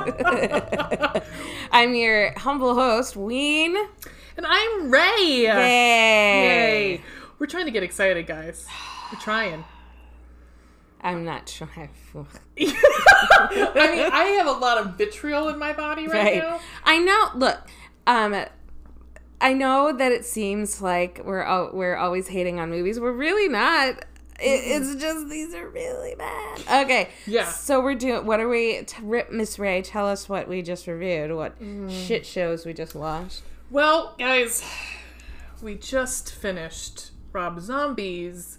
I'm your humble host, Ween. And I'm Ray. Yay! Yay. We're trying to get excited, guys. We're trying. I'm not trying. I mean, I have a lot of vitriol in my body right, right. now. I know. Look, um, I know that it seems like we're al- we're always hating on movies. We're really not. It, it's just these are really bad. Okay. Yeah. So we're doing. What are we? T- Rip, Miss Ray, tell us what we just reviewed. What shit shows we just watched? Well, guys, we just finished Rob Zombie's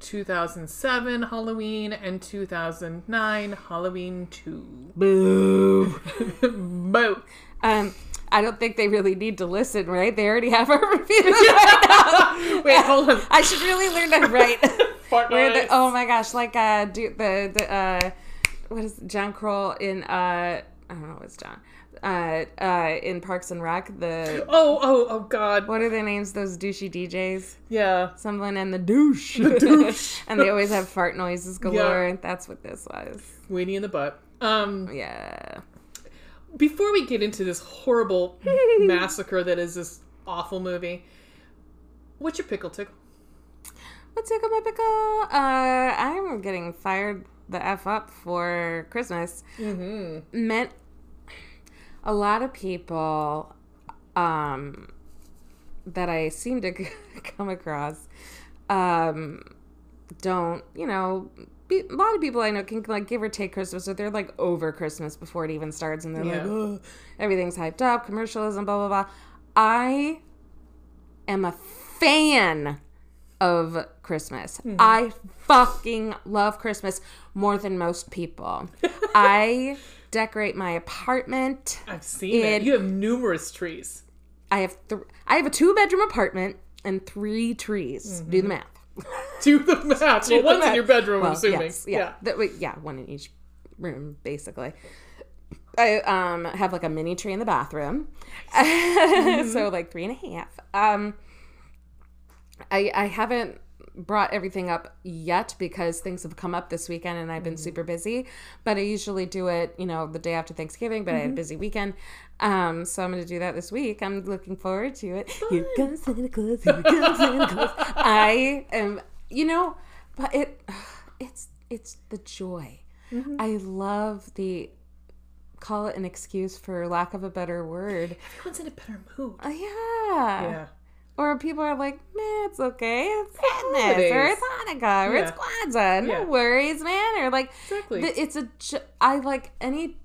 2007 Halloween and 2009 Halloween 2. Boo. Both. Um, I don't think they really need to listen, right? They already have our reviews right now. Wait, hold on. I should really learn to write. Fart Where the, oh my gosh, like uh, do the the uh, what is it, John Kroll in uh, I don't know, it's John. Uh, uh, in Parks and Rec, the Oh, oh, oh, God. what are their names? Those douchey DJs, Yeah. someone and the douche, the douche. and they always have fart noises galore. Yeah. That's what this was. Weenie in the butt. Um, Yeah. before we get into this horrible massacre that is this awful movie, what's your pickle tickle? What's tickle my pickle? Uh, I'm getting fired the f up for Christmas. Mm-hmm. Meant a lot of people um, that I seem to come across um, don't, you know. Be, a lot of people I know can like give or take Christmas, or they're like over Christmas before it even starts, and they're like, oh, everything's hyped up, commercialism, blah blah blah. I am a fan of Christmas. I fucking love Christmas more than most people. I decorate my apartment. I've seen It-. You have numerous trees. I have th- I have a two bedroom apartment and three trees. Do the math. Do the math. Well, the one's in your bedroom, I'm assuming. yes, yeah, That- wait, yeah, one in each room, basically. I um have like a mini tree in the bathroom, so like three and a half. Um, I I haven't brought everything up yet because things have come up this weekend and I've been super busy. But I usually do it, you know, the day after Thanksgiving. But I had a busy weekend, um, so I'm going to do that this week. I'm looking forward to it. Here comes Santa Claus. Here comes Santa Claus. I am, you know, but it, it's it's the joy. I love the call it an excuse for lack of a better word. Everyone's in a better mood. Uh, yeah. Yeah. Or people are like, man, it's okay. It's Sadness, or it's Hanukkah, or it's Kwanzaa. No Yeah. worries, man. Or like, Exactly. it's a. I like any,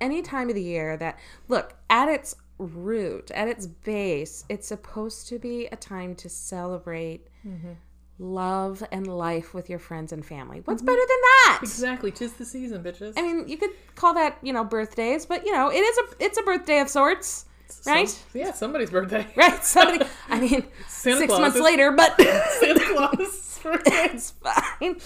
any time of the year that look at its root, at its base, it's supposed to be a time to celebrate Mm-hmm. love and life with your friends and family. Mm-hmm. What's better than that? Exactly. Tis the season, bitches. I mean, you could call that, you know, birthdays, but you know, it is a it's a birthday of sorts, right? Some- yeah, somebody's birthday. Right? Somebody, I mean, Santa six Claus months is- later, but Santa Claus. it's fine.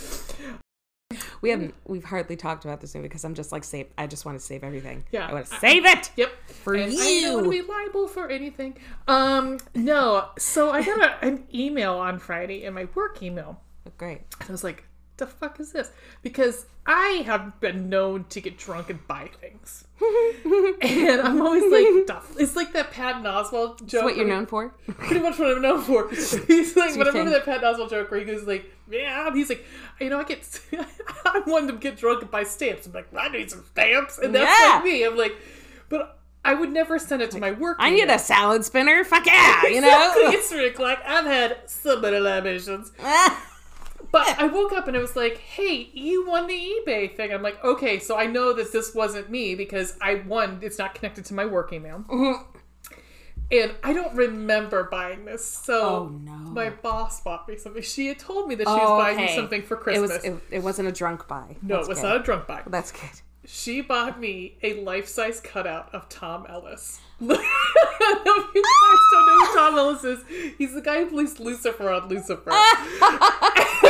We haven't. We've hardly talked about this movie because I'm just like save. I just want to save everything. Yeah. I want to save it Yep. for And I don't want to you. be liable for anything. Um, no. So I got a, an email on Friday in my work email. Great. I was like, the fuck is this? Because I have been known to get drunk and buy things. and I'm always like, "Duh." it's like that Patton Oswalt joke. What you're known for? Pretty much what I'm known for. He's like, but I remember that Patton Oswalt joke where he goes like, yeah, he's like, you know, I get, I wanted to get drunk and buy stamps. I'm like, I need some stamps. And that's Yeah. like me. I'm like, but I would never send it to my work. I need a salad spinner. Fuck yeah, you know. Exactly. It's three o'clock. I've had so many libations. But I woke up and it was like, hey, you won the eBay thing. I'm like, okay, so I know that this wasn't me because I won. It's not connected to my work email. Mm-hmm. And I don't remember buying this. So Oh, no. my boss bought me something. She had told me that she was Oh, buying me something for It Christmas. was. It, it wasn't a drunk buy. no, That's it was good. not a drunk buy. That's good. She bought me a life size cutout of Tom Ellis. I don't know if you guys don't know who Tom Ellis is. He's the guy who plays Lucifer on Lucifer.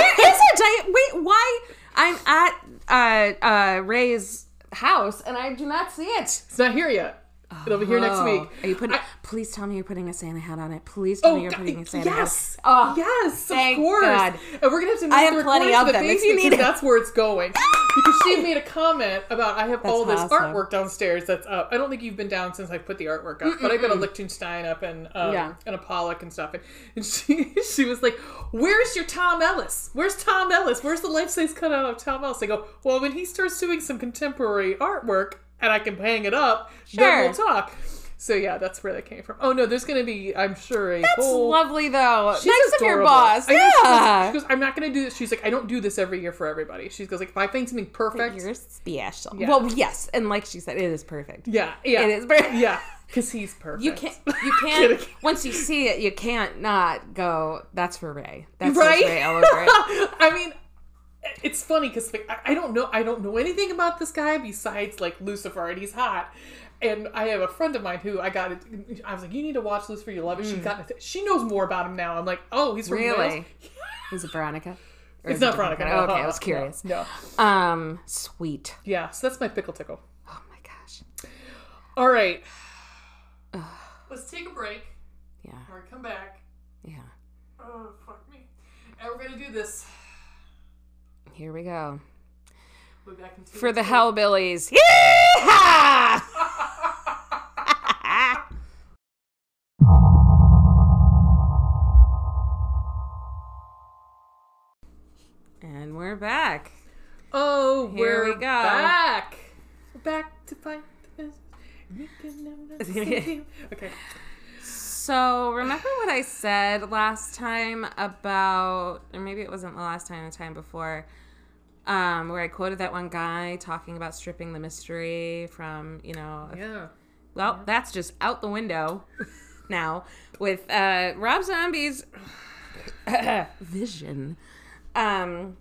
I, wait, why? I'm at uh, uh, Ray's house and I do not see it. It's not here yet. It'll be here next Oh. week. Are you putting? I- please tell me you're putting a Santa hat on it. Please tell Oh, me you're putting a Santa yes, hat. Oh, yes, thank of course. God. And we're gonna have to move I have the plenty of the them if you need because that's where it's going. because she made a comment about I have all this awesome. artwork downstairs that's up. I don't think you've been down since I put the artwork up, but I've got a Lichtenstein up and um, Yeah. and a Pollock and stuff. And, and she she was like, "Where's your Tom Ellis? Where's Tom Ellis? Where's the life size cutout of Tom Ellis?" I go, "Well, when he starts doing some contemporary artwork and I can hang it up, sure. then we'll talk." So yeah, that's where that came from. Oh no, there's gonna be, I'm sure, a That's whole. lovely though. She's nice of your boss. I know, she, goes, Yeah. she goes, I'm not to do this. She's like, I don't do this every year for everybody. She goes like, if I find something perfect, You're special. Yeah. Well, yes, and like she said, it is perfect. yeah, yeah, It is perfect. yeah, because he's perfect. You can't. You can't. Once you see it, you can't not go. That's for Ray. That's right? Ray all over it. I mean, it's funny because like I, I don't know, I don't know anything about this guy besides like Lucifer, and he's hot. And I have a friend of mine who I got. it- I was like, "You need to watch Lucifer. You love it." She got. it. She knows more about him now. I'm like, "Oh, he's from Really? Wales." Is it Veronica? Or It's is it not? Veronica. No, Okay, I was curious. No, Um, sweet. yeah. So that's my pickle tickle. Oh my gosh. All right, let's take a break. Yeah. We're come back. Yeah. Oh fuck me! And we're gonna do this. Here we go. We'll back in For the. Hellbillies. Yeehaw! and we're back. Oh, Here we're we go. back. Back to fight the business. okay. So, remember what I said last time about, or maybe it wasn't the last time, the time before, um, where I quoted that one guy talking about stripping the mystery from, you know, Yeah. well, that's just out the window now with uh, Rob Zombie's vision um,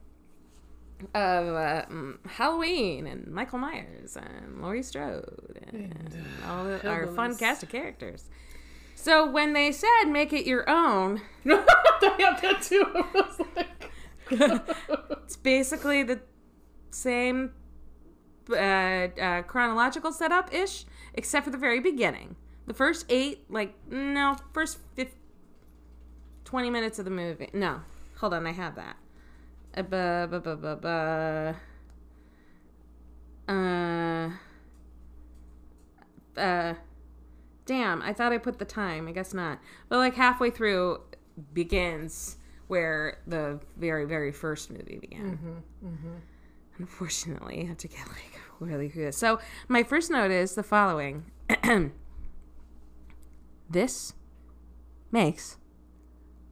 of uh, mm, Halloween and Michael Myers and Laurie Strode and, all the, our fun cast of characters. So when they said make it your own, I had that too. I was like, it's basically the same uh, uh, chronological setup ish, except for the very beginning. The first eight, like, no, first 50, 20 minutes of the movie. No, hold on, I have that. Uh, bu- bu- bu- bu- bu- uh, uh, damn, I thought I put the time. I guess not. But like halfway through begins where the very, very first movie began. Mm-hmm, mm-hmm. Unfortunately, I have to get like really good. So my first note is the following. this makes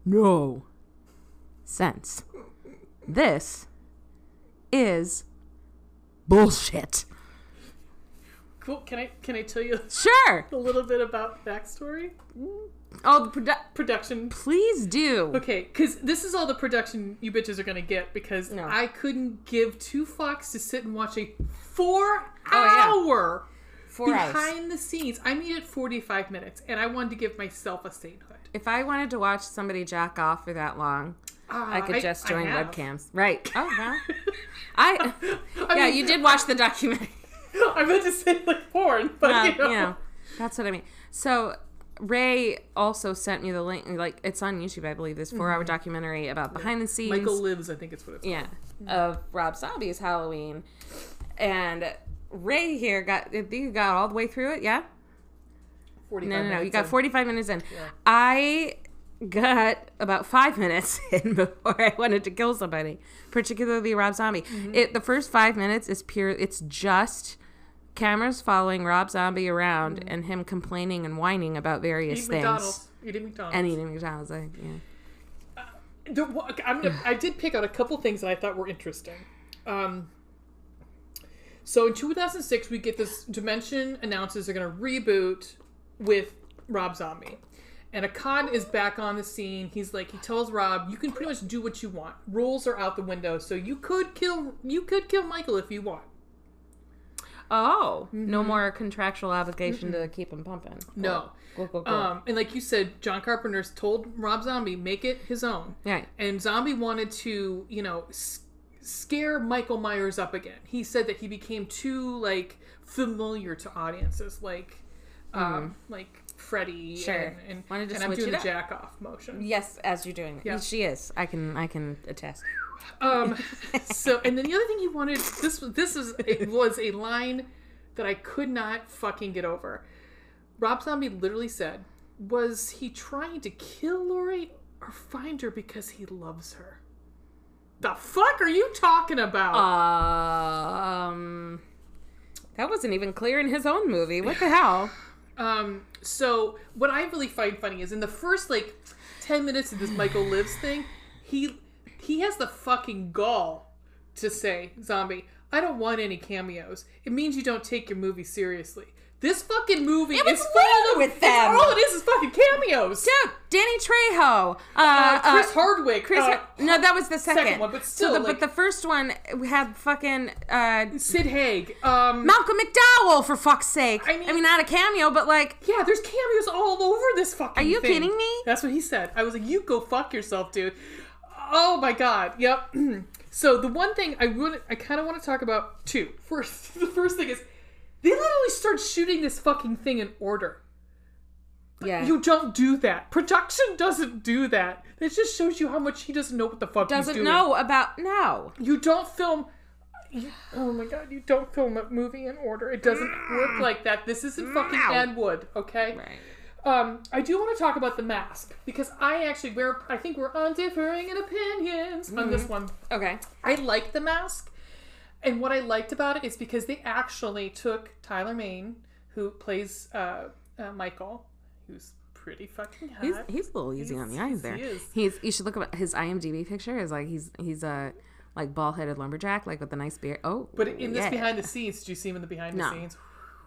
no sense. This is bullshit. cool. Can I can I tell you Sure. a little bit about backstory? Mm. Oh, the produ- Production. please do. Okay, because this is all the production you bitches are gonna get because No. I couldn't give two fucks to sit and watch a four Oh, yeah. hour Four hours. behind the scenes. I needed forty five minutes, and I wanted to give myself a sainthood. If I wanted to watch somebody jack off for that long, I Uh, could just join have. webcams. Right. Oh well. I I yeah, mean, you did watch the documentary. I meant to say like porn, but you know. you know, that's what I mean. So Ray also sent me the link. Like it's on YouTube, I believe. This four-hour documentary about behind the scenes. Michael lives. I think it's what it's. yeah, of Rob Zombie's Halloween, and Ray here got. You got all the way through it, yeah. Forty. No, no, no. You got 45 minutes in. I got about five minutes in before I wanted to kill somebody, particularly Rob Zombie. Mm-hmm. It the first five minutes is pure. It's just cameras following Rob Zombie around and him complaining and whining about various Eat things McDonald's. Eating McDonald's. and eating McDonald's. I, yeah. The, I'm I did pick out a couple things that I thought were interesting. Um, so in 2006, we get this Dimension announces they're going to reboot with Rob Zombie. And Akkad is back on the scene. He's like, he tells Rob, "You can pretty much do what you want. Rules are out the window. So you could kill, you could kill Michael if you want. Oh, no more contractual obligation to keep him pumping. Cool. No. Cool, cool. Um, and like you said, John Carpenter's told Rob Zombie, make it his own. right. And Zombie wanted to, you know, s- scare Michael Myers up again. He said that he became too like familiar to audiences. Like um, like Freddy. Mm. Sure. And, and, Wanted to and I'm doing the jack off motion. Yes, as you're doing it. Yeah. She is. I can I can attest. Um, so, and then the other thing he wanted this was this was was a line that I could not fucking get over. Rob Zombie literally said, "Was he trying to kill Laurie or find her because he loves her?" The fuck are you talking about? Um that wasn't even clear in his own movie. What the hell? Um, so what I really find funny is in the first like ten minutes of this Michael Lives thing, he he has the fucking gall to say, "Zombie, I don't want any cameos. It means you don't take your movie seriously." This fucking movie was is full of with them. All it is is fucking cameos. Dude, Danny Trejo. Uh, Uh, Chris uh, Hardwick. Chris uh, no, that was the second. second one, but so still, the, like- but the first one had fucking uh, Sid Haig. Um, Malcolm McDowell for fuck's sake. I mean, I mean, not a cameo, but like, yeah, there's cameos all over this fucking. Are you thing. kidding me? That's what he said. I was like, you go fuck yourself, dude. Oh my god. Yep. so the one thing I would, I kind of want to talk about too. First, the first thing is they literally start shooting this fucking thing in order. yeah, You don't do that. Production doesn't do that. It just shows you how much he doesn't know what the fuck he's doesn't doing. know about no. You don't film. Oh my god! You don't film a movie in order. It doesn't work like that. This isn't fucking No. Ed Wood, okay? Right. Um, I do want to talk about the mask because I actually we're I think we're on differing in opinions on this one. Okay. I like the mask, and what I liked about it is because they actually took Tyler Mane, who plays uh, uh, Michael, who's pretty fucking hot. He's he's a little easy on the eyes there. he is. He's you should look at his IMDb picture. Is like he's he's a like bald headed lumberjack, like with a nice beard. Oh, but in this yeah. behind the scenes, did you see him in the behind No. the scenes?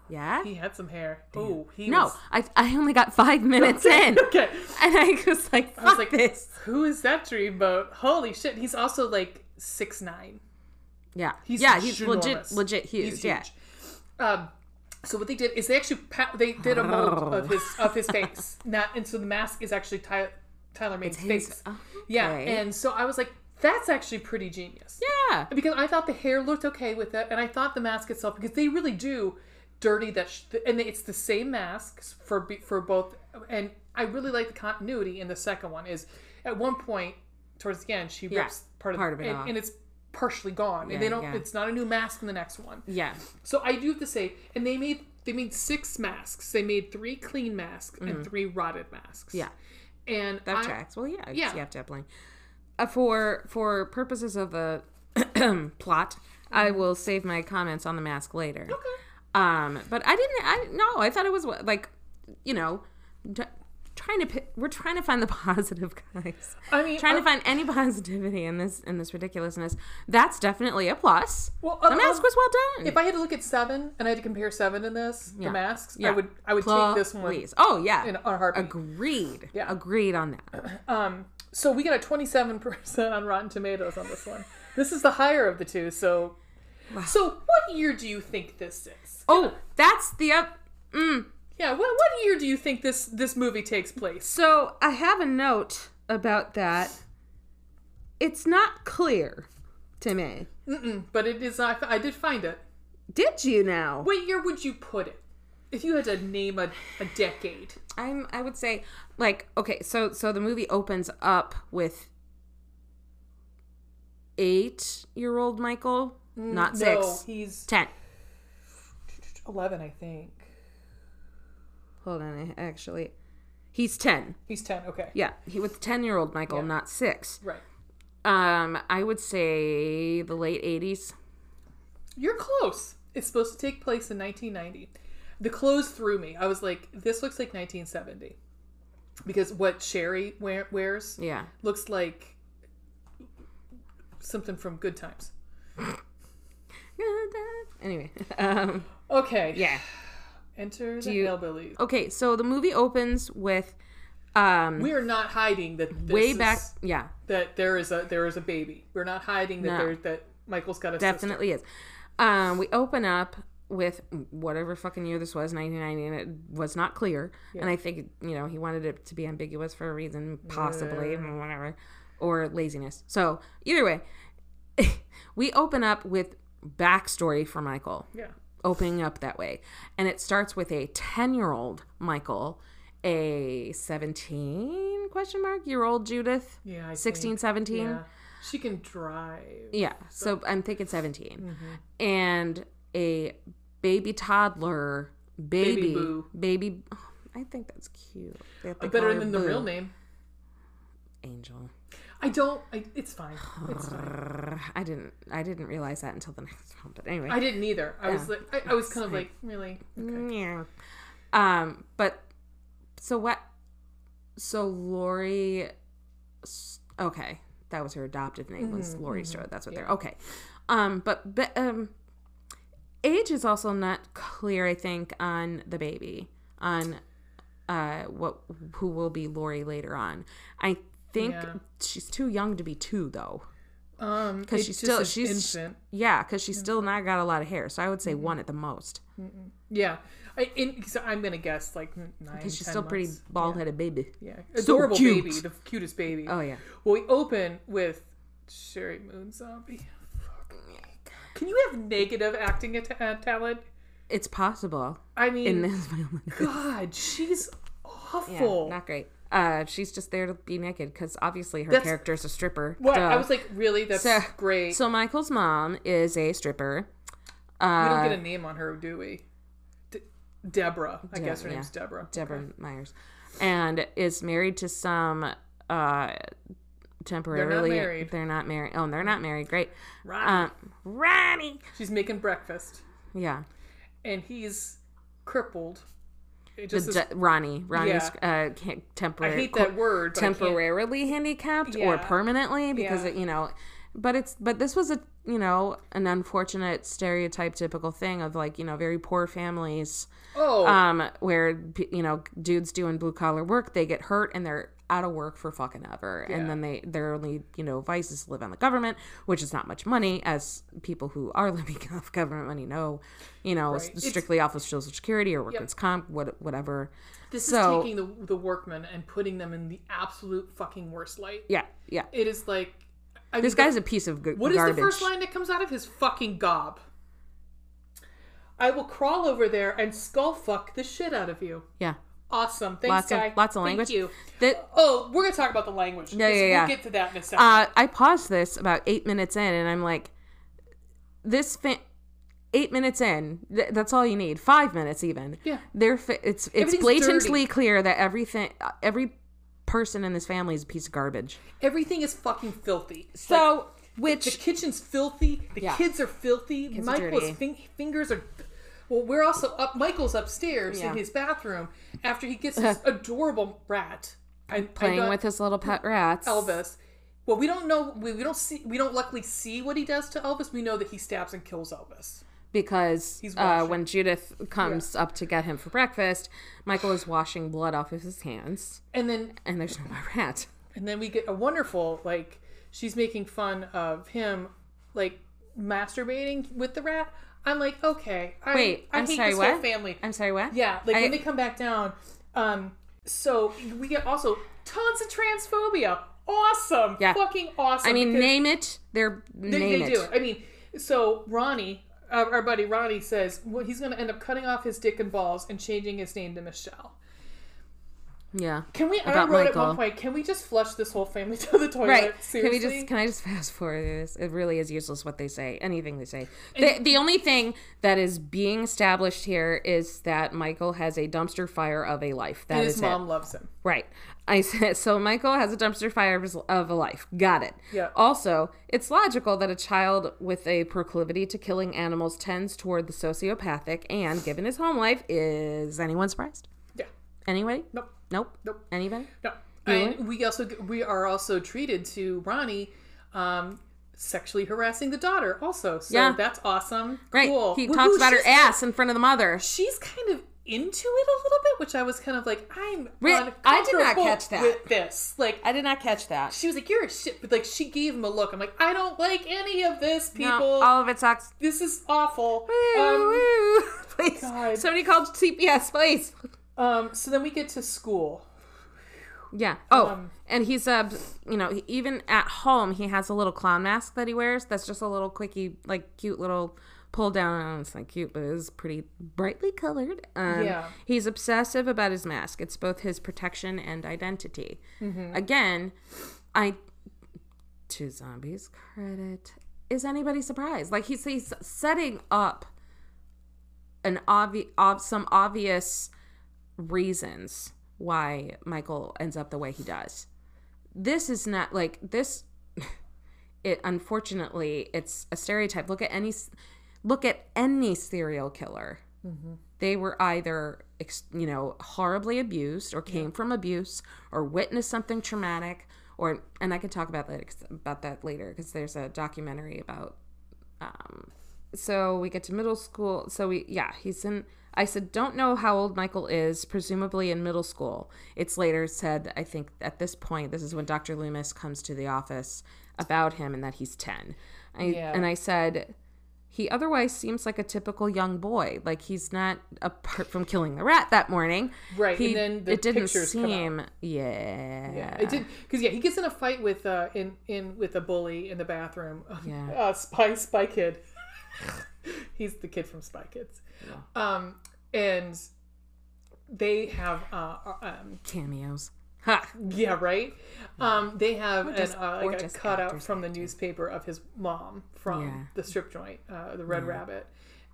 Yeah. He had some hair. Oh, he No, was- I I only got five minutes in, okay. and I was like, I was like, this." who is that dreamboat? Holy shit! He's also like six nine. Yeah, He's yeah, he's legit legit huge. He's Yeah, Um, so what they did is they actually pa- they did a mold of his of his face. Not and so the mask is actually Ty- Tyler Mane's his- face. oh, Yeah, and so I was like, that's actually pretty genius. yeah. Because I thought the hair looked okay with it, and I thought the mask itself because they really do dirty that, sh- and it's the same masks for for both. And I really like the continuity in the second one. Is at one point towards the end she Yeah, rips part of, part of it and, off. and it's partially gone, Yeah, and they don't. yeah. It's not a new mask in the next one. Yeah. So I do have to say, and they made they made six masks. They made three clean masks and three rotted masks. Mm-hmm. Yeah. and That I- tracks. Well, yeah, Yeah. you have to have plenty. Uh, for for purposes of the plot, I will save my comments on the mask later. Okay. Um, but I didn't. I no. I thought it was like, you know, t- trying to. pi- We're trying to find the positive, guys. I mean, trying uh, to find any positivity in this in this ridiculousness. That's definitely a plus. Well, the uh, mask uh, was well done. If I had to look at seven and I had to compare seven in this, Yeah. the masks, Yeah. I would I would take this one Please. Oh yeah. in a heartbeat. Agreed. Yeah. Agreed on that. Um, so we got a twenty seven percent on Rotten Tomatoes on this one. This is the higher of the two. So, so what year do you think this is? Oh, that's the up. Mm. Yeah, what what year do you think this this movie takes place? So I have a note about that. It's not clear to me. Mm-mm, but it is. I, I did find it. Did you now? What year would you put it? If you had to name a, a decade. I'm. I would say like okay. So so the movie opens up with eight year old Michael, not Mm, No, six, he's ten. 11, I think. Hold on, I actually, he's ten. He's 10, okay. Yeah, he with ten year old Michael, Yeah. not six. Right. Um, I would say the late eighties. You're close. It's supposed to take place in 1990. The clothes threw me. I was like, this looks like 1970. Because what Sheri wear, wears Yeah. looks like something from Good Times. Anyway, um, Okay. yeah. Enter the you- hillbillies. Okay, so the movie opens with um We are not hiding that this way is- back yeah, that there is a there is a baby. We're not hiding that No. there that Michael's got a sister. definitely is. Um we open up with whatever fucking year this was, 1990, and it was not clear. And I think, you know, he wanted it to be ambiguous for a reason, possibly, whatever, or laziness. So, either way, we open up with backstory for Michael. Yeah. opening up that way. And it starts with a 10-year-old Michael, a 17 question mark year old Judith, Yeah, I 16, think. 17. Yeah. She can drive. Yeah, so I'm thinking 17. Mm-hmm. And a baby toddler, baby, Boo. baby. oh, I think that's cute. Better than the real name. Angel. I don't. I, it's fine. It's fine. I didn't. I didn't realize that until the next one. But anyway, I didn't either. I was like, I, I was kind of like, really? yeah. Um, but so what? So Laurie. Okay, that was her adoptive name was Laurie Strode. That's what they're okay. Um, but but um, age is also not clear. I think on the baby on uh what who will be Laurie later on. I think Yeah. she's too young to be two though. Um, Because she's still she's infant. yeah, because she's still not got a lot of hair. So I would say one at the most. Yeah, I, in, so I'm gonna guess like nine. Because she's 10 still pretty bald headed baby. Yeah, adorable cute. baby, the cutest baby. Oh yeah. Well, we open with Sheri Moon Zombie. Can you have negative acting at- uh, talent? It's possible I mean, in this film. God, she's yeah, awful. not great. Uh, she's just there to be naked because obviously her That's- character's a stripper. what? Duh. I was like, really? That's So- great. So Michael's mom is a stripper. we Uh, don't get a name on her, do we? De- Deborah. I guess her yeah. name's Deborah. Deborah Myers, and is married to some uh temporarily. married. They're not married. Oh, they're not married. Great. Ronnie. Um, Ronnie. She's making breakfast, Yeah. and he's crippled. It The is- Ronnie. Ronnie's uh, can't I temporary. hate that word. But I can't- temporarily handicapped or permanently because Yeah. it, you know but it's but this was a you know an unfortunate stereotype typical thing of like you know very poor families Oh, um where you know dudes doing blue collar work they get hurt and they're out of work for fucking ever. Yeah. and then they their only you know vices live on the government which is not much money as people who are living off government money know you know It's- strictly off of social security or workman's comp what, whatever. This so- is taking the the workmen and putting them in the absolute fucking worst light. yeah yeah. It is like, I this mean, guy's a piece of g- What is garbage the first line that comes out of his fucking gob? I will crawl over there and skull fuck the shit out of you. yeah Awesome. Thanks, Lots of- guy. lots of Thank language. you. that Oh, we're gonna talk about the language. Yeah, yeah, We'll yeah. get to that in a second. uh, I paused this about eight minutes in, and I'm like, this fa- eight minutes in, th- that's all you need. Five minutes even. Yeah. they're fa- it's it's blatantly dirty. clear that everything, every person in this family is a piece of garbage. Everything is fucking filthy. So, Like, the kitchen's filthy. The Yeah. kids are filthy. are Michael's dirty. fin- fingers are. Well, we're also up. Michael's upstairs Yeah. in his bathroom after he gets this adorable rat. I, playing I with his little pet rats, Elvis. Well, we don't know. We, we don't see. We don't luckily see what he does to Elvis. We know that he stabs and kills Elvis. Because uh, when Judith comes up to get him for breakfast, Michael is washing blood off of his hands, And then and there's no more rat. and then we get a wonderful like she's making fun of him like masturbating with the rat. I'm like, okay. I, Wait, I I'm hate sorry, this whole what? family. I'm sorry, what? Yeah, like I- when they come back down. Um, so we get also tons of transphobia. Awesome. Yeah. Fucking awesome. I mean, name it. They're they, name they it. do it. I mean, so Ronnie, uh, our buddy Ronnie says well, he's going to end up cutting off his dick and balls and changing his name to Michelle. Yeah. Can we? I wrote at one point. Can we just flush this whole family to the toilet? Right. Seriously. Can we just can I just fast forward this? It really is useless what they say. Anything they say. The, the only thing that is being established here is that Michael has a dumpster fire of a life. That and is his it. mom loves him. Right. I said so. Michael has a dumpster fire of, a life. Got it. Yeah. Also, it's logical that a child with a proclivity to killing animals tends toward the sociopathic, and given his home life, is anyone surprised? Yeah. Anybody? Nope. Nope. Nope. Anybody? No. And we also we are also treated to Ronnie um, sexually harassing the daughter also. So Yeah. that's awesome. Right. Cool. He Woohoo, talks about her ass in front of the mother. She's kind of into it a little bit, which I was kind of like, I'm Re- I did not catch that. with this. Like I did not catch that. she was like, "You're a shit," but like she gave him a look. I'm like, I don't like any of this, people. No, all of it sucks. this is awful. Woo, Um, woo. Please. God. Somebody called CPS, please. um, so then we get to school. Yeah. Oh, Um, and he's uh, you know, even at home, he has a little clown mask that he wears. That's just a little quickie, like cute little pull down on it's not cute, but it is pretty brightly colored. Um, Yeah. He's obsessive about his mask. It's both his protection and identity. Mm-hmm. Again, I to zombies credit. Is anybody surprised? Like he's he's setting up an obvious ob- some obvious reasons why Michael ends up the way he does. This is not like this it unfortunately it's a stereotype. Look at any look at any serial killer. They were either you know horribly abused or came from abuse or witnessed something traumatic or and I could talk about that about that later because there's a documentary about um so we get to middle school so we yeah he's in i said don't know how old michael is presumably in middle school it's later said i think at this point this is when dr loomis comes to the office about him and that he's 10 I, Yeah. and i said he otherwise seems like a typical young boy like he's not apart from killing the rat that morning Right, he, and then the it didn't pictures come out. seem yeah Yeah, it did because yeah, he gets in a fight with uh in in with a bully in the bathroom. Yeah. uh, Spy Spy Kid. He's the kid from Spy Kids. Um, and they have uh um cameos ha yeah right? Um they have an, just- uh, like a cutout from the newspaper of his mom from Yeah. the strip joint uh, the red rabbit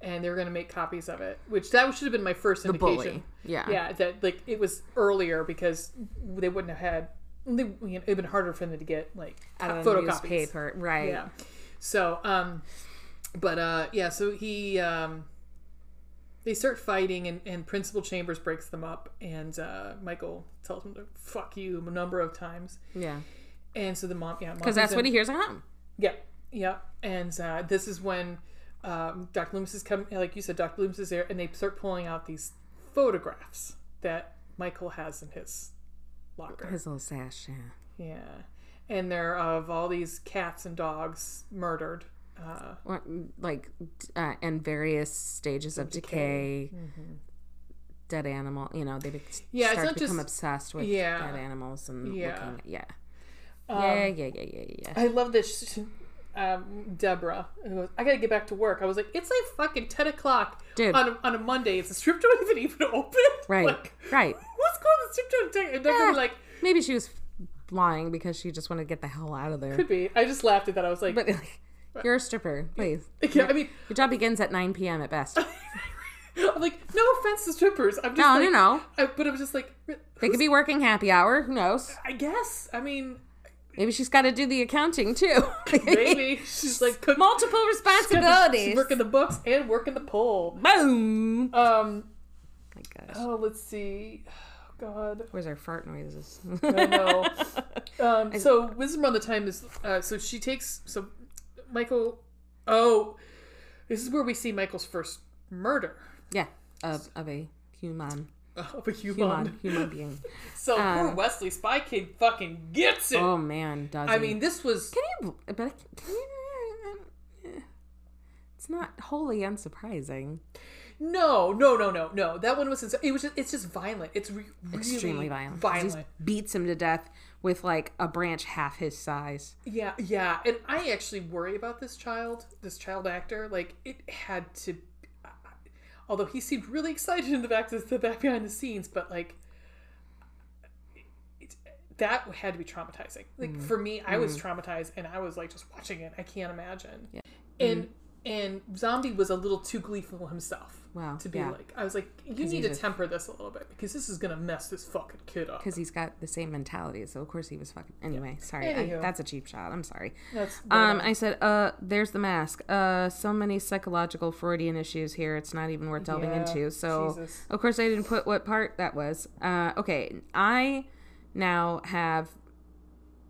and they were going to make copies of it which that should have been my first the indication. Bully yeah. Yeah that like it was earlier because they wouldn't have had they, you know, it'd been harder for them to get like out of photocopies. newspaper right. Yeah. So um but uh yeah so he um they start fighting and, and principal chambers breaks them up and uh michael tells him to fuck you a number of times yeah and so the mom yeah because that's what he hears at home yeah, yeah. And uh, this is when um, Dr. Loomis is coming, like you said, Dr. Loomis is there, and they start pulling out these photographs that Michael has in his locker. his little sash yeah yeah. And they're of all these cats and dogs murdered. Uh, Or, like uh, in various stages of decay, dead animal you know they be- Mm-hmm. Yeah, start to become just- obsessed with yeah. dead animals and Yeah. looking at, yeah Um, yeah yeah yeah yeah yeah I love this. Um, Deborah who goes, I gotta get back to work. I was like, it's like fucking 10 o'clock Dude. on a, on a Monday. Is the strip joint even even open? right Like, right what's going on the strip joint? And they're gonna be like, maybe she was lying because she just wanted to get the hell out of there could be. I just laughed at that. I was like, but like, you're a stripper please yeah, I mean, your job begins at 9 p.m at best I'm like, no offense to strippers. I'm just no like, no no I, but I'm just like, they could be working happy hour who knows I guess. I mean, maybe she's got to do the accounting too maybe she's like cook, multiple she's responsibilities working the books and working the pole. boom Um. my gosh Oh, let's see. Oh, God. where's our fart noises I know. Um, so wisdom around the time is uh, so she takes so Michael. Oh, this is where we see Michael's first murder Yeah, of, of a human, of a human. human, human being. So poor Um, Wesley Spy Kid fucking gets it. Oh man, does I he? mean, this was can you? But can you? It's not wholly unsurprising. no, no, no, no, no. That one was. ins- It was. Just, it's just violent. It's re- really Extremely violent. Violent. He beats him to death with like a branch half his size. Yeah, yeah, and I actually worry about this child, this child actor. Like it had to, although he seemed really excited in the back, the back behind the scenes, but like it, that had to be traumatizing. Like Mm-hmm. for me, I was traumatized, and I was like just watching it. I can't imagine. Yeah. And and Zombie was a little too gleeful himself. Wow, To be yeah. like, I was like, you need to temper this a little bit because this is gonna mess this fucking kid up. Because he's got the same mentality, so of course he was fucking. Anyway, sorry, I, that's a cheap shot. I'm sorry. That's Um, I said, uh, there's the mask. Uh, so many psychological Freudian issues here. It's not even worth delving Yeah, into. So, Jesus. of course, I didn't put what part that was. Uh, okay, I now have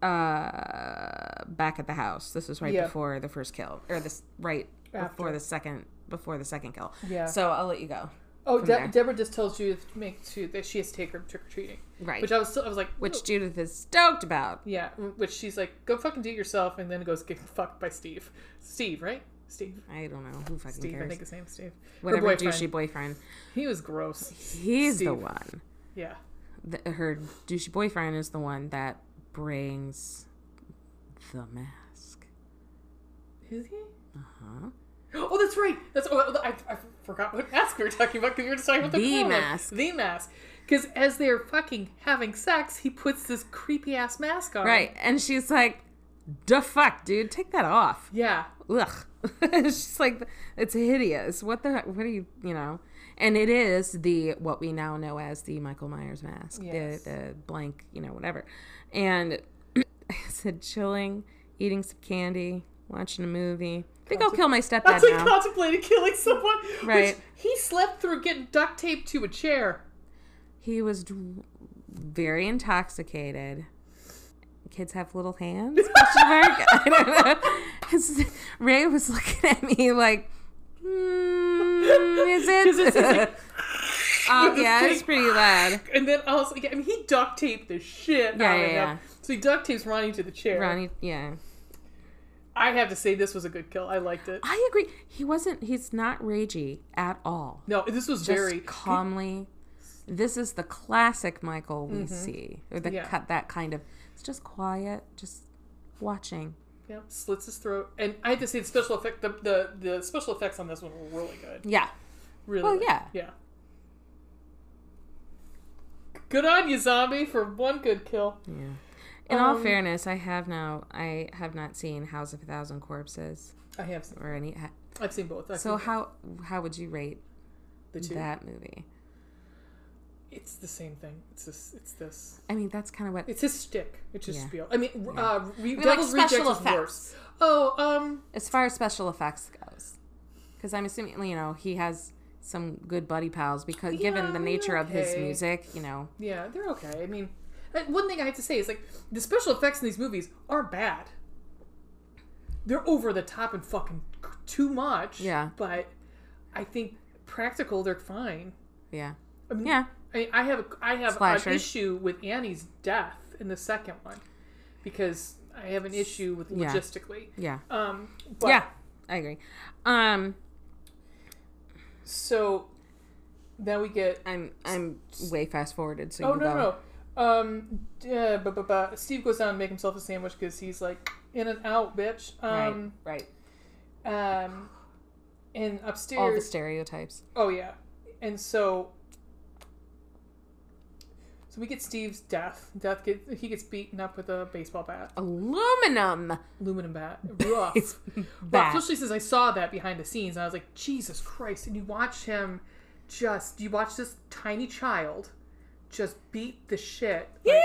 uh back at the house. This was right Yeah. before the first kill, or this right before the second before the second kill. Yeah. So I'll let you go. Oh, De- Deborah just tells Judith to make to that she has to take her trick or treating. Right. Which I was still, I was like, Which. Judith is stoked about. yeah. Which she's like, go fucking do it yourself, and then goes get fucked by Steve. Steve, right? Steve. I don't know who fucking Steve. I cares. think his name's Steve. Whatever her boyfriend. douchey boyfriend. He was gross. He's the one. Yeah. the, her douchey boyfriend is the one that brings the mask. Is he? Uh huh. Oh, that's right. That's oh, I, I forgot what mask we were talking about because we were just talking about the, The mask. The mask. Because as they're fucking having sex, he puts this creepy ass mask on. Right. And she's like, the fuck, dude, take that off. Yeah. Ugh. she's like, it's hideous. What the, what are you, you know? And it is the, what we now know as the Michael Myers mask, Yes. the, the blank, you know, whatever. And I said, chilling, eating some candy, watching a movie. I think I'll kill my stepdad That's like now. contemplating killing someone. Right. He slept through getting duct taped to a chair. He was dr- very intoxicated. Kids have little hands? Question mark? I don't know. Ray was looking at me like, hmm, is 'Cause it's- it's it? like- oh, yeah, it's pretty loud. And then I was like, I mean, he duct taped the shit Yeah, out yeah, of yeah. him. So he duct tapes Ronnie to the chair. Ronnie, yeah. I have to say, this was a good kill. I liked it. I agree. He wasn't, he's not ragey at all. No, this was Just very calmly. This is the classic Michael we see, or the Mm-hmm. Yeah. cut that kind of. It's just quiet, just watching. Yeah, slits his throat, and I have to say the special effect, the the, the special effects on this one were really good. Yeah, Really, Well, good. yeah. yeah. Good on you, zombie, for one good kill. Yeah. In all Um, fairness, I have now I have not seen House of a Thousand Corpses I have, seen, or any. ha- I've seen both. I've So seen how how would you rate the two. that movie? It's the same thing. It's this. It's this. I mean, that's kind of what. It's his stick. It's his Yeah. spiel. I mean, uh, re- like Devil's special Rejects is effects. worse. Oh, um, As far as special effects goes, because I'm assuming you know he has some good buddy pals because given the nature of his music, you know. yeah, they're okay. I mean, one thing I have to say is like the special effects in these movies aren't bad. They're over the top and fucking too much. Yeah. But I think practical, they're fine. Yeah. I mean, Yeah. I, I have a, I have an issue with Annie's death in the second one because I have an issue with logistically. Yeah. Um, but, yeah. I agree. Um, So then we get I'm I'm way fast forwarded, so oh you no go. no. Um, uh, but, but, but Steve goes down to make himself a sandwich because he's like in and out, bitch. Um, right. um, and upstairs, All the stereotypes. oh yeah, and so. So we get Steve's death. Death get he gets beaten up with a baseball bat, Aluminum. aluminum bat. Rough. But bad. especially since I saw that behind the scenes, and I was like, Jesus Christ! And you watch him just, you watch this tiny child just beat the shit. like-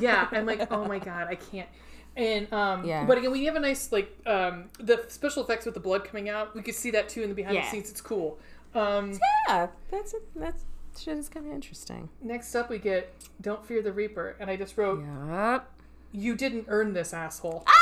yeah, I'm like, oh my god, I can't. And um, Yeah. but again, we have a nice like um, the special effects with the blood coming out. We could see that too in the behind Yeah. the scenes. It's cool. Um, Yeah, that's that's shit is kind of interesting. next up, we get "Don't Fear the Reaper," and I just wrote, Yup. "You didn't earn this, asshole."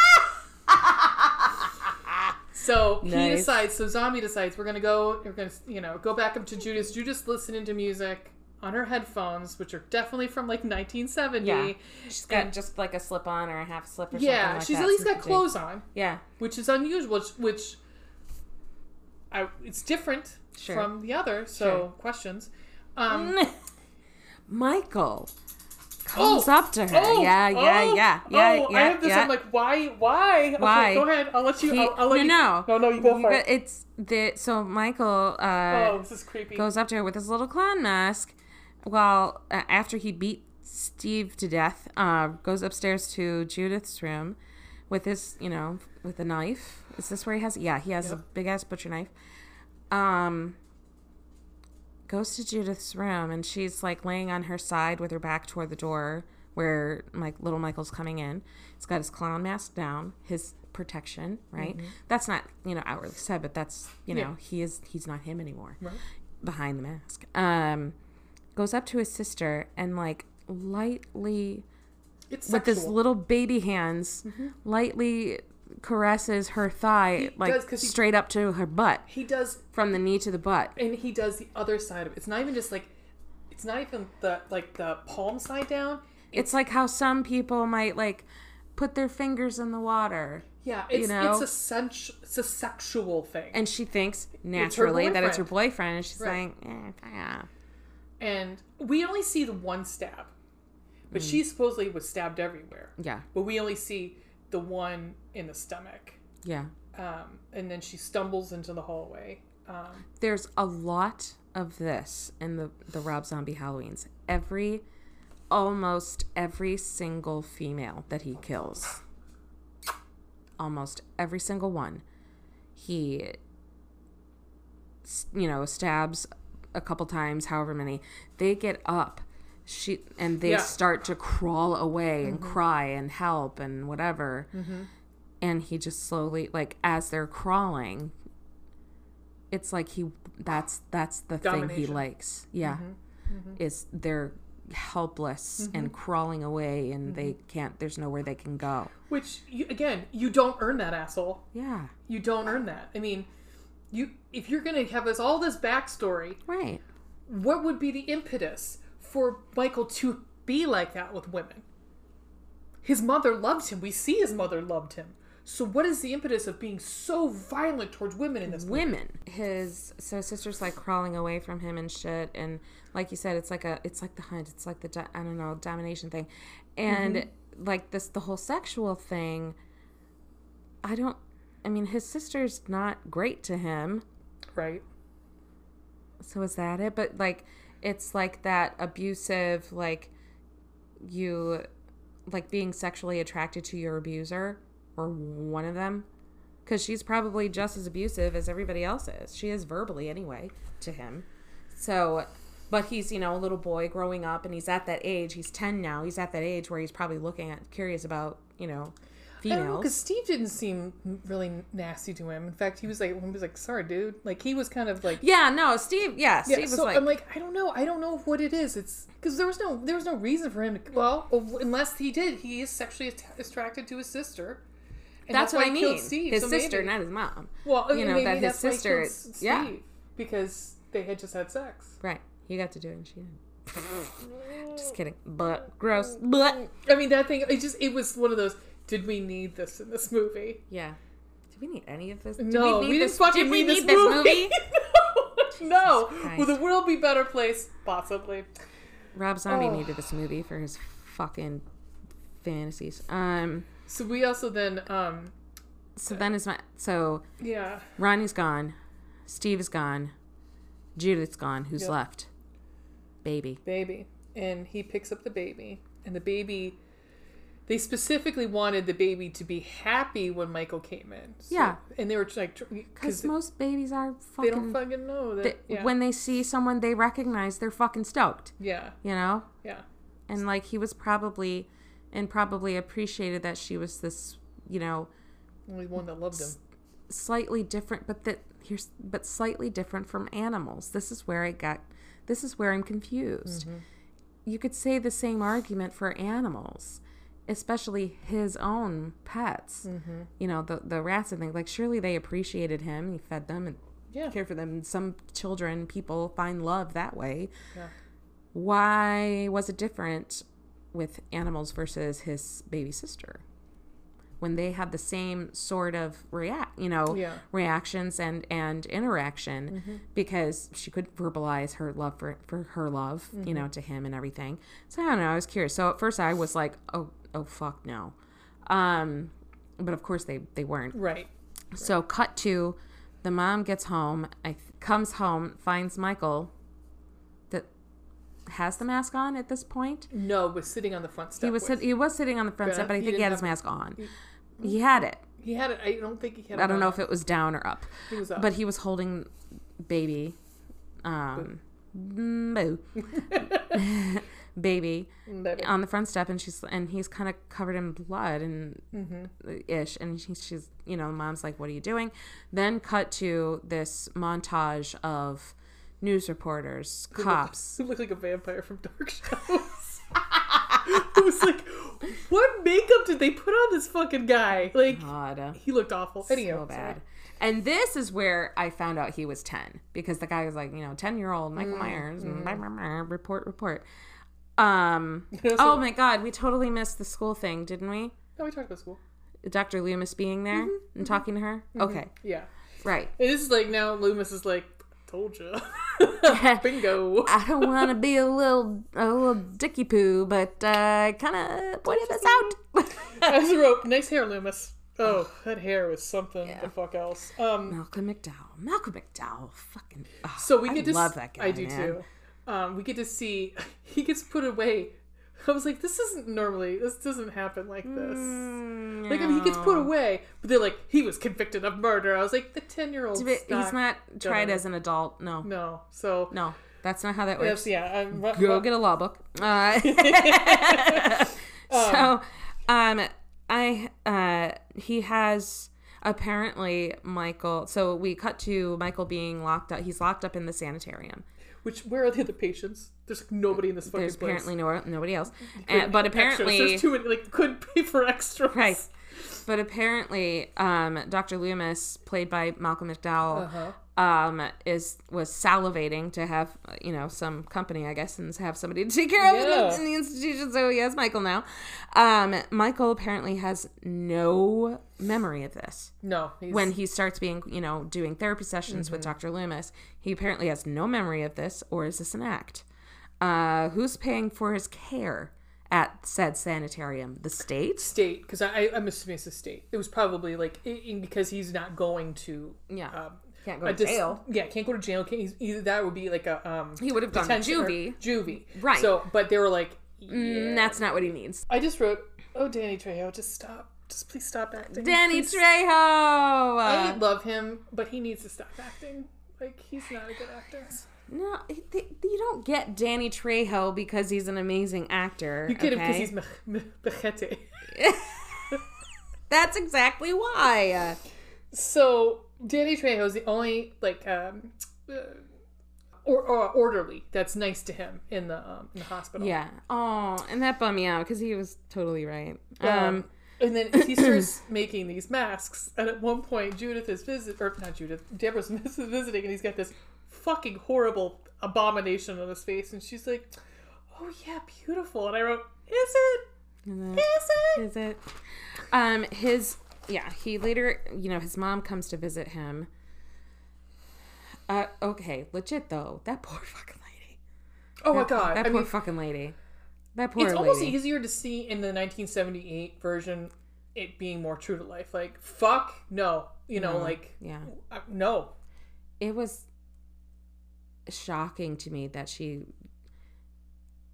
So he decides. So zombie decides we're gonna go. We're gonna you know go back up to Judas. Judas listening to music on her headphones, which are definitely from like 1970. Yeah. She's got And- just like a slip on or a half slip or Yeah, something like she's that. at least got clothes on, Yeah. which is unusual. Which, which I, it's different Sure. from the other. So Sure. questions. Um, Michael comes Oh, up to her. oh, yeah, yeah, oh, yeah, yeah, oh, yeah. I have this. yeah. I'm like, why? Why? Why? Okay, go ahead. I'll let you. He- I'll, I'll let no, you. no, no, no. You go for it. It's the so Michael uh, Oh, this is creepy. goes up to her with his little clown mask. Uh, after he beat Steve to death, uh, goes upstairs to Judith's room with his, you know, with a knife. Is this where he has? Yeah, he has a big ass butcher knife. Um, goes to Judith's room and she's like laying on her side with her back toward the door where like little Michael's coming in. He's got his clown mask down, his protection, right? That's not, you know, outwardly said, but that's, you know, Mm-hmm. Yeah. he is he's not him anymore Right. behind the mask. Um goes up to his sister and like lightly It's with his little baby hands lightly caresses her thigh like does, 'cause he- straight up to her butt he does from the knee to the butt. and he does the other side of it. It's not even just like it's not even the like the palm side down. It's like how some people might like put their fingers in the water Yeah, it's know? it's a sensu- it's a sexual thing. and she thinks naturally that it's her boyfriend. boyfriend and she's Right. like eh, yeah. And we only see the one stab. But she supposedly was stabbed everywhere. Yeah. But we only see the one in the stomach. Yeah. um, and then she stumbles into the hallway. Um, There's a lot of this in the the Rob Zombie Halloweens. Every almost every single female that he kills. Almost every single one. He you know, stabs a couple times, however many. They get up. She and they Yeah. start to crawl away and mm-hmm. cry and help and whatever. Mm-hmm. And he just slowly like as they're crawling, it's like he that's that's the thing he likes. Yeah. Mm-hmm. Is they're helpless and crawling away and they can't there's nowhere they can go. which you, again, you don't earn that asshole. Yeah. You don't earn that. I mean, you if you're gonna have us all this backstory, Right. what would be the impetus for Michael to be like that with women? His mother loved him. We see his mother loved him. So what is the impetus of being so violent towards women in this movie? women. His so his sister's like crawling away from him and shit, and like you said, it's like a it's like the hunt. It's like the do- I don't know domination thing, and mm-hmm. like this the whole sexual thing. I don't. I mean, his sister's not great to him. Right. So is that it? But like, it's like that abusive, like you, like being sexually attracted to your abuser or one of them, because she's probably just as abusive as everybody else is. She is verbally anyway to him. So, but he's you know a little boy growing up, and he's at that age. He's ten now. He's at that age where he's probably looking at curious about you know I don't know females. because Steve didn't seem really nasty to him. In fact, he was like, he was like, "Sorry, dude." Like he was kind of like, yeah, no, Steve. Yeah, yeah. Steve was so like, I'm like, I don't know. I don't know what it is. It's because there was no there was no reason for him to. Well, unless he did, he is sexually attracted to his sister. And that's, what I mean. Steve, his so sister, maybe- not his mom. Well, you know, that his that's sister- killed yeah. Because they had just had sex. Right. He got to do it and she didn't. Just kidding. But gross. But I mean, that thing. It just it was one of those. Did we need this in this movie? yeah. Do we need any of this? Did No, need we, didn't this- fucking did we need, this movie. no, Christ. will the world be a better place? Possibly. Rob Zombie Oh. needed this movie for his fucking fantasies. Um. So we also then, um, So then is my so yeah, Ronnie's gone, Steve is gone, Judith's gone. Who's Yep. left? Baby. baby, and he picks up the baby, and the baby. They specifically wanted the baby to be happy when Michael came in. So- Yeah. and they were like, Because most babies are fucking. they don't fucking know that. they- yeah. When they see someone they recognize, they're fucking stoked. yeah, You know. yeah, and like he was probably and probably appreciated that she was this you know only one that loved him. slightly different but that here's but slightly different from animals this is where i got this is where i'm confused mm-hmm. you could say the same argument for animals especially his own pets mm-hmm. you know the the rats and things like surely they appreciated him he fed them and Yeah, cared for them and some children people find love that way. Yeah. why was it different with animals versus his baby sister? When they had the same sort of react you know Yeah. reactions and and interaction mm-hmm. because she could verbalize her love for for her love you mm-hmm. know to him and everything. So i don't know i was curious. So at first i was like oh oh fuck no um but of course they they weren't Right. so cut to the mom gets home, I comes home, finds Michael that has the mask on at this point. No, was sitting on the front step. He was with- he was sitting on the front Yeah, step, but I he think he didn't had his have- mask on. He had it. He had it. I don't think he had. it I don't know if it was down or up, He was up. but he was holding baby, um, boo, baby Baby. on the front step, and she's and he's kind of covered in blood and Mm-hmm. ish, and she, she's you know, mom's like, "What are you doing?" Then cut to this montage of news reporters, cops. Who looked like a vampire from Dark Shadows. it was like, what makeup did they put on this fucking guy? Like, God, he looked awful. Anyhow, so bad. And this is where I found out he was ten because the guy was like, you know, ten year old Michael Myers, blah, blah, blah, report, report. Um. So- oh my God, we totally missed the school thing, didn't we? No, we talked about school. Dr. Loomis being there and talking to her. Okay, Yeah. right. This is like now Loomis is like, told you. Bingo. I don't want to be a little a little dicky poo, but uh, I kind of pointed this out. As a rope. Nice hair, Loomis. Oh, that hair was something the fuck else. Um, Malcolm McDowell. Malcolm McDowell. Fucking. oh, so we I get to love s- that guy. I do man. too. Um, we get to see he gets put away. I was like, this isn't normally. This doesn't happen like this. Mm, Like, I mean, he gets put away, but they're like, he was convicted of murder. I was like, the ten year old. He's not tried as an adult. No. No. So No. That's not how that works. yeah. I'm, Go get a law book. Uh, so, um, I uh, he has apparently Michael. So we cut to Michael being locked up. He's locked up in the sanitarium. Which where are the other patients? There's like nobody in this fucking There's place. apparently no nobody else, and, but get extras. apparently there's too many. Like couldn't pay for extras. right. But apparently, um, Dr. Loomis, played by Malcolm McDowell, Uh-huh. Um, is was salivating to have you know some company, I guess, and have somebody to take care of in, Yeah. the, in the institution. So he has Michael now. Um, Michael apparently has no memory of this. No. He's, When he starts being, you know, doing therapy sessions Mm-hmm. with Dr. Loomis, he apparently has no memory of this, or is this an act? Uh, who's paying for his care at said sanitarium? The state? state because I, I'm assuming it's a state. It was probably like i i- because he's not going to Yeah. um, Can't go to dis- jail. Yeah, can't go to jail. Can't, he's, either that would be like a um. He would have gone to juvie. Juvie. Right. So, but they were like, Mm, That's not what he needs. I just wrote, oh Danny Trejo, just stop, just please stop acting. Danny Please- Trejo. I love him, but he needs to stop acting. Like he's not a good actor. no, th- you don't get Danny Trejo because he's an amazing actor. You get him because he's Machete. That's exactly why. So Danny Trejo is the only like um, uh, or, or orderly that's nice to him in the um, in the hospital. Yeah. Oh, and that bummed me out because he was totally right. Um, Um, and then he starts making these masks, and at one point Judith is visit or not Judith, Deborah's visiting, and he's got this fucking horrible abomination on his face, and she's like, "Oh yeah, beautiful," and I wrote, "Is it? and Is then- it?" is it? Um, his yeah. He later, you know, his mom comes to visit him. Uh, okay, legit though. That poor fucking lady. Oh my god! That I poor mean, fucking lady. That poor it's almost easier to see in the 1978 version it being more true to life. Like fuck no, you know, No. like Yeah. uh, no. it was shocking to me that she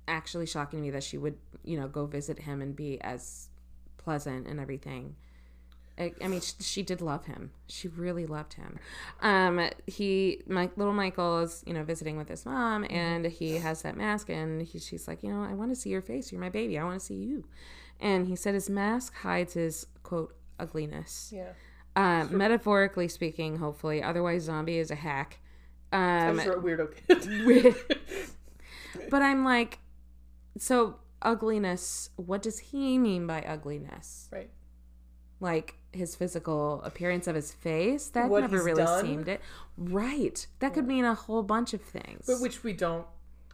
actually shocking to me that she would you know go visit him and be as pleasant and everything I, I mean, she, she did love him. She really loved him. Um, he, my little Michael is, you know, visiting with his mom, and he has that mask, and he, she's like, you know, I want to see your face. You're my baby. I want to see you. And he said his mask hides his quote ugliness. Yeah. Um, metaphorically speaking, hopefully. Otherwise, zombie is a hack. Um, wrote weirdo kid. But I'm like, so ugliness. What does he mean by ugliness? right. Like his physical appearance of his face? That What never really done? seemed it. Right. That could mean a whole bunch of things. But which we don't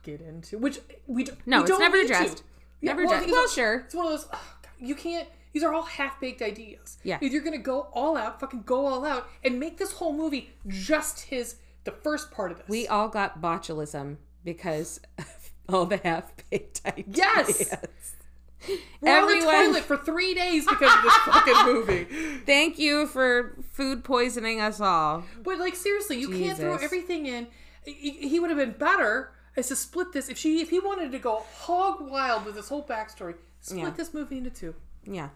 get into. Which we don't. no, we it's don't never need to. addressed. Yeah, never well, addressed. Well, it's- sure. It's one of those. oh, God, you can't. These are all half baked ideas. Yeah. If you're gonna go all out, fucking go all out, and make this whole movie just his the first part of this. We all got botulism because of all the half baked ideas. Yes! We're on the toilet for three days because of this fucking movie. Thank you for food poisoning us all. But like seriously, you can't throw everything in. He, he would have been better as to split this if she if he wanted to go hog wild with this whole backstory. Split Yeah. this movie into two. Yeah.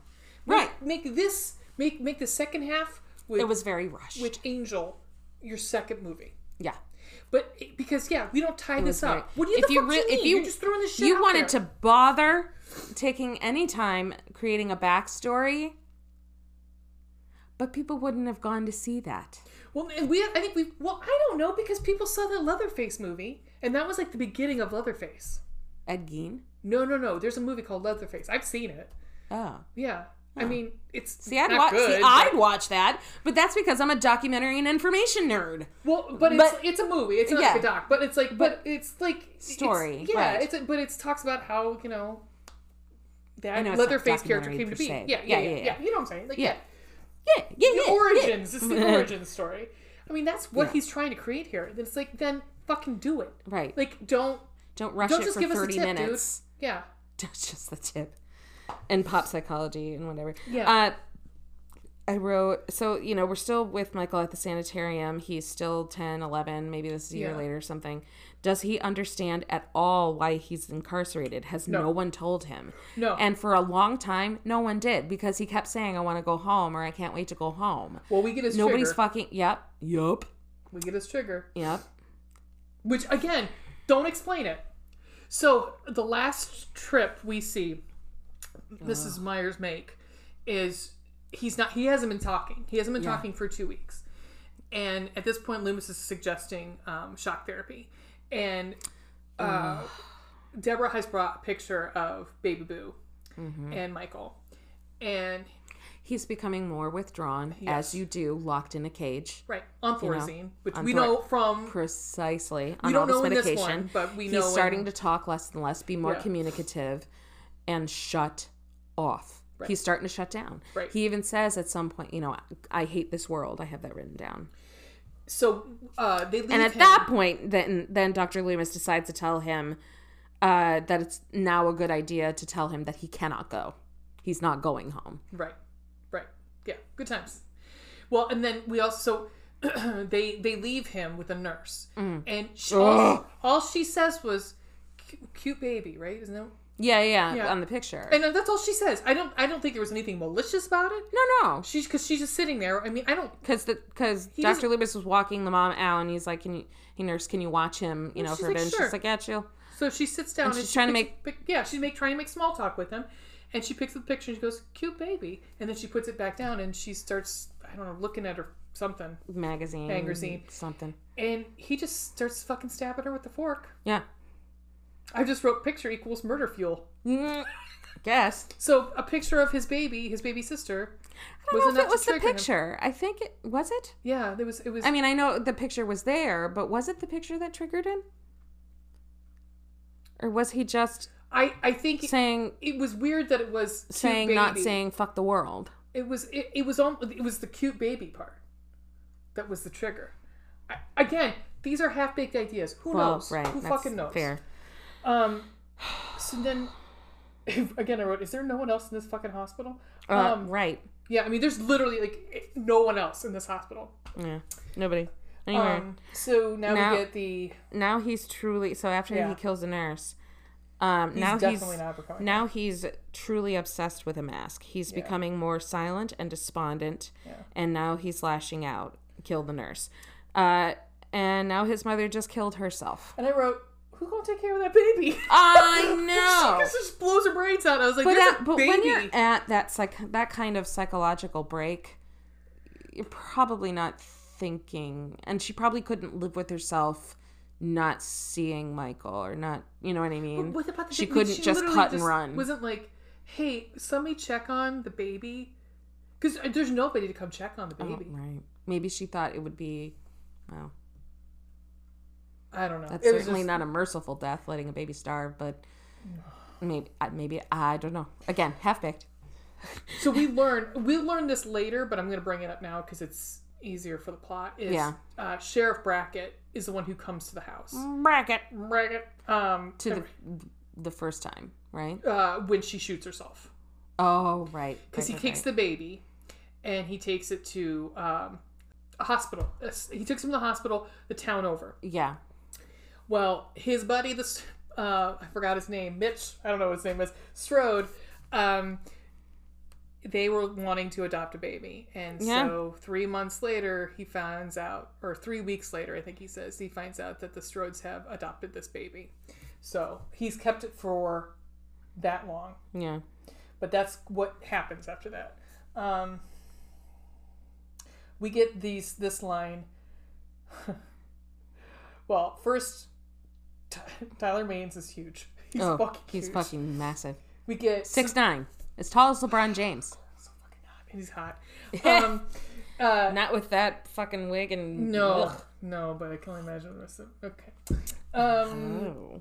Make- Right. Make this make make the second half with It was very rushed. Which Angel your second movie. yeah. But because yeah, we don't tie this up. What do you, if you re- you if you- You're just throwing this shit you wanted there. to bother taking any time creating a backstory, but people wouldn't have gone to see that. Well, we I think we well I don't know because people saw the Leatherface movie and that was like the beginning of Leatherface. Ed Gein. No, no, no. There's a movie called Leatherface. I've seen it. Oh. Yeah. I mean, it's See, I'd not watch. good. see, but- I'd watch that, but that's because I'm a documentary and information nerd. Well, but it's But- it's a movie. It's not yeah. like a doc, but it's like but, it's like it's- Story, yeah, right. it's a, but it talks about how you know that Leatherface character came to be. Yeah yeah yeah, Yeah, yeah, You know what I'm saying? Like Yeah. yeah, Yeah, yeah, the origins. It's the origin story. I mean, that's what he's trying to create here. It's like then fucking do it. Right. Like don't Don't rush don't it just for give us a 30 tip, minutes. dude. Yeah. That's just the tip. And pop psychology and whatever. Yeah. Uh, I wrote, so, you know, we're still with Michael at the sanitarium. He's still 10, 11, maybe this is a year Yeah. later or something. Does he understand at all why he's incarcerated? Has no, No. one told him? No. And for a long time, no one did because he kept saying, I want to go home or I can't wait to go home. Well, we get his Nobody's trigger. fucking, yep, Yep. we get his trigger. yep. Which again, don't explain it. So the last trip we see Mrs. Myers make is he's not he hasn't been talking. He hasn't been Yeah. talking for two weeks. And at this point Loomis is suggesting um, shock therapy. And uh, Deborah has brought a picture of Baby Boo Mm-hmm. and Michael. And He's becoming more withdrawn, Yes. as you do, locked in a cage. right, on Thorazine, which on we Thor- know from Precisely. we On don't all this know in this medication. one, but we He's know starting in- to talk less and less, be more Yeah. communicative, and shut off. Right. He's starting to shut down. Right. He even says at some point, you know, I hate this world. I have that written down. so uh, they leave And at him- that point, then then Dr. Loomis decides to tell him uh, that it's now a good idea to tell him that he cannot go. He's not going home. Right. Right. Yeah. Good times. Well, and then we also they they leave him with a nurse, and she, all, all she says was "cute baby," right? Isn't it? Yeah, yeah, Yeah. on the picture. And uh, that's all she says. I don't I don't think there was anything malicious about it. no, no. She's because she's just sitting there. I mean, I don't. because because He Dr. doesn't- Loomis was walking the mom out, and he's like, "Can you, hey nurse, can you watch him? You know, she's for a bit." "Sure." She's like, "Yeah, chill." So she sits down and, she's she trying to make- pick, yeah she's make trying to make small talk with him, and she picks up the picture and she goes cute baby, and then she puts it back down and she starts I don't know looking at her something, Magazine, Magazine. something. and he just starts fucking stabbing her with the fork. Yeah, I just wrote picture equals murder fuel. Mm, guess. So a picture of his baby, his baby sister. I don't know if it was the trigger him. picture. I think it was it. Yeah, there was. It was. I mean, I know the picture was there, but was it the picture that triggered him, or was he just I I think saying it was weird that it was saying not saying fuck the world? It was it, it was on it was the cute baby part that was the trigger. I, again, these are half baked ideas. Who Well, knows? right? Who fucking knows? Fair. Um. So then, again, I wrote, "Is there no one else in this fucking hospital?" Uh, um. right. Yeah. I mean, there's literally like no one else in this hospital. Yeah. Nobody. Anyway. Um. So now, Now- we get the. now he's truly so after Yeah. he kills the nurse um He's now definitely he's not now he's truly obsessed with a mask he's becoming more silent and despondent Yeah. and now he's lashing out kill the nurse uh and now his mother just killed herself And I wrote, "Who gonna take care of that baby?" i know She just blows her brains out. I was like, but, "There's at, a but baby." when you're at that psych that kind of psychological break you're probably not thinking and she probably couldn't live with herself not seeing michael or not you know what i mean What about the she baby? couldn't just literally cut and run. Wasn't like, "Hey, somebody check on the baby," because uh, there's nobody to come check on the Oh, baby. right. Maybe she thought it would be, well, I don't know. that's It certainly just- not a merciful death, letting a baby starve, but maybe, I- maybe, I don't know. Again, half baked. So we learn we learn this later, but I'm going to bring it up now because it's easier for the plot. Is Yeah. uh, Sheriff Brackett is the one who comes to the house. Bracket. Brackett, um, To the, the first time, right? uh, when she shoots herself. Oh, right. because right, he right, takes right. the baby and he takes it to um, a hospital. He takes him to the hospital, the town over. Yeah. Well, his buddy, this uh, I forgot his name, Mitch. I don't know what his name is. Strode. Um, they were wanting to adopt a baby, and Yeah. so three months later, he finds out, or three weeks later, I think he says, he finds out that the Strodes have adopted this baby. So he's kept it for that long Yeah. but that's what happens after that. Um, we get these this line. well, first, Ty- Tyler Mane's is huge. He's oh, fucking he's huge. fucking massive. We get Six nine, as tall as LeBron James. so fucking hot. He's hot. Um, uh, Not with that fucking wig and no, Ugh. no, but I can only imagine the rest of. Okay. Um, Oh.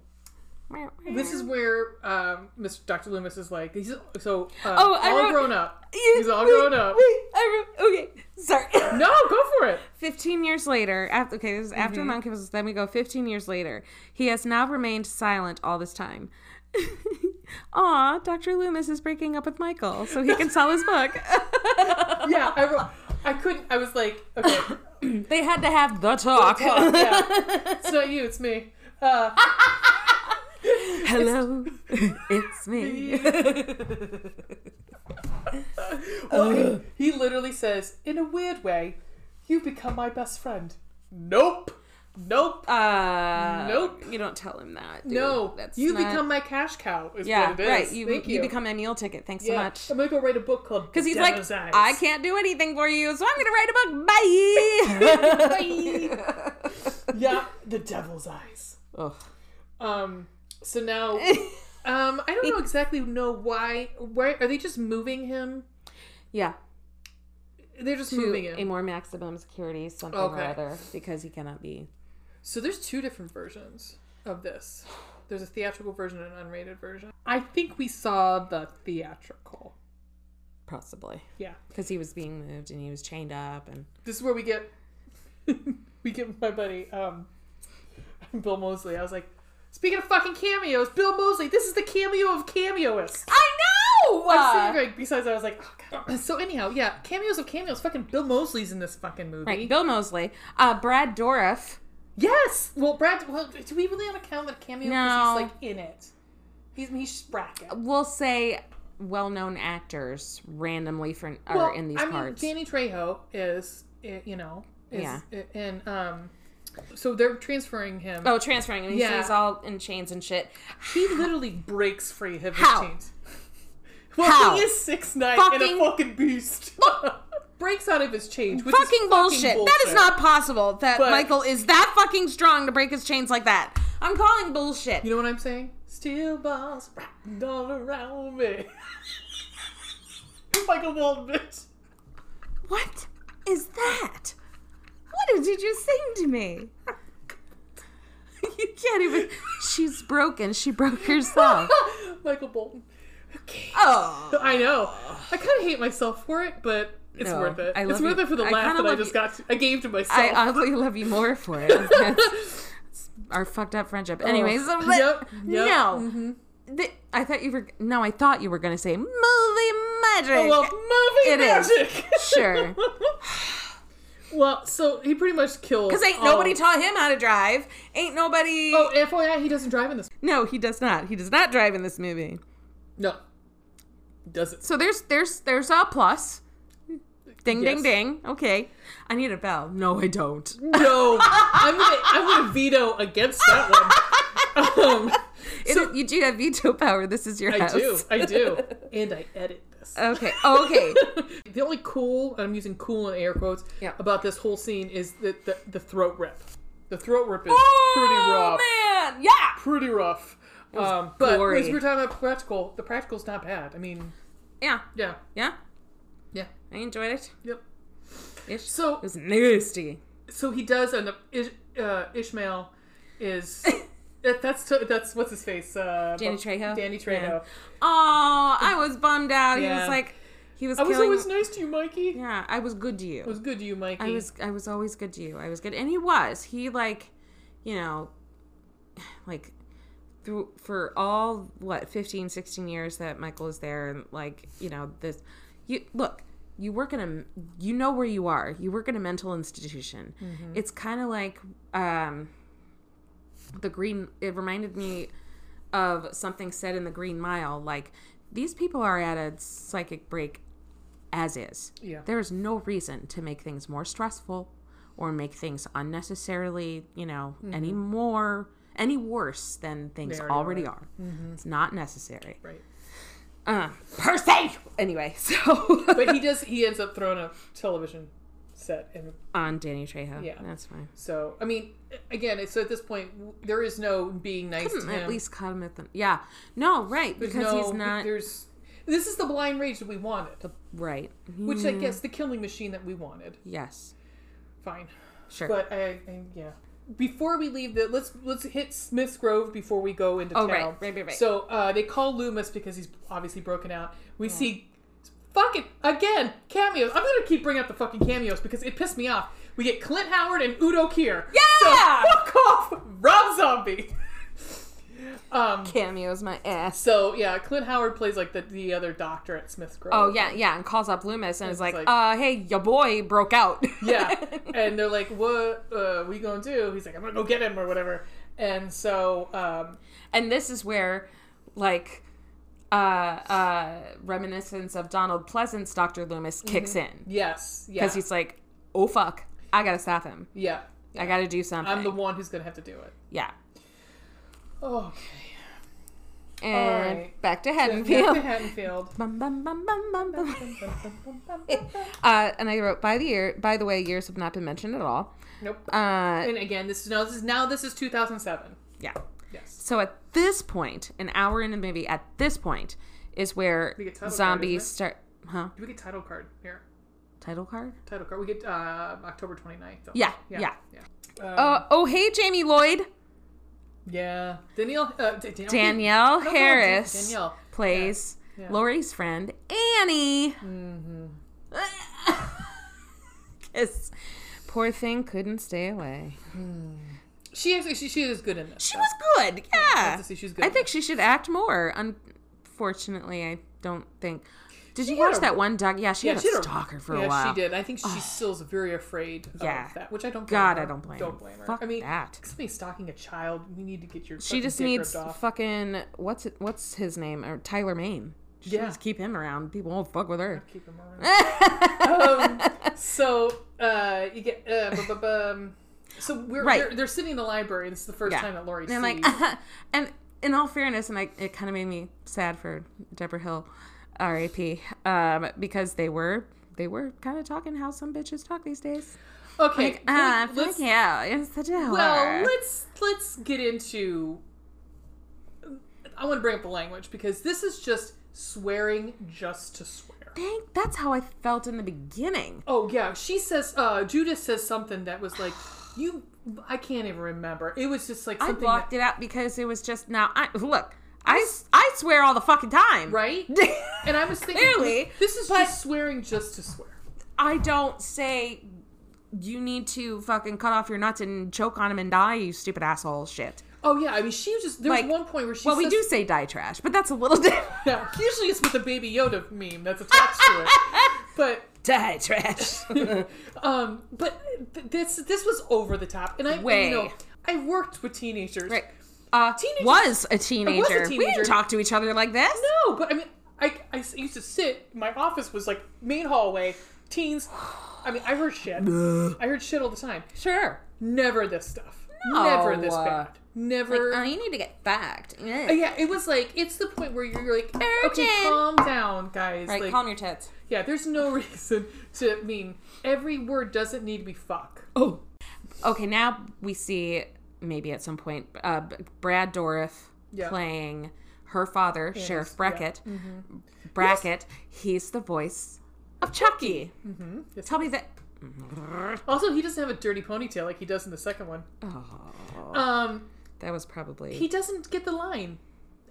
This is where um, Mr. Dr. Loomis is like he's so uh, Oh, all wrote- grown up. Yeah, He's all wait, grown up. Wait, I wrote, okay, sorry. No, go for it. 15 years later, after, okay, this is after Mm-hmm. us, then we go 15 years later. He has now remained silent all this time. Aw, Dr. Loomis is breaking up with Michael so he can sell his book. yeah, I wrote. I couldn't. I was like, okay, they had to have the talk. talk, yeah. it's not you, it's me. Uh, Hello, it's me. well, he, he literally says, in a weird way, you've become my best friend. Nope. Nope. Uh, Nope. You don't tell him that. dude. no. that's you not- become my cash cow. Is Yeah, what it is. right. You, Thank you you. become my meal ticket. Thanks so much. I'm gonna go write a book called Because he's like, Eyes. I can't do anything for you, so I'm gonna write a book. Bye. Bye. yeah, the Devil's Eyes. Ugh. Um. So now, um, I don't know exactly know why. Why are they just moving him? Yeah, They're just to moving him a more maximum security something Okay. or other because he cannot be. So there's two different versions of this. There's a theatrical version and an unrated version. I think we saw the theatrical. Possibly Yeah. because he was being moved and he was chained up and This is where we get we get my buddy um Bill Moseley. I was like, speaking of fucking cameos, Bill Moseley, this is the cameo of cameoists. I know. I was sitting there, besides, I was like, oh, God. so anyhow, yeah, cameos of cameos. Fucking Bill Moseley's in this fucking movie. right, Bill Moseley, uh, Brad Dourif. Yes. Well, Brad. Well, do we really want to count that cameo? No. he's like in it. He's he's Brackett. We'll say well-known actors randomly for are well, in these I parts. mean, Danny Trejo is, eh, you know, is, Yeah. eh, and um, so they're transferring him. oh, transferring him. Yeah. He's all in chains and shit. He literally breaks free of his How? chains. Well, How? he is six nine and Fucking- a fucking beast. breaks out of his chains. Which Fucking is bullshit. That is not possible. That But- Michael is that fucking strong to break his chains like that. I'm calling bullshit. You know what I'm saying? Steel balls wrapped all around me. like Michael Bolton, bitch. What is that? What did you sing to me? you can't even. She's broken. She broke herself. Michael Bolton. Okay. Oh. I know. I kind of hate myself for it, but it's No, worth it. I it's love worth you. it for the I laugh that I just you. got. I gave to myself. I oddly love you more for it. That's our fucked up friendship. Anyways, Oh, but yep, yep, no. mhm. Th- I thought you were. No, I thought you were going to say movie magic. Oh, well, movie It is. magic. Sure. Well, so he pretty much killed. Because ain't all- nobody taught him how to drive. Ain't nobody. Oh, FYI, he doesn't drive in this. No, he does not. He does not drive in this movie. No, does it? So there's there's there's a plus. Ding Yes. ding ding. Okay. I need a bell. No, I don't. No, I'm gonna I'm gonna veto against that one. Um, It- So- you do have veto power. This is your I house. do, I do, and I edit this. Okay. Okay. the only cool, and I'm using cool in air quotes, Yeah. about this whole scene is the, the, the throat rip. The throat rip is oh pretty rough. man. Yeah. Pretty rough. Um, but as we were talking about practical, the practical's not bad. I mean, Yeah. yeah, Yeah. yeah, I enjoyed it. yep. Ish. So, it was nasty. so he does end up. Ish, uh, Ishmael is. that, that's to, that's what's his face. Uh, Danny Trejo? Danny Trejo. Yeah. Oh, I was bummed out. He was like, he was I was always nice to you, Mikey. yeah, I was good to you. I was good to you, Mikey. I was I was always good to you. I was good, and he was. He like, you know, like through for all what 15 16 years that michael is there and like you know this you look you work in a you know where you are you work in a mental institution it's kind of like um the green it reminded me of something said in the green mile like these people are at a psychic break as is Yeah. there is no reason to make things more stressful or make things unnecessarily you know any more any worse than things Mm-hmm. They already already are it's not necessary right. uh, per se anyway so But he does. He ends up throwing a television set in on danny trejo Yeah. that's fine So I mean, again, so at this point there is no being nice Couldn't to him. at least cut him at the yeah no right There's because no, he's not There's this is the blind rage that we wanted, right which I Mm, guess the killing machine that we wanted. yes Fine, sure but I, I yeah. Before we leave, the let's let's hit Smith's Grove before we go into Oh, town. right, right, right, right. So uh, they call Loomis because he's obviously broken out. We see. Fucking again cameos. I'm gonna keep bringing up the fucking cameos because it pissed me off. We get Clint Howard and Udo Kier. Yeah! So fuck off, Rob Zombie. Um, Cameos my ass. so yeah, Clint Howard plays like the, the other doctor at Smith Grove. Oh yeah, yeah, and calls up Loomis and is It's like, like- "Uh, hey, your boy broke out." yeah, and they're like, "What? Uh, we gonna do?" He's like, "I'm gonna go get him" or whatever. And so, um, and this is where, like, uh, uh, reminiscence of Donald Pleasence's Doctor Loomis kicks in yes, yeah, because he's like, "Oh fuck, I gotta stop him. yeah, I gotta do something." I'm the one who's gonna have to do it. yeah. Okay, And right. back to back Haddonfield. to Haddonfield. Bum, bum, bum. Uh, and I wrote, by the year, by the way, years have not been mentioned at all. nope. Uh, And again, this is now this is now this is 2007. yeah. Yes. So at this point, an hour in the movie, at this point, is where title card, zombies start. Huh? Do we get title card here? Title card? Title card. We get uh, October 29th. Though. Yeah, Yeah. yeah. yeah. Um, Uh, oh, hey, Jamie Lloyd. yeah. Danielle. Uh, Danielle. Danielle no, Harris Danielle. plays Yeah. Laurie's friend, Annie. Mm-hmm. Poor thing couldn't stay away. She actually she, she is good in this. She was good. Yeah. to she's good I think this. she should act more. Unfortunately, I don't think. Did you She had watch a- that one Doug? Yeah, she Yeah, had she a stalker for yeah, a while. she did. I think she still is very afraid Yeah. of that, which I don't. Blame God, her. I don't blame Don't her. blame her. Fuck I mean, that. somebody stalking a child, we need to get your. She just needs fucking what's it? What's his name? Or Tyler Mane. She Yeah. just keep him around. People won't fuck with her. Keep him around. um, so uh, you get uh, bu- bu- bu- um, so we're Right. they're, they're sitting in the library. and It's the first Yeah. time that Laurie And sees. Like, and in all fairness, and I, it kind of made me sad for Debra Hill, R.A.P. Um, because they were they were kind of talking how some bitches talk these days. okay, Ah, let- fuck yeah, it's the door. well, let's let's get into. I want to bring up the language because this is just swearing just to swear. Dang, that's how I felt in the beginning. Oh yeah, she says. uh Judith says something that was like, you. I can't even remember. It was just like I blocked that, it out because it was just now. I look, I I swear all the fucking time, right? And I was thinking, Clearly, this is just swearing just to swear. I don't say you need to fucking cut off your nuts and choke on them and die, you stupid asshole shit. Oh yeah, I mean, she was just. There Like, was one point where she. Well, we do say die trash, but that's a little different. Yeah, usually it's with the Baby Yoda meme that's attached to it. But die trash. um, but th- this this was over the top, and I Way. you know I worked with teenagers. right. Uh, Teenagers- was a teenager. We teenager. didn't talk to each other like this. No, but I mean, I, I used to sit. My office was like main hallway. Teens. I mean, I heard shit. I heard shit all the time. Sure. Never this stuff. No. Never this bad. Never. Oh, you need to get fucked. Uh, yeah, it was like it's the point where you're like, okay, calm down, guys. Right, like, calm your tits. yeah, there's no reason to I mean every word doesn't need to be fuck. Oh. Okay, now we see maybe at some point uh, Brad Dourif Yeah. playing her father, Sheriff yeah. Brackett. Brackett. He's the voice of Chucky. Yes. Tell me that. Also, he doesn't have a dirty ponytail like he does in the second one. Oh, Um, that was probably. he doesn't get the line.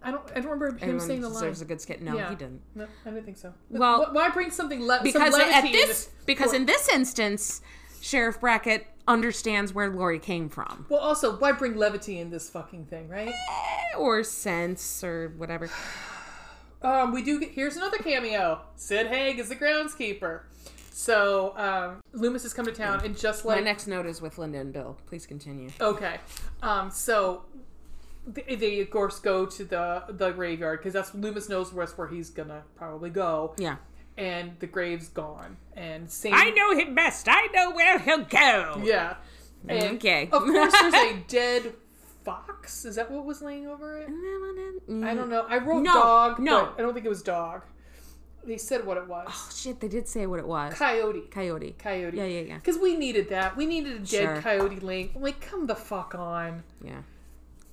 I don't. I don't remember him everyone saying the line. deserves a good skit. No, Yeah. he didn't. No, I didn't think so. Well, why bring something le- Because some at this, because in this instance, Sheriff Brackett understands where Laurie came from, well, also why bring levity in this fucking thing, right? Eh, or sense, or whatever. Um, we do get here's another cameo. Sid Haig is the groundskeeper. So um, Loomis has come to town, and just like My next note is with Linda and Bill. Please continue. okay, um, so they, they of course go to the the graveyard because that's Loomis knows where's where he's gonna probably go, Yeah. And the grave's gone, and same I know him best. I know where he'll go. yeah, and Okay. of course there's a dead fox. Is that what was laying over it? Mm. I don't know. I wrote No, dog, no. but I don't think it was dog. They said what it was. Oh, shit, they did say what it was. Coyote. Coyote. Coyote. Yeah, yeah, yeah. Because we needed that. We needed a dead Sure. coyote laying. Like, come the fuck on. Yeah.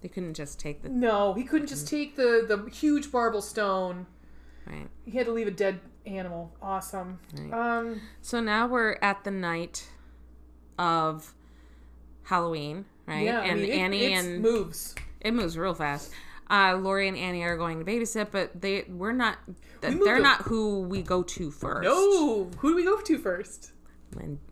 They couldn't just take the. No, he couldn't just mm. take the the huge marble stone. Right. He had to leave a dead animal. Awesome. Right. Um. So now we're at the night of Halloween, right? Yeah. and I mean, it, Annie and moves. it moves real fast. Uh, Laurie and Annie are going to babysit, but they we're not. moved they're not who we go to first. No. Who do we go to first?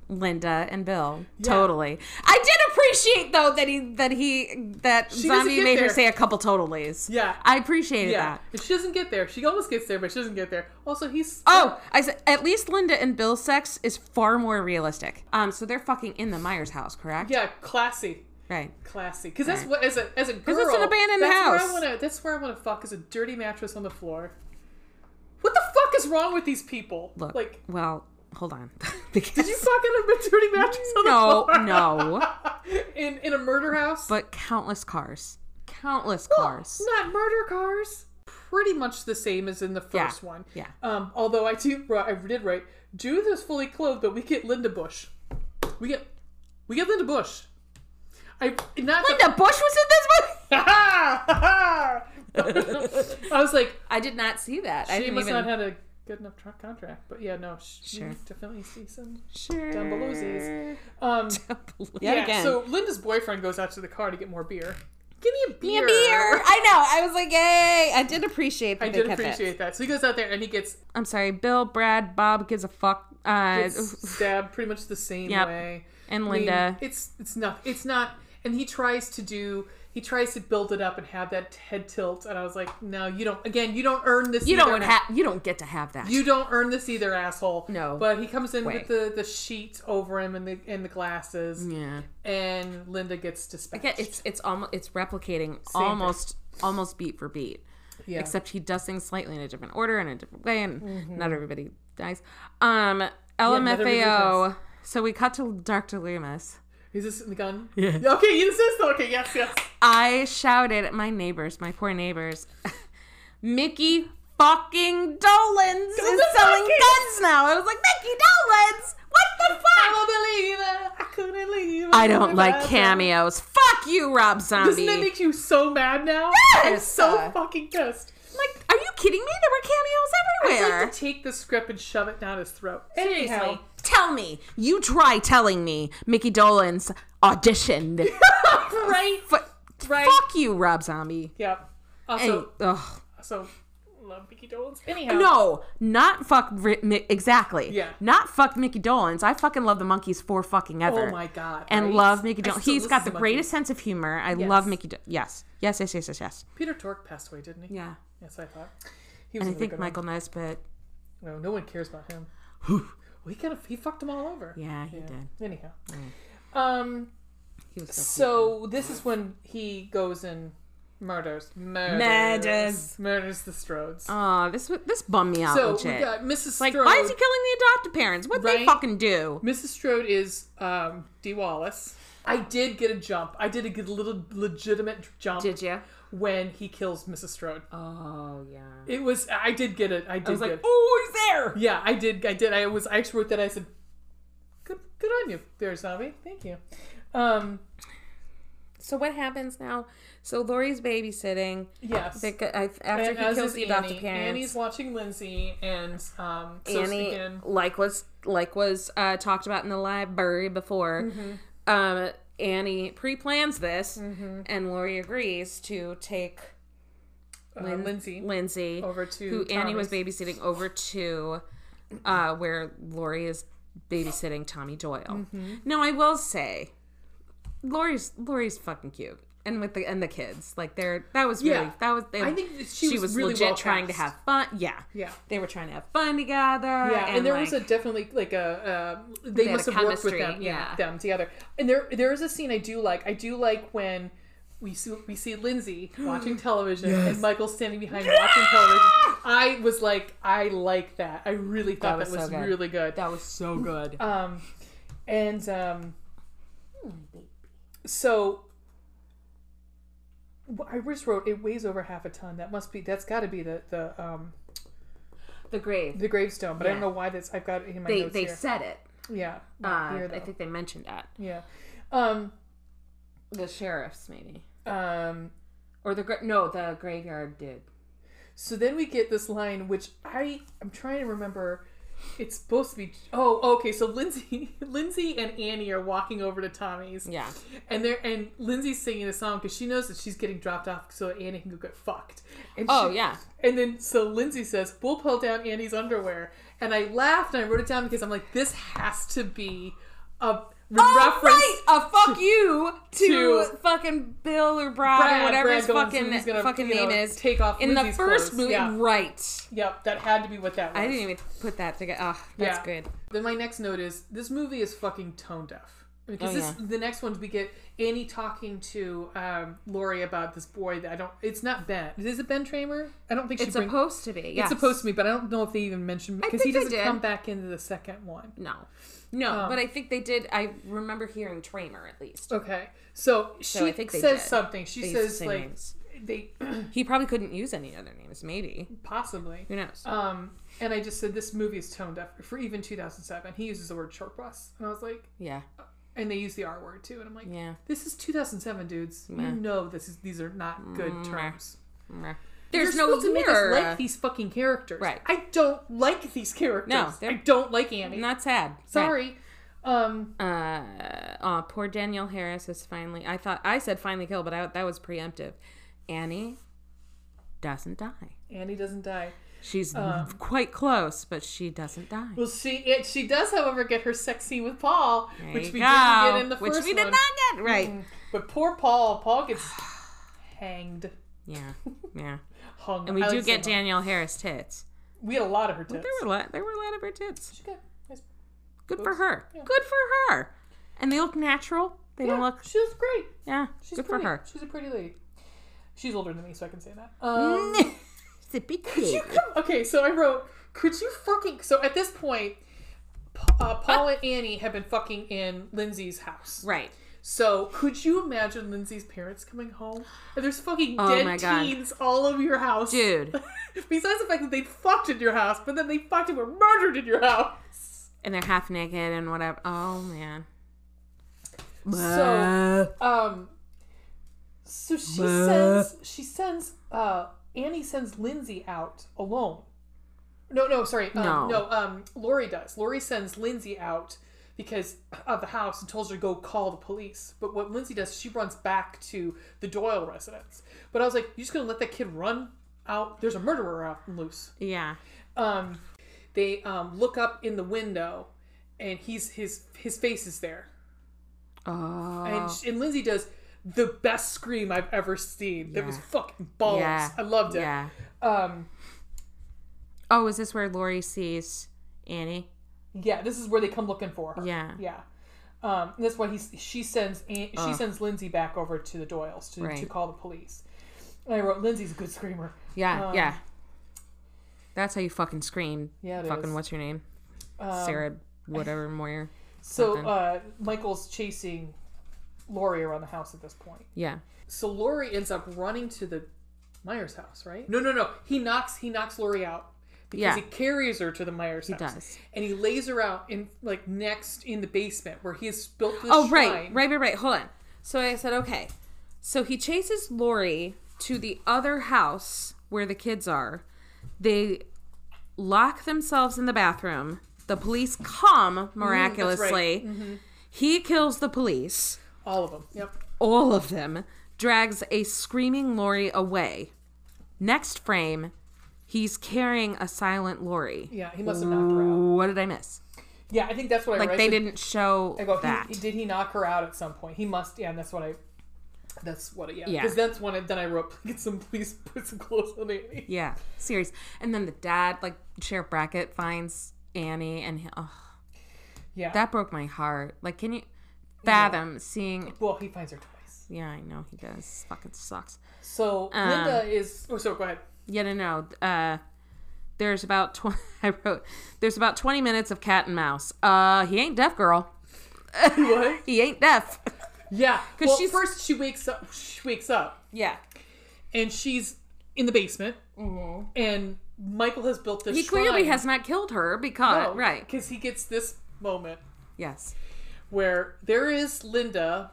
Linda and Bill. Yeah. Totally. I did appreciate though that he that he that doesn't zombie made her say a couple totallys. Yeah. I appreciated Yeah, that. and she doesn't get there. She almost gets there, but she doesn't get there. Also, he's Oh, I said at least Linda and Bill's sex is far more realistic. Um, so they're fucking in the Myers house, correct? yeah, classy, Right. classy. Because that's Right. what as a as a girl, it's an abandoned that's Where house. I wanna, that's where I want to fuck is a dirty mattress on the floor. What the fuck is wrong with these people? Look. like, well, hold on. because did you fuck in a dirty mattress on No, the no. in in a murder house? but countless cars, countless Well, cars. not murder cars. Pretty much the same as in the Yeah, first one. yeah. Um, although I do, I did write Judith is fully clothed, but we get Linda Bush. We get, we get Linda Bush. I not the- Linda Bush was in this movie. I was like, I did not see that. I didn't must even. not had a good enough tra- contract. But yeah, no, she Sure. definitely see some. sure. down below these. Um, Yet yeah. again. So Linda's boyfriend goes out to the car to get more beer. Give me a Give me beer. a beer. I know. I was like, yay! I did appreciate. That I they did kept it. appreciate that. So he goes out there and he gets I'm sorry, Bill, Brad, Bob gives a fuck. Uh, gets stabbed pretty much the same Yep. way. and I mean, Linda. it's it's not it's not and he tries to do he tries to build it up and have that head tilt and I was like, no, you don't again, you don't earn this you either. don't have. You don't get to have that. you don't earn this either, asshole. No. But he comes in Way. with the, the sheet over him and the and the glasses yeah. and Linda gets dispatched. Again, it's it's almost it's replicating almost almost beat for beat. yeah. Except he does things slightly in a different order and a different way, and Mm-hmm. not everybody dies. Um, LMFAO. So we cut to Dr. Loomis. Is this in the gun? Yeah. Okay, you insist. Okay, yes, yes. I shouted at my neighbors, my poor neighbors, Mickey fucking Dolans is selling fucking- guns now. I was like, Micky Dolenz? What the I'm fuck? a believer. I couldn't leave. I don't like cameos. Fuck you, Rob Zombie. Doesn't that make you so mad now? I'm Yes! so fucking pissed. like, are you kidding me? There were cameos everywhere. I'd everywhere. like to take the script and shove it down his throat. Seriously. Anyhow, Tell me. You try telling me Micky Dolenz auditioned. right, F- right. Fuck you, Rob Zombie. Yeah. And, Also, ugh. also love Micky Dolenz. Anyhow, No, not fuck exactly. Yeah. Not fuck Micky Dolenz. I fucking love the Monkees for fucking ever. Oh my god. And right? love Mickey I He's got the to greatest Monkees. sense of humor. I Yes. love Mickey. Do- yes. Yes. Yes. Yes. Yes. Yes. Peter Tork passed away, didn't he? Yeah. Yes, I thought. He was And I think Michael Nesmith. No, no one cares about him. He kind of he fucked them all over. Yeah, he did. Anyhow, um, He was so. so this is when he goes and murders, murders, Murders. murders the Strodes. Oh, this this bummed me out. so legit. we got Mrs. like, Strode. why is he killing the adopted parents? What they fucking do? Mrs. Strode is um, Dee Wallace. I did get a jump. I did a good little legitimate jump Did you? When he kills Mrs. Strode. Oh yeah. It was. I did get it. I did I was like, get. oh, he's there. Yeah, I did. I did. I was. I actually wrote that. I said, "Good, good on you, there, zombie. Thank you." Um. So what happens now? So Laurie's babysitting. Yes. They, after and he kills the adopted Annie. parents. Annie's watching Lindsay, and um, so Annie, again, like was like was uh, talked about in the library before. Mm-hmm. Um, Annie pre-plans this, and Laurie agrees to take uh, Lindsay Lindsay, over to who Annie was babysitting, over to uh, where Laurie is babysitting Tommy Doyle. Mm-hmm. Now, I will say, Laurie's Laurie's fucking cute. And with the and the kids, like they're that was really Yeah. that was they, I think she was really legit well trying to have fun. Yeah, Yeah. they were trying to have fun together. Yeah, and, there was a definitely like a uh, they, had must have worked with them, yeah, yeah. them together. And there there is a scene I do like. I do like when we see we see Lindsay watching television and Michael standing behind watching television. I was like, I like that. I really thought that was was, so good. really good. that was so good. Um, and um, so wh- I just wrote it weighs over half a ton. That must be that's got to be the the um the grave. the gravestone. But I don't know why that's. I've got it in my They notes they here. said it. Yeah, Uh, here, I think they mentioned that. Yeah. Um. The sheriffs maybe, Um. or the gra- no, the graveyard did. So then we get this line, which I I'm trying to remember. It's supposed to be. Oh, okay. So Lindsay, Lindsay and Annie are walking over to Tommy's. Yeah. And they're and Lindsay's singing a song because she knows that she's getting dropped off so Annie can go get fucked. And Oh she- yeah. And then so Lindsay says, "We'll pull down Annie's underwear," and I laughed and I wrote it down because I'm like, this has to be a Oh, reference. right! A fuck you to, to fucking Bill or Brad, Brad, or whatever Brad his fucking gonna, fucking you know, name is. Take off in the first clothes. movie, Yeah. right? Yep, that had to be what that was. I didn't even put that together. Oh, that's Yeah. good. Then my next note is this movie is fucking tone deaf. Because Oh, this, yeah. the next ones we get Annie talking to um, Laurie about this boy that I don't. It's not Ben. Is it Ben Tramer? I don't think she It's brings. supposed to be. It's supposed to be, but I don't know if they even mentioned because he doesn't come back into the second one. No, no, Um, but I think they did. I remember hearing Tramer at least. Okay, so she think they says did. something. She They says like names. they He probably couldn't use any other names. Maybe possibly. who knows? Um, and I just said this movie is tone deaf for even 2007. He uses the word short bus, and I was like, yeah, and they use the R word too, and I'm like, yeah. this is 2007, dudes. Meh. You know this is these are not good terms. Meh. There's no supposed to make us like these fucking characters. Right. I don't like these characters. No, they're- I don't like Annie. Not sad. Sorry. Um, Uh, oh, poor Danielle Harris is finally. I thought I said finally killed, but I, that was preemptive. Annie doesn't die. Annie doesn't die. She's Um, quite close, but she doesn't die. Well, she it, she does, however, get her sex scene with Paul, There which you we go. didn't get in the which first we did one. not get right. Mm. But poor Paul. Paul gets hanged. Yeah, yeah. Hung. And we I do get. Danielle Harris tits. We had a lot of her tits. There were a lot. There were a lot of her tits. She got nice. Good for her. Yeah. Good for her. And they look natural. They Yeah, don't look. she was great. Yeah. She's good pretty. for her. She's a pretty lady. She's older than me, so I can say that. Um, it's a big could you come- okay, so I wrote, could you fucking? So at this point, uh, Paul and Annie have been fucking in Lindsay's house. Right. So could you imagine Lindsay's parents coming home and there's fucking Oh dead teens all over your house, Dude. Besides the fact that they fucked in your house, but then they fucked and were murdered in your house. And they're half naked and whatever. Oh man. So, um, so she sends she sends uh Annie sends Lindsay out alone. No, no, sorry, um, No. no. Um, Laurie does. Laurie sends Lindsay out because of the house and tells her to go call the police. But what Lindsay does, she runs back to the Doyle residence. But I was like, you just gonna let that kid run out? There's a murderer out loose. Yeah. Um, they um look up in the window, and he's his his face is there. Oh. And, sh and Lindsay does the best scream I've ever seen. That was fucking balls. Yeah. I loved it. Yeah. Um, Oh, is this where Laurie sees Annie? Yeah, this is where they come looking for her. Yeah. Yeah. Um, that's why he's she sends An- she sends Lindsay back over to the Doyles to, to call the police. And I wrote Lindsay's a good screamer. Yeah. Um, yeah. That's how you fucking scream. Yeah, fucking is. what's your name? Um, Sarah, whatever Moyer. So uh, Michael's chasing Laurie around the house at this point. Yeah. So Laurie ends up running to the Myers house, right? No, no, no. He knocks he knocks Laurie out because Yeah. he carries her to the Myers He house. does. And he lays her out in like next in the basement where he has built this Oh, right. shrine. Right, right, right. Hold on. So I said, okay. So he chases Laurie to the other house where the kids are. They lock themselves in the bathroom. The police come mm, miraculously. Mm-hmm. He kills the police, All of them. Yep. all of them, drags a screaming Laurie away. Next frame, he's carrying a silent Laurie. Yeah, he must have knocked her out. What did I miss? Yeah, I think that's what I Like read. they didn't show I go, that. he, did he knock her out at some point? He must. Yeah, and that's what I. That's what. I, yeah. Yeah. Because that's when I, then I wrote, get some please put some clothes on Annie. Yeah, serious. And then the dad, like Sheriff Brackett, finds Annie, and he, oh, Yeah. that broke my heart. Like, can you fathom seeing? well, he finds her twice. Yeah, I know he does. Fucking sucks. So Um, Linda is. Oh, so go ahead. Yeah, no, no. Uh, there's about twenty. I wrote. There's about twenty minutes of cat and mouse. Uh, he ain't deaf, girl. What? He ain't deaf. Yeah, well, she's- first she wakes up. She wakes up yeah. and she's in the basement, and Michael has built this. He clearly has not killed her because No, right. because he gets this moment Yes. where there is Linda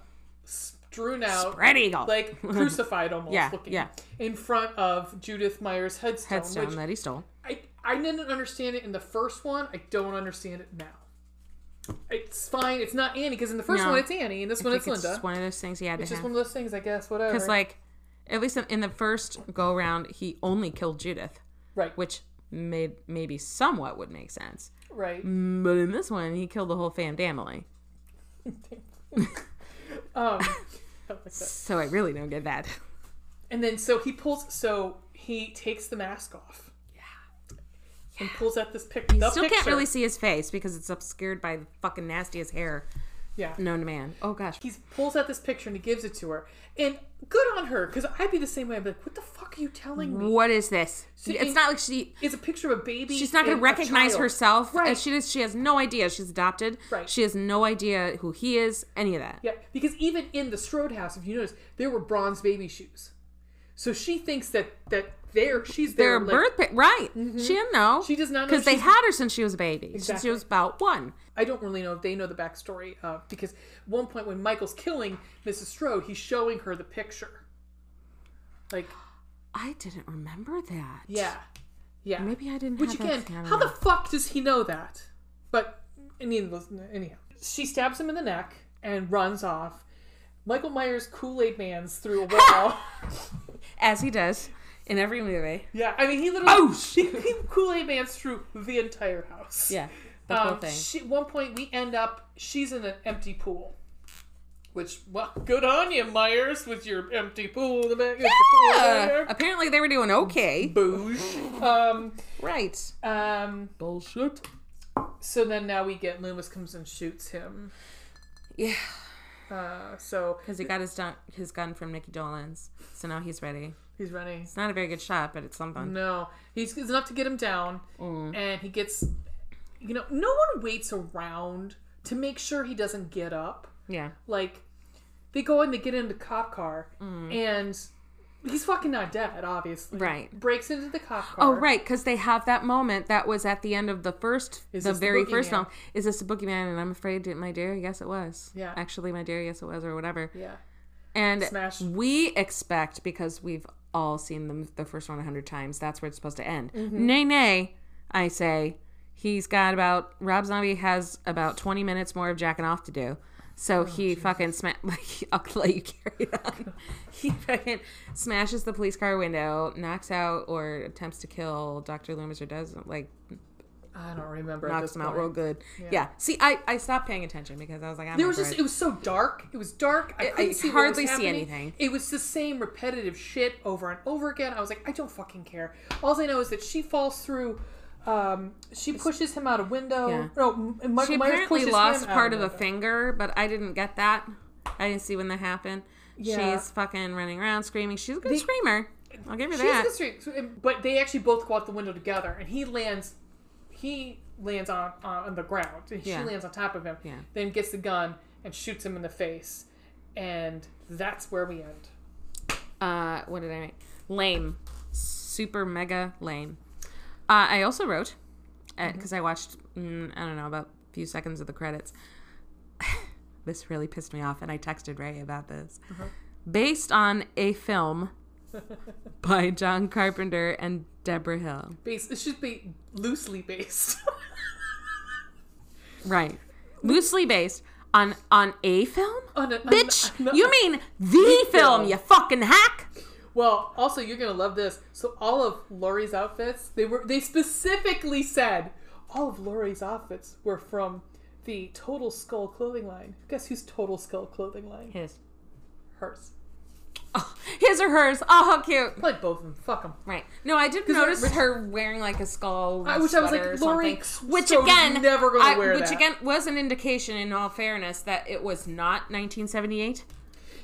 strewn out, Spread eagle. like crucified almost, Yeah, looking yeah. in front of Judith Myers' headstone. Headstone which that he stole. I I didn't understand it in the first one. I don't understand it now. It's fine. It's not Annie because in the first No. one it's Annie, and this one I it's think it's Linda. just one of those things he had it's to just have. one of those things, I guess. Whatever. Because, like, at least in the first go round, he only killed Judith, right, which made maybe somewhat would make sense. right. But in this one, he killed the whole fam family. um, Oh I. So I really don't get that. And then so he pulls. So he takes the mask off. Yeah. And pulls out this pic- You still picture. can't really see his face because it's obscured by the fucking nastiest hair Yeah. known to man. Oh gosh. He pulls out this picture and he gives it to her. And good on her, because I'd be the same way. I'd be like, "What the fuck are you telling me?" What is this? See, it's not like she It's a picture of a baby. she's not going to recognize herself. Right. She does, she has no idea she's adopted. Right. She has no idea who he is, any of that. Yeah, because even in the Strode house, if you notice, there were bronze baby shoes. So she thinks that that they're she's Their there. like- birth pa- right. Mm-hmm. She didn't know. She does not know because they had her since she was a baby. Since she was about one. I don't really know if they know the backstory uh, because one point when Michael's killing Mrs. Strode, he's showing her the picture. Like, I didn't remember that. yeah, yeah. Maybe I didn't. Which again. How the fuck does he know that? But needless, anyhow, she stabs him in the neck and runs off. Michael Myers Kool Aid Man's through a wall. as he does in every movie. yeah, I mean he literally Oh, he, he Kool Aid Man's through the entire house. Yeah, the whole Um, thing. She, at one point, we end up. She's in an empty pool. Which, well, good on you, Myers, with your empty pool in the back. Uh, apparently they were doing okay. Booze. Um, Right. um, Bullshit. so then now we get Loomis comes and shoots him. Yeah, Uh, so because he got his dun- his gun from Micky Dolenz's, so now he's ready. he's ready. It's not a very good shot, but it's something. No, he's it's enough to get him down, Mm. and he gets. You know, no one waits around to make sure he doesn't get up. Yeah. like they go and they get into the cop car Mm. and he's fucking not dead obviously Right. breaks into the cop car Oh, right, because they have that moment that was at the end of the first, Is the this the very first film. Is this the boogeyman? And I'm afraid, my dear, yes, it was. Yeah. Actually, my dear, yes, it was, or whatever. yeah And Smash. we expect because we've all seen the the first one a hundred times. That's where it's supposed to end. Mm-hmm. Nay, nay, I say. He's got about Rob Zombie has about twenty minutes more of jacking off to do. So Oh, he fucking sma- like I'll let you carry on. he fucking smashes the police car window, knocks out or attempts to kill Doctor Loomis or does like i don't remember knocks him out real good. Yeah. See, I I stopped paying attention because I was like, I'm there was just it. was so dark it was dark i I- see hardly see anything. it was the same repetitive shit over and over again i was like i don't fucking care all i know is that she falls through um, she pushes him out a window. Yeah. No, Michael She Myers apparently pushes lost him part of a finger, but I didn't get that. I didn't see when that happened. Yeah. She's fucking running around screaming. She's a good They- screamer. I'll give her She's that. the street, so- but they actually both go out the window together, and he lands. He lands on on the ground, and Yeah. she lands on top of him. Yeah. Then gets the gun and shoots him in the face, and that's where we end. Uh, what did I make? Lame. Super mega lame. Uh, I also wrote, because I watched, mm, I don't know, about a few seconds of the credits. this really pissed me off, and I texted Ray about this. Based on a film by John Carpenter and Debra Hill. Base. It should be loosely based. Right. Loosely based on on a film? on a, Bitch, on a- you mean the film, film. you fucking hack? Well, also you're gonna love this. So all of Laurie's outfits, they were they specifically said all of Laurie's outfits were from the Total Skull clothing line. Guess whose Total Skull clothing line? His. Hers. Oh, his or hers. Oh, how cute. Like both of them. Fuck them. Right. No, I did notice rich- her wearing like a skull. I- wish I was like, Laurie which Strode's again, never gonna I- wear which that. again was an indication, in all fairness, that it was not 1978.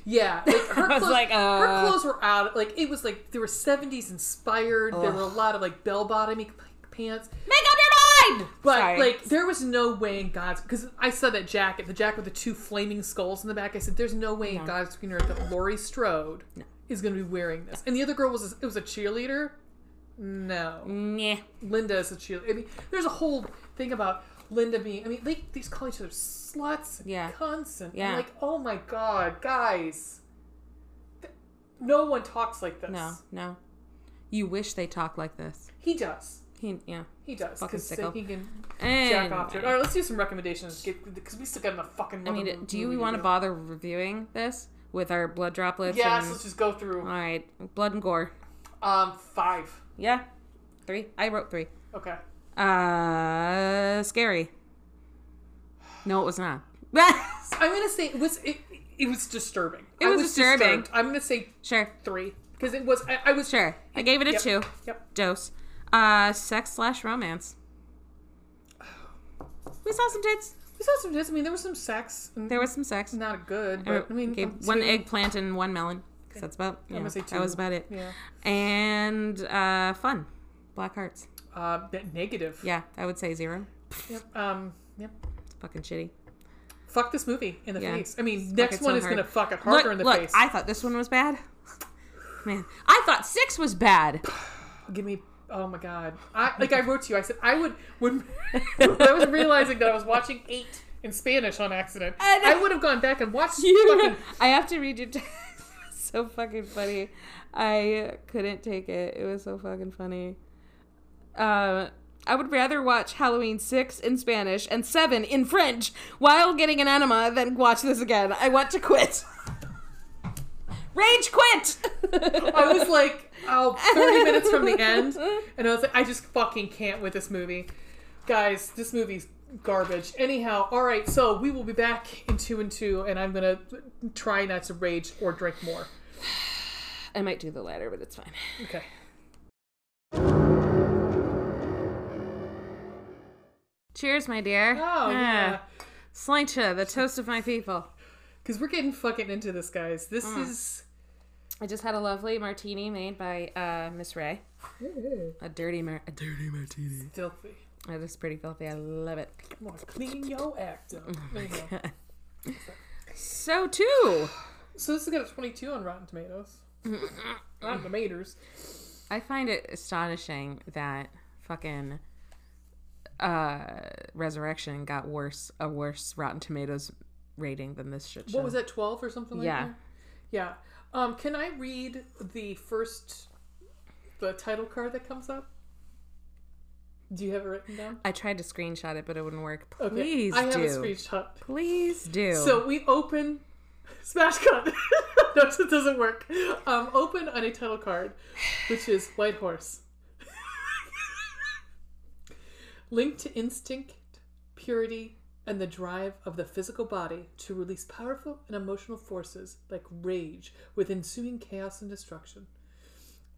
Yeah, like her clothes, like, her uh. clothes were out. Like it was like they were seventies inspired. There were a lot of like bell bottomy pants, Make up your mind. but Sorry. like there was no way in God's because I saw that jacket, the jacket with the two flaming skulls in the back. I said, "There's no way in God's green earth that Laurie Strode is going to be wearing this." And the other girl was a, it was a cheerleader. No, Nah. Linda is a cheerleader. I mean, there's a whole thing about Linda being. I mean, they these call each other sluts, and Yeah. cunts, and Yeah. I'm like, oh my god, guys, Th- no one talks like this. No, no. You wish they talk like this. he does. He, yeah. He does Fucking because sicko. he can And jack off to it. All right, let's do some recommendations because we still got enough fucking. I mean, do you want to bother reviewing this with our blood droplets? Yes, and- let's just go through. All right, blood and gore. Um, five. Yeah, three. I wrote three. Okay. Uh, scary. No, it was not. I'm gonna say it was it, it was disturbing. It I was disturbing. disturbed. I'm gonna say sure, three because it was I, I was sure. I gave it a Yep. two. Yep. Dose. Uh, sex slash romance. We saw some tits. We saw some. Tits. I mean, there was some sex. There was some sex. not good, I but I mean, gave um, one eggplant and one melon. 'Cause that's about. I'm Yeah, gonna say that was about it. Yeah. And uh, fun. Black hearts. Uh, negative. Yeah, I would say zero. Yep. Um. Yep. It's fucking shitty. Fuck this movie in the Yeah. face. I mean, Fuck next one so is hard. gonna fuck it harder look, in the look, face. I thought this one was bad. Man, I thought six was bad. Give me. Oh my god. I like I wrote to you. I said I would when, when I was realizing that I was watching eight in Spanish on accident. I know. I would have gone back and watched You, fucking. I have to read your text. So fucking funny. I couldn't take it. It was so fucking funny. Uh, I would rather watch Halloween 6 in Spanish and 7 in French while getting an enema than watch this again. I want to quit. Rage quit! I was like, oh, 30 minutes from the end, and I was like, I just fucking can't with this movie, guys. This movie's garbage. Anyhow, all right. So we will be back in two and two, and I'm gonna try not to rage or drink more. I might do the latter, but it's fine. Okay. Cheers, my dear. Oh yeah. Sláinte, the toast of my people. Because we're getting fucking into this, guys. This is. I just had a lovely martini made by uh, Miss Ray. A dirty, mar- a dirty martini. Filthy. That is pretty filthy. I love it. Come on, clean your act up. You. So too, So this has got a 22 on Rotten Tomatoes. Rotten Tomatoes. I find it astonishing that fucking uh, Resurrection got worse a worse Rotten Tomatoes rating than this shit show. What was that, 12 or something like Yeah. that? Yeah. Um, can I read the first, the title card that comes up? Do you have it written down? I tried to screenshot it, but it wouldn't work. Okay. Please I have do. a screenshot. Please do. So we open smash cut. no, it doesn't work. Um, open on a title card, which is White Horse. Linked to instinct, purity, and the drive of the physical body to release powerful and emotional forces like rage with ensuing chaos and destruction.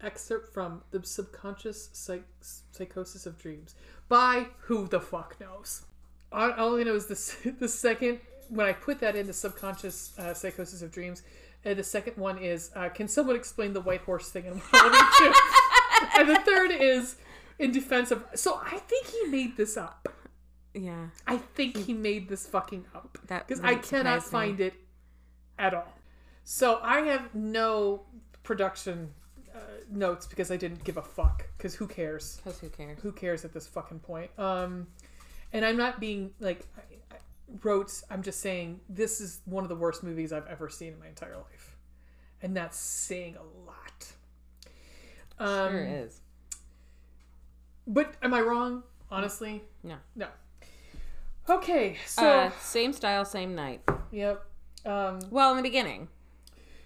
Excerpt from The Subconscious Psych- Psychosis of Dreams by who the fuck knows. All, I know is this, the second, when I put that in, the Subconscious uh, Psychosis of Dreams, and the second one is, uh, can someone explain the white horse thing 2? and the third is, in defense of. So I think he made this up. yeah, I think he made this fucking up because I cannot surprise me. find it at all. So I have no production uh, notes because I didn't give a fuck. Because who cares? because who cares? Who cares at this fucking point? Um, and I'm not being like I, I wrote. I'm just saying this is one of the worst movies I've ever seen in my entire life, and that's saying a lot. Um, Sure is. But am I wrong? Honestly, No. no. Okay, so uh, same style, same night. yep. Um, Well, in the beginning.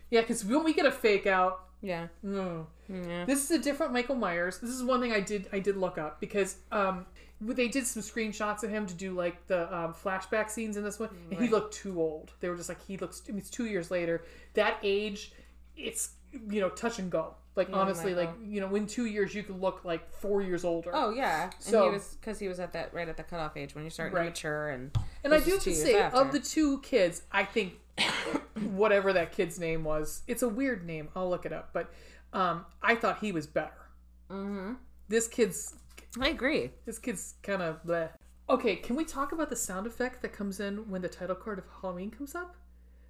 Yeah, because when we get a fake out, Yeah. mm, Yeah. this is a different Michael Myers. This is one thing I did I did look up because um they did some screenshots of him to do like the um, flashback scenes in this one, and he looked too old. They were just like he looks. I mean, it's two years later. That age, it's you know touch and go. Like Yeah, honestly, like you know, in two years you could look like four years older. Oh yeah, and So- he was because he was at that right at the cutoff age when you start Right. to mature and. And I do have to say, after. of the two kids, I think whatever that kid's name was, it's a weird name. I'll look it up. But um, I thought he was better. Mm-hmm. This kid's I agree. this kid's kind of bleh. Okay, can we talk about the sound effect that comes in when the title card of Halloween comes up?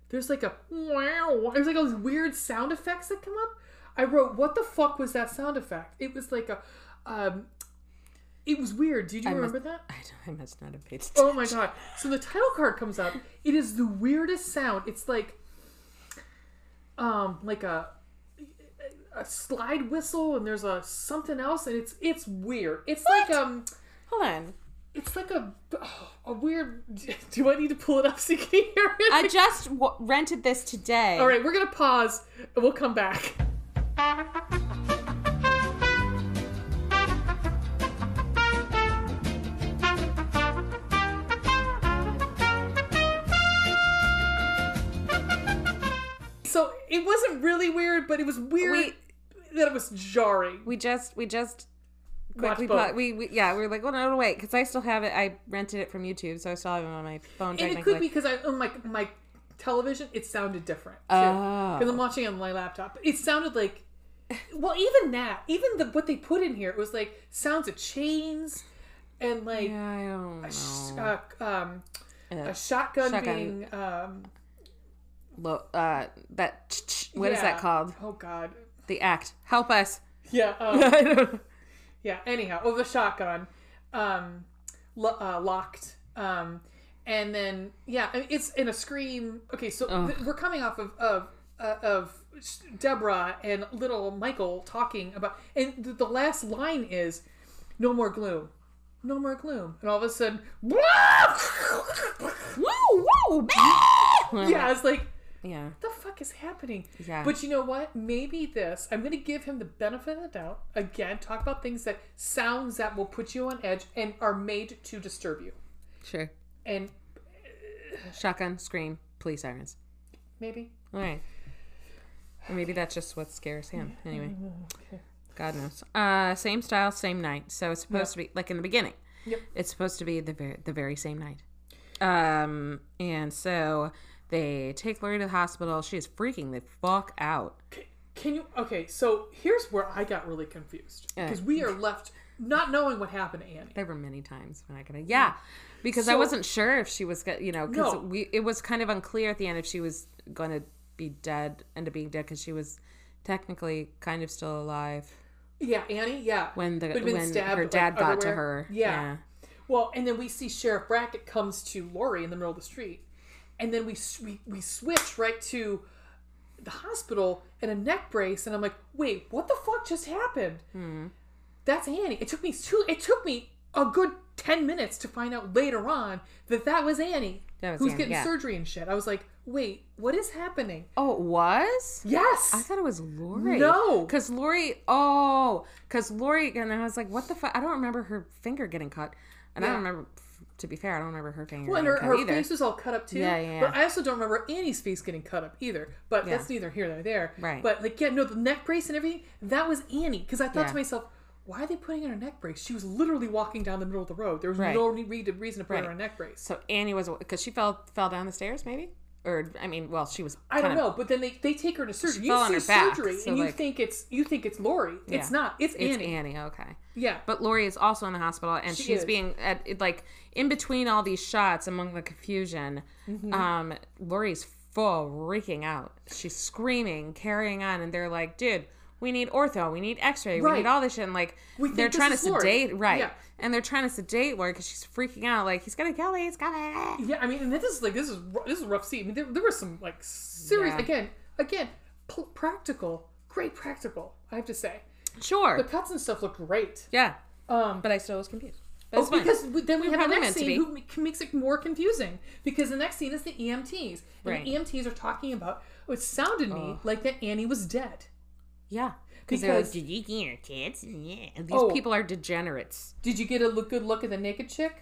There's like a wow. There's like all these weird sound effects that come up. I wrote, "What the fuck was that sound effect?" It was like a, um, it was weird. Did you I remember must- that? I, I must not have paid attention. Oh my god. So the title card comes up. It is the weirdest sound. It's like um like a a slide whistle and there's a something else and it's it's weird. It's like um Hold on. It's like a a weird. Do I need to pull it up so you can hear it? I just w- rented this today. All right, we're gonna pause and we'll come back. So it wasn't really weird, but it was weird we, that it was jarring. We just we just Watch quickly both. put, we, we yeah we were like well no, no wait because I still have it I rented it from YouTube so I still have it on my phone and it could be because I on my my television it sounded different too Oh. because I'm watching it on my laptop. It sounded like well even that even the what they put in here it was like sounds of chains and like yeah I don't a, sh- know. uh, um, a shotgun, shotgun. being um, Lo- uh, that what is yeah. that called? Oh God, The act. Help us. yeah, um, I don't- yeah. Anyhow, oh the shotgun, um, lo- uh, locked, um, and then yeah, I mean, it's in a scream. Okay, so th- we're coming off of of uh, of Deborah and little Michael talking about, and the, the last line is, "No more gloom." No more gloom, and all of a sudden, woo woo. yeah, it's like Yeah. what the fuck is happening? Yeah. But you know what? Maybe this. I'm going to give him the benefit of the doubt. Again, talk about things that sounds that will put you on edge and are made to disturb you. Sure. And Shotgun, scream, police sirens. maybe. All right. Or maybe that's just what scares him. Anyway, Okay. God knows. Uh, same style, same night. So it's supposed to be like in the beginning. Yep. It's supposed to be the very the very same night. Um, and so they take Laurie to the hospital. She is freaking the fuck out. Okay, Can you? Okay, so here's where I got really confused Yeah. because we are left not knowing what happened to Annie. There were many times when I could have, yeah, because I wasn't sure if she was, you know, because No. we it was kind of unclear at the end if she was going to be dead, end up being dead because she was technically kind of still alive Yeah, Annie. Yeah. when the when stabbed, her like, dad got to everywhere. her. Yeah. Well, and then we see Sheriff Brackett comes to Laurie in the middle of the street, and then we we, we switch right to the hospital and a neck brace, and I'm like, wait, what the fuck just happened? Hmm. That's Annie. It took me two. It took me a good ten minutes to find out later on that that was Annie, That was who's Annie, getting yeah. surgery and shit. I was like, wait, what is happening? Oh, it was. Yes. I thought it was Laurie. No. because Laurie. Oh, because Laurie, and I was like, "What the fuck?" I don't remember her finger getting cut, and I don't remember. To be fair, I don't remember her finger Well, and getting her, her face was all cut up too. Yeah, yeah, But. I also don't remember Annie's face getting cut up either. But Yeah. that's neither here nor there. Right. But like, yeah, no, the neck brace and everything, that was Annie. Because I thought Yeah. to myself, why are they putting in a neck brace? She was literally walking down the middle of the road. There was Right. no reason to put her Right. in a neck brace. So Annie was because she fell fell down the stairs, maybe, or I mean, well, she was. I don't know, but then they, they take her to surgery. You see her back, surgery, so, and you think it's you think it's Laurie. It's not. It's, It's Annie. Annie. Okay. Yeah. But Laurie is also in the hospital, and She she's is. being at like in between all these shots, among the confusion. Mm-hmm. Um, Laurie's full freaking out. She's screaming, carrying on, and they're like, "Dude, we need ortho, we need X-ray, we need all this shit." And like, We they're trying to sedate, right? Yeah. And they're trying to sedate Laurie because she's freaking out. Like, he's gonna kill me. He's gonna. Yeah, I mean, and this is like this is this is a rough scene. I mean, there, there was some like serious Yeah. again, again, p- practical, great practical. I have to say, Sure. the cuts and stuff looked great. yeah, Um, but I still was confused. Oh, fine. because we- then we have the next scene who makes it more confusing because the next scene is the EMTs, and Right. the EMTs are talking about. It sounded to me like that Annie was dead. Yeah. Because they're like, did you get hear, kids? Yeah. And these Oh. people are degenerates. Did you get a look, good look at the naked chick?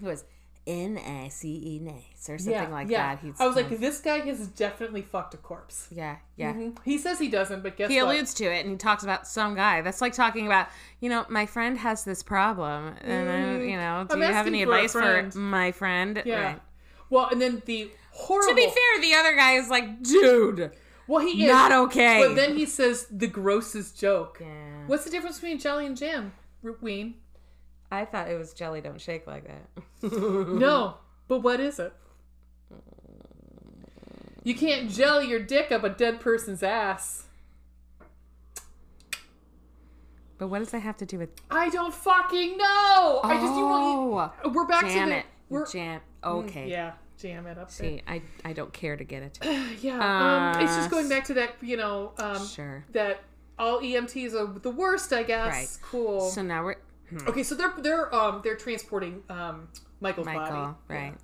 It was N I C E nice or something like that. He's, I was like, this guy has definitely fucked a corpse. yeah, yeah. Mm-hmm. He says he doesn't, but guess He what? alludes to it and he talks about some guy. That's like talking about, you know, my friend has this problem, and I, mm-hmm. you know, do I'm you have asking any for a advice for, friend. my friend? Yeah. Right. Well, and then the horrible. To be fair, the other guy is like, dude, well, he is not okay. But then he says the grossest joke. yeah. What's the difference between jelly and jam, Ween? I thought it was jelly. Don't shake like that. No, but what is it? You can't jelly your dick up a dead person's ass. But what does that have to do with? I don't fucking know. I just you want Oh, we're back to the it. we're Jam. Mm, okay. yeah jam it up See, I I don't care to get it. there. Yeah, um, it's just Uh, going back to that you know um, Sure. that all EMTs are the worst. I guess. Right. Cool. So now we're Okay, so they're they're um they're transporting um Michael's body. Michael, right?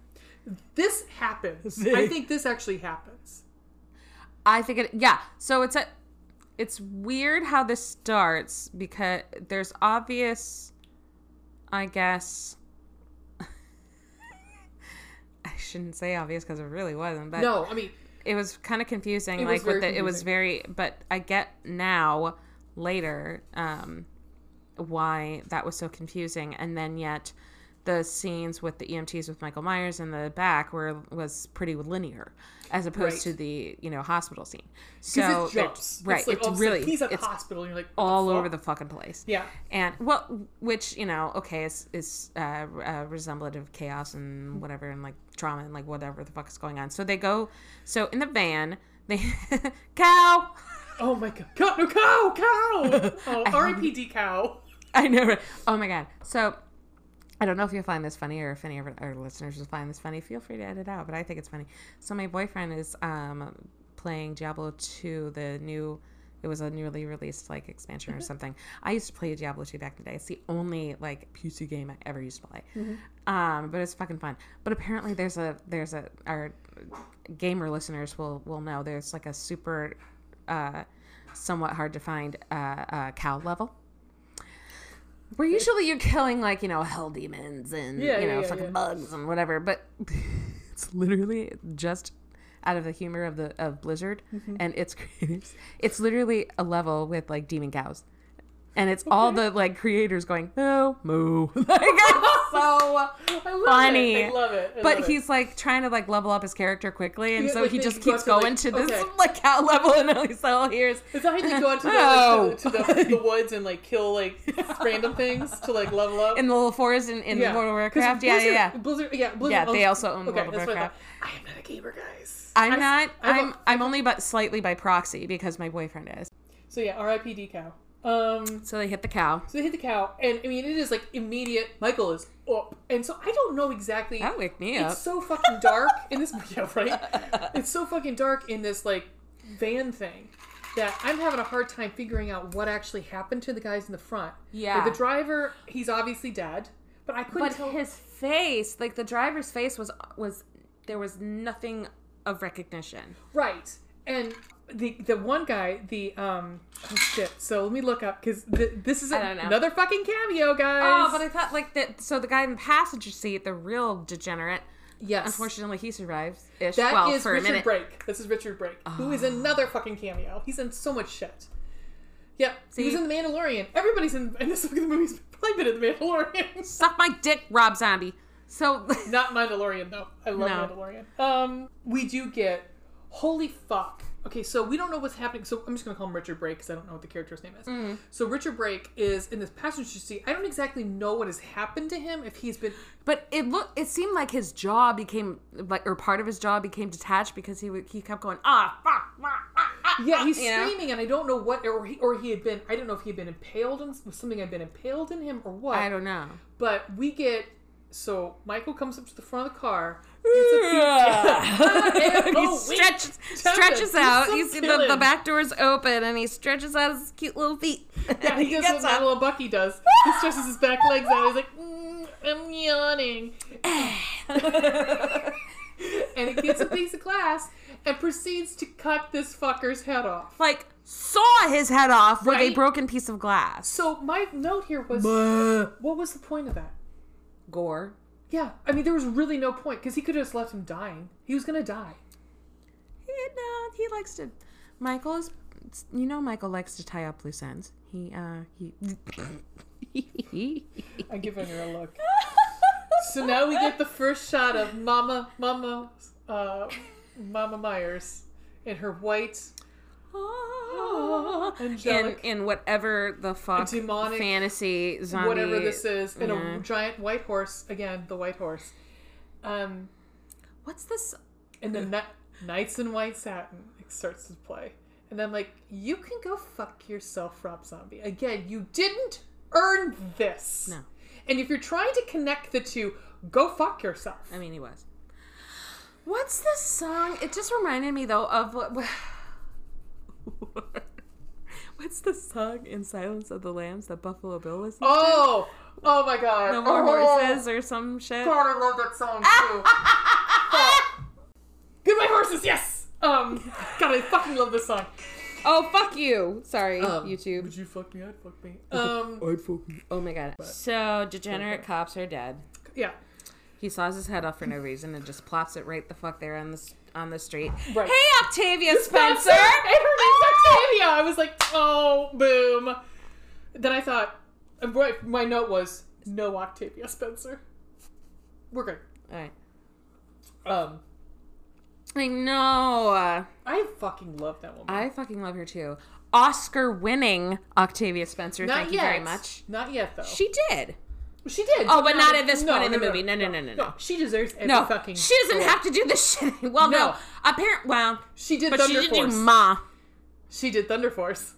This happens. I think this actually happens. I think it. Yeah. So it's a. It's weird how this starts because there's obvious. I guess. I shouldn't say obvious because it really wasn't, but No, I mean it was kind of confusing. It like with the, it was very, but I get now later um, why that was so confusing, and then yet the scenes with the EMTs with Michael Myers in the back were was pretty linear as opposed Right. to the you know hospital scene. So it jumps. right, It's, like, it's sudden really he's at it's the hospital. And you're like, all the over the fucking place. Yeah. And well, which you know, okay, is is uh, uh, resemblant of chaos and whatever, and like trauma and like whatever the fuck is going on. So they go. So in the van, they cow. Oh my god. Cow, no, cow, cow. Oh, R.I.P.D. cow. I know. Right? Oh my god. So I don't know if you'll find this funny or if any of our- listeners will find this funny. Feel free to edit out, but I think it's funny. So my boyfriend is um, playing Diablo 2, the new. It was a newly released like expansion or something. I used to play Diablo 2 back in the day. It's the only like PC game I ever used to play. Um, but it's fucking fun. But apparently there's a there's a our gamer listeners will will know there's like a super uh, somewhat hard to find uh, uh, cow level. Where usually you're killing like you know hell demons and Yeah, you know yeah, fucking yeah. bugs and whatever, but it's literally just out of the humor of the of Blizzard Mm-hmm. and its creators. It's literally a level with like demon cows, and it's all the like creators going moo moo. like it's so I funny. it. I love it. I but love he's like trying to like level up his character quickly, and Yeah, so like, he just go keeps up to, like- going to this okay. like cow level, and all he's all oh, hears. Is that how you go into the, Oh. like, to, the, to the, woods and like kill like random things to like level up? in the little forest in, in World of Warcraft. Yeah, Blizzard, yeah, yeah. Blizzard, yeah, Blizzard Yeah, they also own okay, World of what I Warcraft. I am not a gamer, guys. I'm I- not. I'm I'm I'm only but slightly by proxy because my boyfriend is. So yeah, R.I.P.D. cow. Um, So they hit the cow. so they hit the cow, and I mean it is like immediate. Michael is up, and so I don't know exactly. That wake me up. It's so fucking dark in this. Yeah, right. It's so fucking dark in this like van thing that I'm having a hard time figuring out what actually happened to the guys in the front. Yeah. Like, the driver, he's obviously dead, but I couldn't But tell. his face, like the driver's face, was was there was nothing of recognition. Right. And the the one guy, the um oh shit. So let me look up because th- this is I another fucking cameo, guys. Oh, but I thought like that. So the guy in the passenger seat, the real degenerate, yes, unfortunately he survives. Ish. that is well, for Richard. Brake. This is Richard Brake, who is another fucking cameo. He's in so much shit. Yep, See? in The Mandalorian. Everybody's in, in this fucking movie's probably been in The Mandalorian. Suck my dick, Rob Zombie. So Not Mandalorian though. I love No. Mandalorian. Um, we do get holy fuck. Okay, so we don't know what's happening. So I'm just gonna call him Richard Brake because I don't know what the character's name is. Mm. So Richard Brake is in this passenger seat. I don't exactly know what has happened to him. If he's been But it looked. It seemed like his jaw became like, or part of his jaw became detached because he would, he kept going ah fuck, ah, ah, ah, yeah, he's you know? screaming, and I don't know what, or he or he had been. I don't know if he had been impaled on something had been impaled in him or what. I don't know. But we get so Michael comes up to the front of the car. He Oh, stretches stretches out. You see the, the back door's open and he stretches out his cute little feet. Yeah, he does what gets my little Bucky does. He stretches his back legs out. He's like, mm, I'm yawning. and he gets a piece of glass and proceeds to cut this fucker's head off. like saw his head off with a broken piece of glass. So my note here was, what was the point of that? Gore. Yeah, I mean, there was really no point because he could have just left him dying. He was gonna die. He, no, he likes to. Michael is. You know, Michael likes to tie up loose ends. He uh he. I'm giving her a look. so now we get the first shot of Mama, Mama, uh, Mama Myers in her white in angelic, in whatever the fuck demonic- fantasy zombie whatever this is, and yeah. a giant white horse. Again, the white horse. Um, What's this? and then that Nights in White Satin starts to play, and I'm like, you can go fuck yourself, Rob Zombie. Again, you didn't earn this. No. And if you're trying to connect the two, go fuck yourself. I mean, he was. What's this song? It just reminded me though of what. What's the song in Silence of the Lambs that Buffalo Bill listens to? Oh, oh my god. No more oh, horses or some shit. I love that song too. Fuck. Goodbye horses, yes. Um, God, I fucking love this song. Oh fuck you! Sorry, Um, YouTube. Would you fuck me? I'd fuck me. Um, I'd fucking. Oh my god. So degenerate cops are dead. yeah. He saws his head off for no reason and just plops it right the fuck there on the s- on the street. Right. Hey, Octavia Spencer. And her name's Octavia. I was like, oh, boom. Then I thought, my note was, no Octavia Spencer. We're good. All right. Um, I know. I fucking love that woman. I fucking love her too. Oscar-winning Octavia Spencer. Not thank yet. you very much. Not yet, though. She did. She did. Oh, but not at this point in the movie. No, no, no, no, no. She deserves every No, fucking. she doesn't have to do this shit. Well, no, No. apparent. Well, She did but Thunder she did Force. do Ma. she did Thunder Force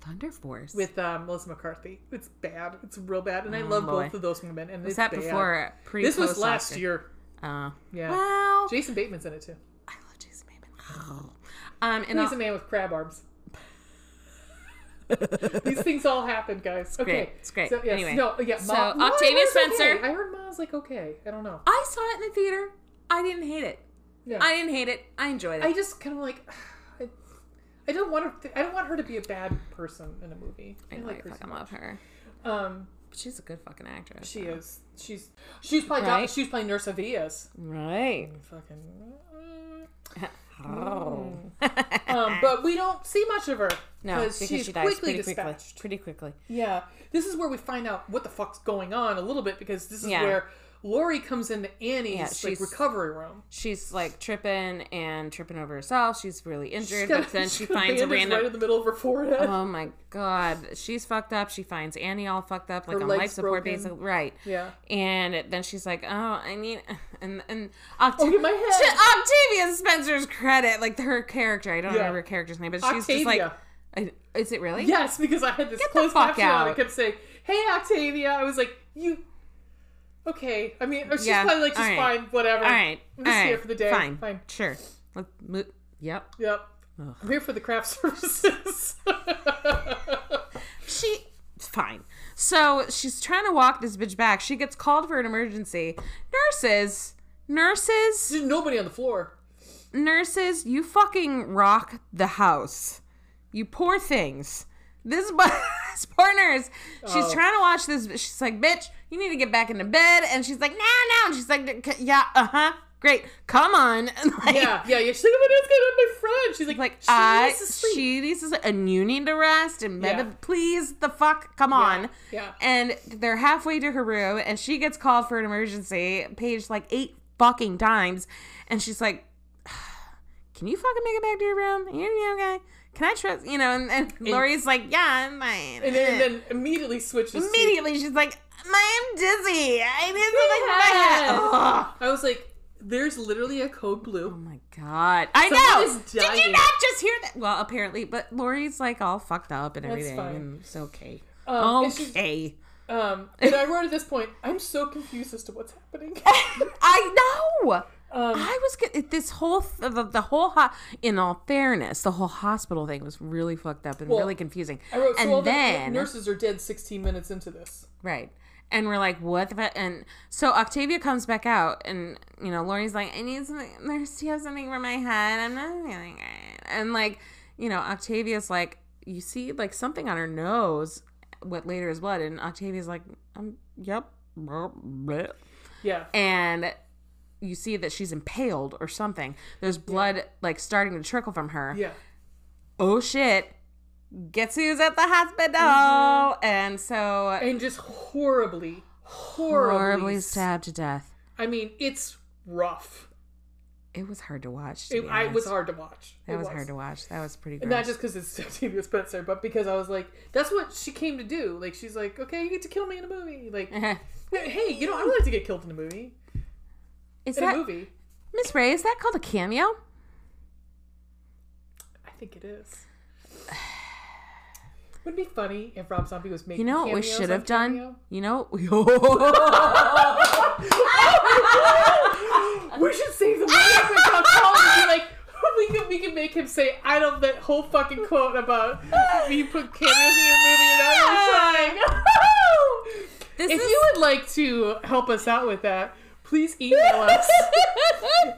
Thunder Force. with uh, Melissa McCarthy. It's bad. It's real bad, and I Oh, love boy. both of those women. And was it's that bad. before? Pre. This was last year. Uh, Yeah. well, Jason Bateman's in it too. I love Jason Bateman. Um, and He's I'll- a man with crab arms. These things all happen, guys. Okay, great. It's great. So, yes, Anyway. no, yeah. So, Ma, Ma Octavia Spencer- Okay. I heard Ma was like okay. I don't know. I saw it in the theater. I didn't hate it. Yeah. I didn't hate it. I enjoyed it. I just kind of like. I, I don't want her. I don't want her to be a bad person in a movie. I, know, like I fucking so love her. Um, But she's a good fucking actress. she so. is. She's. She's playing. Right? She's playing Nurse Avias. Right. Fucking. Oh. Um, but we don't see much of her no, because she's she dies quickly pretty quickly. dispatched. Pretty quickly. Yeah, this is where we find out what the fuck's going on a little bit because this is Yeah. where Laurie comes into Annie's Yeah, like recovery room. She's like tripping and tripping over herself. She's really injured, She's got- but then she finds a random. right in the middle of her forehead. Oh my god, she's fucked up. She finds Annie all fucked up, like Her on life support, broken. basically. Right. yeah. And then she's like, "Oh, I need," and and Octa- Oh, my head. to Octavia Spencer's credit, like her character. I don't Yeah. remember her character's name, but she's just like, Octavia. I, "Is it really?" Yes, because I had this the closed caption on. I kept saying, "Hey, Octavia." I was like, "You." Okay, I mean, she's Yeah, probably like, just all right. fine, whatever. All right. I'm just all here right, for the day. Fine. Fine. Sure. Let's mo- Yep. Yep. Ugh. I'm here for the craft services. She fine. So she's trying to walk this bitch back. She gets called for an emergency. Nurses, nurses, There's nobody on the floor. nurses, you fucking rock the house. You poor things. This, bu- this nurse, she's Oh. trying to watch this. She's like, bitch, you need to get back into bed. And she's like, no, no. And she's like, yeah, uh huh. Great. Come on. Like, Yeah, yeah, yeah. She's like, "Oh my God's got my friend." She's like, like she I, needs to sleep. she needs to sleep, and you need to rest, and Yeah. please, the fuck, come on. yeah. And they're halfway to her room, and she gets called for an emergency, Page like eight fucking times, and she's like, "Can you fucking make it back to your room? Are you okay? Can I trust you know?" And, and Laurie's like, "Yeah, I'm fine." and then, and then immediately switches. to- immediately she's like, "I'm dizzy. I need something head." Ugh. I was like, "There's literally a code blue. Oh my god! I Someone know. Did you not just hear that? Well, apparently, but Laurie's like all fucked up and That's everything, fine. and it's okay. Um, okay. Um, and I wrote at this point, I'm so confused as to what's happening. I know. Um, I was get this whole th- the, the whole ho- in all fairness, the whole hospital thing was really fucked up and Well, really confusing. I wrote, so and the then nurses are dead 16 minutes into this. right, and we're like, what the fuck? And so Octavia comes back out, and you know, Laurie's like, I need something. Nurse, do you have something for my head? I'm not feeling it. And like, you know, Octavia's like, you see like something on her nose, what later is blood, and Octavia's like, um, yep. Yeah. and you see that she's impaled or something. There's blood like starting to trickle from her. Yeah. Oh shit. Guess who's at the hospital? Mm-hmm. And so And just horribly, horribly. horribly stabbed to death. I mean, it's rough. It was hard to watch. To It, I, it was hard to watch. That It was, hard to watch. That was pretty And not just because it's Octavia Spencer, but because I was like, that's what she came to do. Like, she's like, okay, you get to kill me in a movie. Like, hey, you know, I would like to get killed in a movie. Is In a that movie. Miss Ray? Is that called a cameo? I think it is. Wouldn't it be funny if Rob Zombie was making You know what we should have done? Cameo? You know we we should save the money if we got called and be like, we can, we can make him say, I don't, that whole fucking quote about you put cameos in your movie, not really trying. This if is you would like to help us out with that, please email us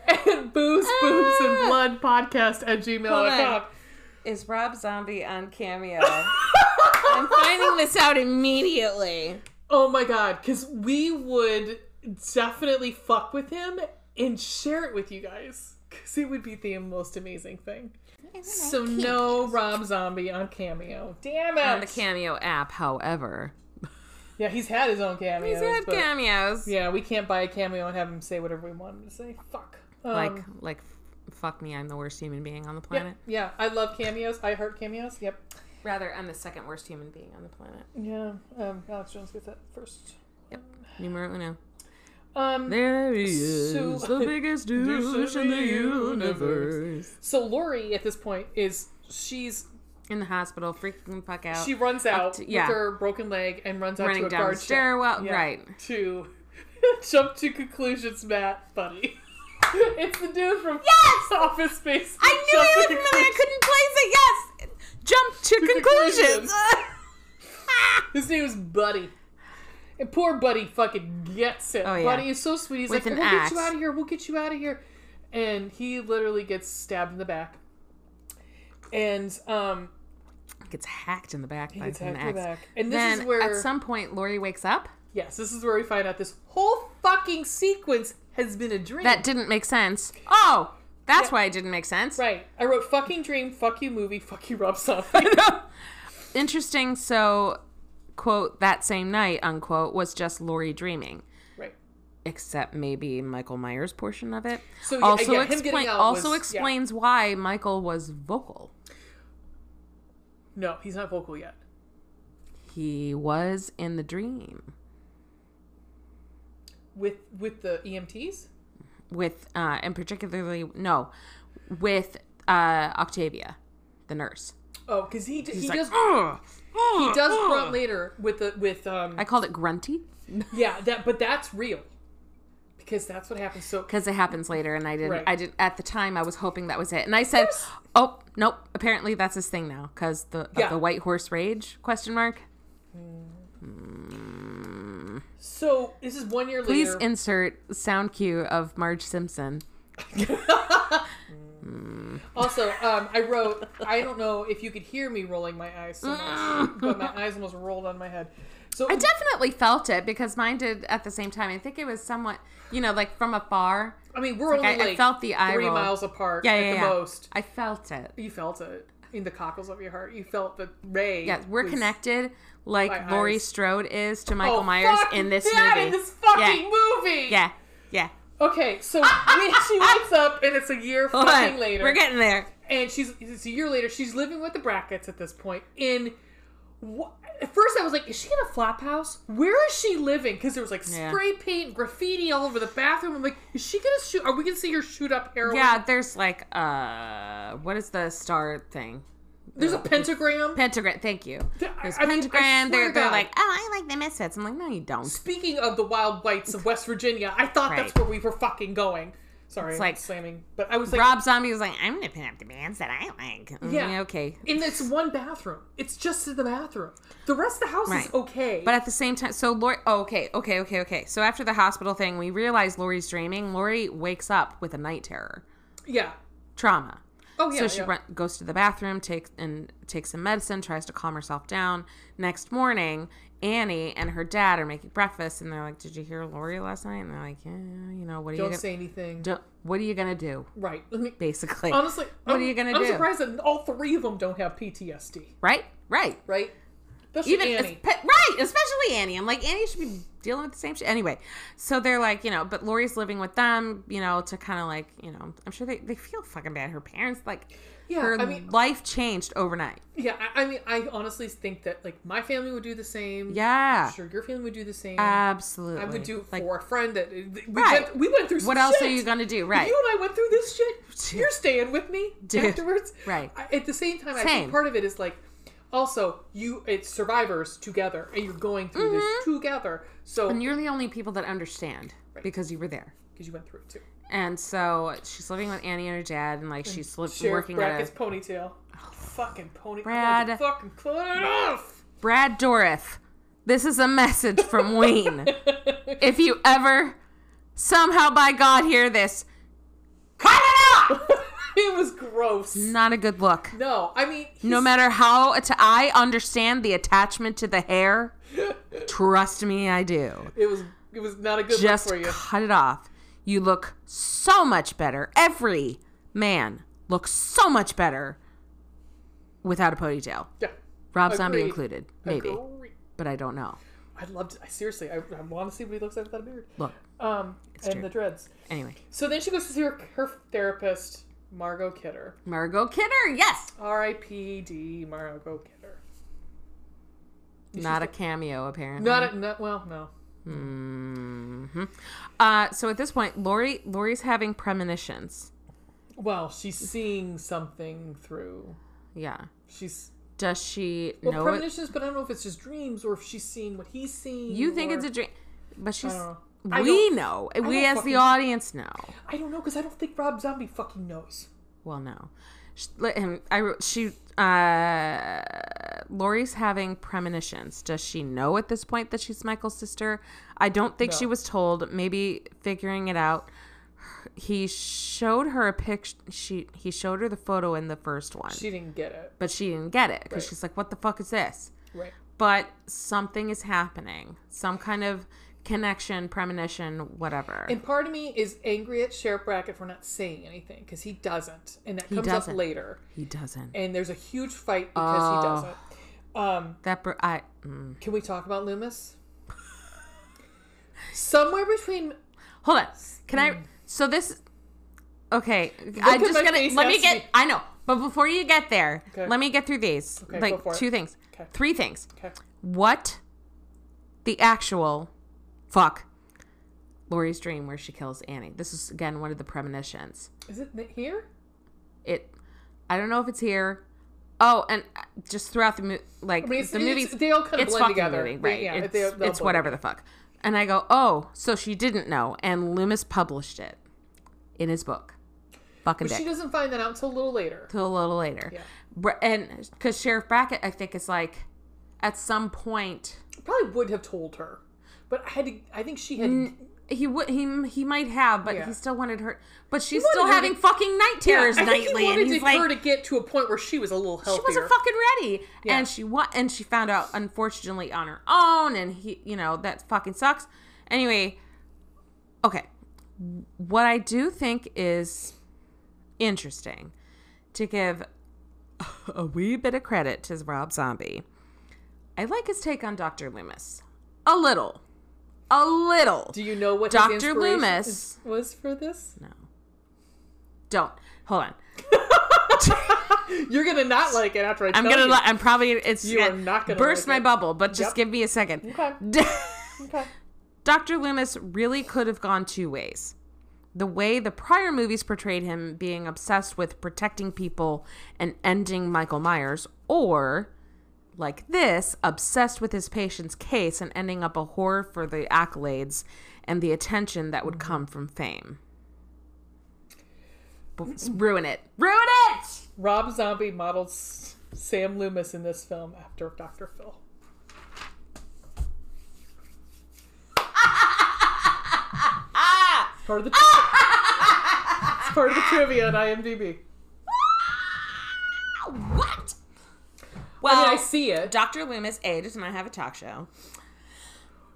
at booze, boobs, and blood podcast at gmail.com. is Rob Zombie on cameo. I'm finding this out immediately. Oh my god, because we would definitely fuck with him and share it with you guys because it would be the most amazing thing. So no Rob Zombie on Cameo. Damn it! On the Cameo app, however, yeah, he's had his own cameos. he's had but cameos. Yeah, we can't buy a cameo and have him say whatever we want him to say. Fuck. Um, Like, like, fuck me, I'm the worst human being on the planet. yeah, I love cameos. I heart cameos. Yep. Rather, I'm the second worst human being on the planet. Yeah. Um, Alex Jones gets that first. Yep. Numero uno. Um, There he is, So- the biggest douche in the universe. so Laurie at this point is she's In the hospital, freaking the fuck out. she runs out to- yeah. with her broken leg and runs out running to a down guard the stairwell. Yeah. Right. to jump to conclusions, Matt. Buddy, it's the dude from Yes! Office Space. I knew it to was familiar. I conclusions. couldn't place it. Yes. Jump to, conclusions. His name is Buddy. And poor Buddy fucking gets it. Oh, yeah. Buddy is so sweet. He's With like, we'll get you out of here. We'll get you out of here. And he literally gets stabbed in the back. And um, Gets hacked in the back he by gets an hacked in the axe. back. And this Then is where, at some point, Lori wakes up. yes, this is where we find out this whole fucking sequence has been a dream. That didn't make sense. Oh, that's Yeah. why it didn't make sense. right. I wrote fucking dream, fuck you movie, fuck you Rob Zombie. Interesting. So, quote, that same night, unquote, was just Lori dreaming. right. Except maybe Michael Myers' portion of it. So, yeah, also, yeah, explain, also was- explains why Michael was vocal. No, he's not vocal yet. He was in the dream With with the EMTs? with, uh, and particularly, no, with uh, Octavia, the nurse. Oh, because he, he like, does "Ugh, he ugh, does ugh." grunt later with the with um I called it grunty Yeah, that but that's real. Because that's what happens. So because it happens later, and I didn't. Right. I did at the time. I was hoping that was it, and I said, "Oh nope." Apparently, that's his thing now because the Yeah. the white horse rage question mark. so this is one year Please later. Please insert sound cue of Marge Simpson. also, um, I wrote. I don't know if you could hear me rolling my eyes so much, but my eyes almost rolled on my head. So I definitely felt it because mine did at the same time. I think it was somewhat, you know, like from afar. I mean, we're Like, only I- I like felt the eye three roll. miles apart Yeah, at yeah, the most. I felt it. You felt it in the cockles of your heart. You felt that Ray. Yeah, we're connected like Laurie eyes. Strode is to oh, Michael Oh, Myers in this that movie. In this fucking movie. yeah, yeah. Okay, so when she wakes up and it's a year Hold fucking on. later. We're getting there. and she's it's a year later. She's living with the Bracketts at this point. In wh- at first, I was like, "Is she in a flop house? Where is she living?" Because there was like Yeah. spray paint, and graffiti all over the bathroom. I'm like, "Is she gonna shoot? Are we gonna see her shoot up heroin?" Yeah, there's like uh, what is the star thing? There's a pentagram. Pentagram. Thank you. There's I mean, I pentagram. swear they're they're like, oh, I like the Misfits. I'm like, no, you don't. Speaking of the wild whites of West Virginia, I thought that's where we were fucking going. Sorry, It's like- slamming, but I was like, Rob Zombie was like, I'm gonna pin up the bands that I like. Mm, Yeah. okay. and it's one bathroom. It's just the bathroom. The rest of the house Right. is okay. But at the same time, so Lori, oh, okay, okay, okay, okay. So after the hospital thing, we realize Lori's dreaming. Lori wakes up with a night terror, yeah. trauma. Oh yeah. so she yeah. run, goes to the bathroom, takes and takes some medicine, tries to calm herself down. Next morning, Annie and her dad are making breakfast, and they're like, "Did you hear Lori last night?" And they're like, "Yeah, you know, what are you Don't gonna, say anything. don't- what are you gonna do?" Right. Let me, Basically, honestly, What I'm, are you gonna do? I'm surprised that all three of them don't have PTSD. right, right. Right. Especially even Annie. espe- right, especially Annie. I'm like Annie should be dealing with the same shit anyway. So they're like, you know, but Lori's living with them, you know, to kind of like, you know, I'm sure they, they feel fucking bad. Her parents like, Yeah, her I mean- life changed overnight. yeah. I, I mean, I honestly think that like my family would do the same. Yeah, I'm sure your family would do the same. absolutely. I would do it like, for a friend that we Right. went. We went through. Some what else shit. are you gonna do? Right, You and I went through this shit. You're staying with me Dude. afterwards. Right. I- At the same time, I think part of it is like, also you it's survivors together, and you're going through this mm-hmm. together. So and you're the only people that understand because you were there. because you went through it too. And so she's living with Annie and her dad, and like she's li- Sheriff working Brackett's at a ponytail. Oh. fucking pony. Brad. To fucking cut it off. Brad Dourif. This is a message from Wayne. if you ever somehow by God hear this, cut it off. it was gross. Not a good look. No, I mean, No matter how att- I understand the attachment to the hair, trust me, I do. it was It was not a good Just look for you. cut it off. You look so much better. Every man looks so much better without a ponytail. Yeah. Rob Zombie Agreed. included, maybe, Agreed. but I don't know. I'd love to. I seriously, I, I want to see what he looks like without a beard. Look, Um, and true. the dreads. anyway, So then she goes to see her, her therapist, Margot Kidder. Margot Kidder, yes, R.I.P.D. Margot Kidder. not a cameo apparently. Not a, not well, no. Mm-hmm. Uh, so at this point, Lori Lori's having premonitions. Well, she's seeing something through. Yeah. She's Does she well, know it? premonitions, but I don't know if it's just dreams or if she's seeing what he's seeing. You think or- it's a dream, but she's. I don't know. I We know. I We as the audience know. I don't know because I don't think Rob Zombie fucking knows. Well, no. Sh- Let him. I wrote. She. Uh, Lori's having premonitions. Does she know at this point that she's Michael's sister? I don't think she was told. Maybe figuring it out. He showed her a picture. She he showed her the photo in the first one, She didn't get it. but she didn't get it because Right. she's like, "What the fuck is this?" Right. But something is happening. Some kind of connection, premonition, whatever. And part of me is angry at Sheriff Brackett for not saying anything because he doesn't, and that comes doesn't. up later. he doesn't. And there's a huge fight because Oh. he doesn't. Um, that br- I. Mm. can we talk about Loomis? Somewhere between Hold on. Can I? So this. Okay, I'm just gonna let me get. me. I know, but before you get there, Okay. let me get through these. Okay, like for it. two things, Okay. three things. okay, What the actual fuck Lori's dream where she kills Annie? This is again one of the premonitions. is it here? It. I don't know if it's here. Oh, and uh, just throughout the movie, like I mean, it's, the movies, they all kind of it's blend fucking together, movie, right? Yeah, it's they- it's whatever the fuck. And I go, oh, so she didn't know, and Loomis published it in his book. Fucking But she doesn't find that out until a little later. Till a little later. Yeah. And because Sheriff Brackett, I think, is like, at some point, Probably would have told her, but I had to. I think she had. he would he he might have, but Yeah. he still wanted her. But she's still having to- fucking night terrors I think he nightly, and wanted to- like, her to get to a point where she was a little healthier. She wasn't fucking ready Yeah. and she wa- and she found out unfortunately on her own and he you know that fucking sucks anyway okay what i do think is interesting to give a wee bit of credit to rob zombie i like his take on dr loomis a little a little Do you know what Dr. Loomis- is- was for this? no don't hold on You're gonna not like it after I i'm tell gonna you. i'm probably it's You are not gonna burst like my it. bubble but just Yep. give me a second Okay. Okay. Dr. Loomis really could have gone two ways. The way the prior movies portrayed him being obsessed with protecting people and ending Michael Myers, or like this, obsessed with his patient's case and ending up a whore for the accolades and the attention that would come from fame. Ruin it. Ruin it! Rob Zombie modeled S- Sam Loomis in this film after Dr. Phil. Part of the it's part of the trivia on IMDb. I Well, mean, I see it. Dr. Loomis, A, does not have a talk show.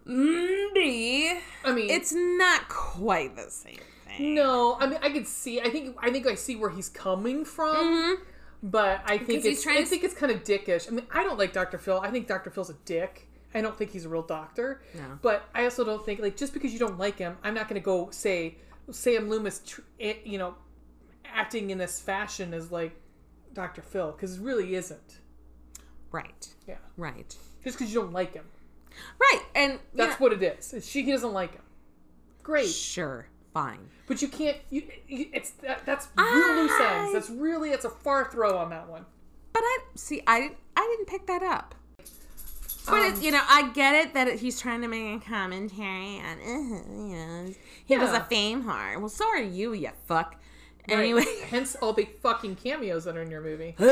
Mm, B, I mean, it's not quite the same thing. no. I mean, I could see. I think. I think I see where he's coming from. But I think it's. I think it's kind of dickish. I mean, I don't like Dr. Phil. I think Dr. Phil's a dick. I don't think he's a real doctor. No. But I also don't think like just because you don't like him, I'm not going to go say Sam Loomis, tr- eh, you know, acting in this fashion is like Dr. Phil because it really isn't. Right, Yeah. right. Just because you don't like him, Right, and that's yeah, what it is. It's She doesn't like him. Great. Sure, fine. But you can't. You, it's that, that's real loose I- ends. That's really it's a far throw on that one. But I see, I didn't, I didn't pick that up. But Um, it, you know, I get it that it, he's trying to make a commentary on, uh, you know, he was a fame whore. Well, so are you, you fuck. Right. Anyway, hence all the fucking cameos that are in your movie.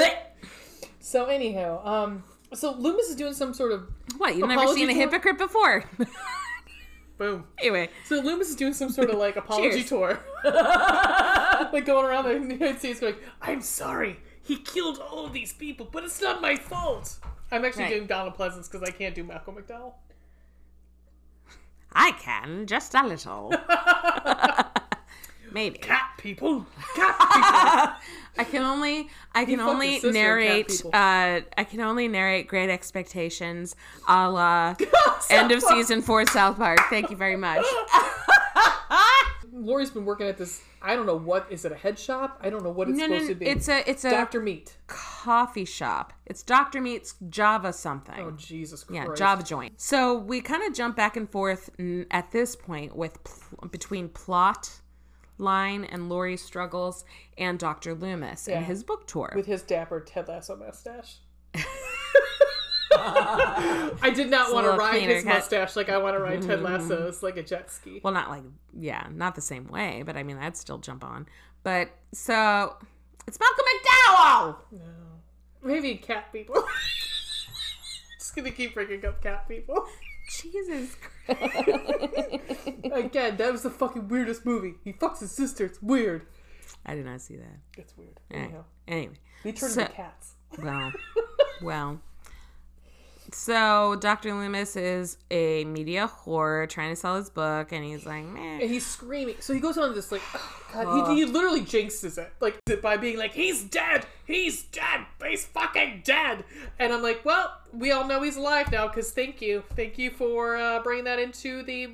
So anyhow, um, so Loomis is doing some sort of what? You've never Apology seen a hypocrite before? boom. anyway, So Loomis is doing some sort of like apology tour, like going around the United States, going, "I'm sorry, he killed all of these people, but it's not my fault." I'm actually Right. doing Donald Pleasence because I can't do Malcolm McDowell. I can, just a little. Maybe. Cat people. Cat people. I can only I can only his sister and cat narrate uh I can only narrate great expectations a la end of season four South Park. Thank you very much. Lori's been working at this. I don't know what is it. A head shop? I don't know what it's No, supposed no, to be. it's a it's a Doctor Meat. coffee shop. It's Dr. Meat's Java something. Oh Jesus Christ! Yeah, Java joint. So we kind of jump back and forth at this point with pl- between plot line and Laurie's struggles and Dr. Loomis Yeah. and his book tour. with his dapper Ted Lasso mustache. I did not want to ride cleaner his mustache like I want to ride mm-hmm. Ted Lasso's like a jet ski. well, not like yeah, not the same way, but I mean I'd still jump on. But so it's Malcolm McDowell. No. Maybe cat people. Just gonna keep bringing up cat people. Jesus Christ. Again, that was the fucking weirdest movie. He fucks his sister. It's weird. I did not see that. It's weird. Eh, Anyhow, Anyway, they turn So- into cats. well, well. So Dr. Loomis is a media whore trying to sell his book, and he's like, And he's screaming. So he goes on this like, oh, God, he, he literally jinxes it, like by being like, "He's dead. He's dead. He's fucking dead." And I'm like, well, we all know he's alive now because thank you, thank you for uh, bringing that into the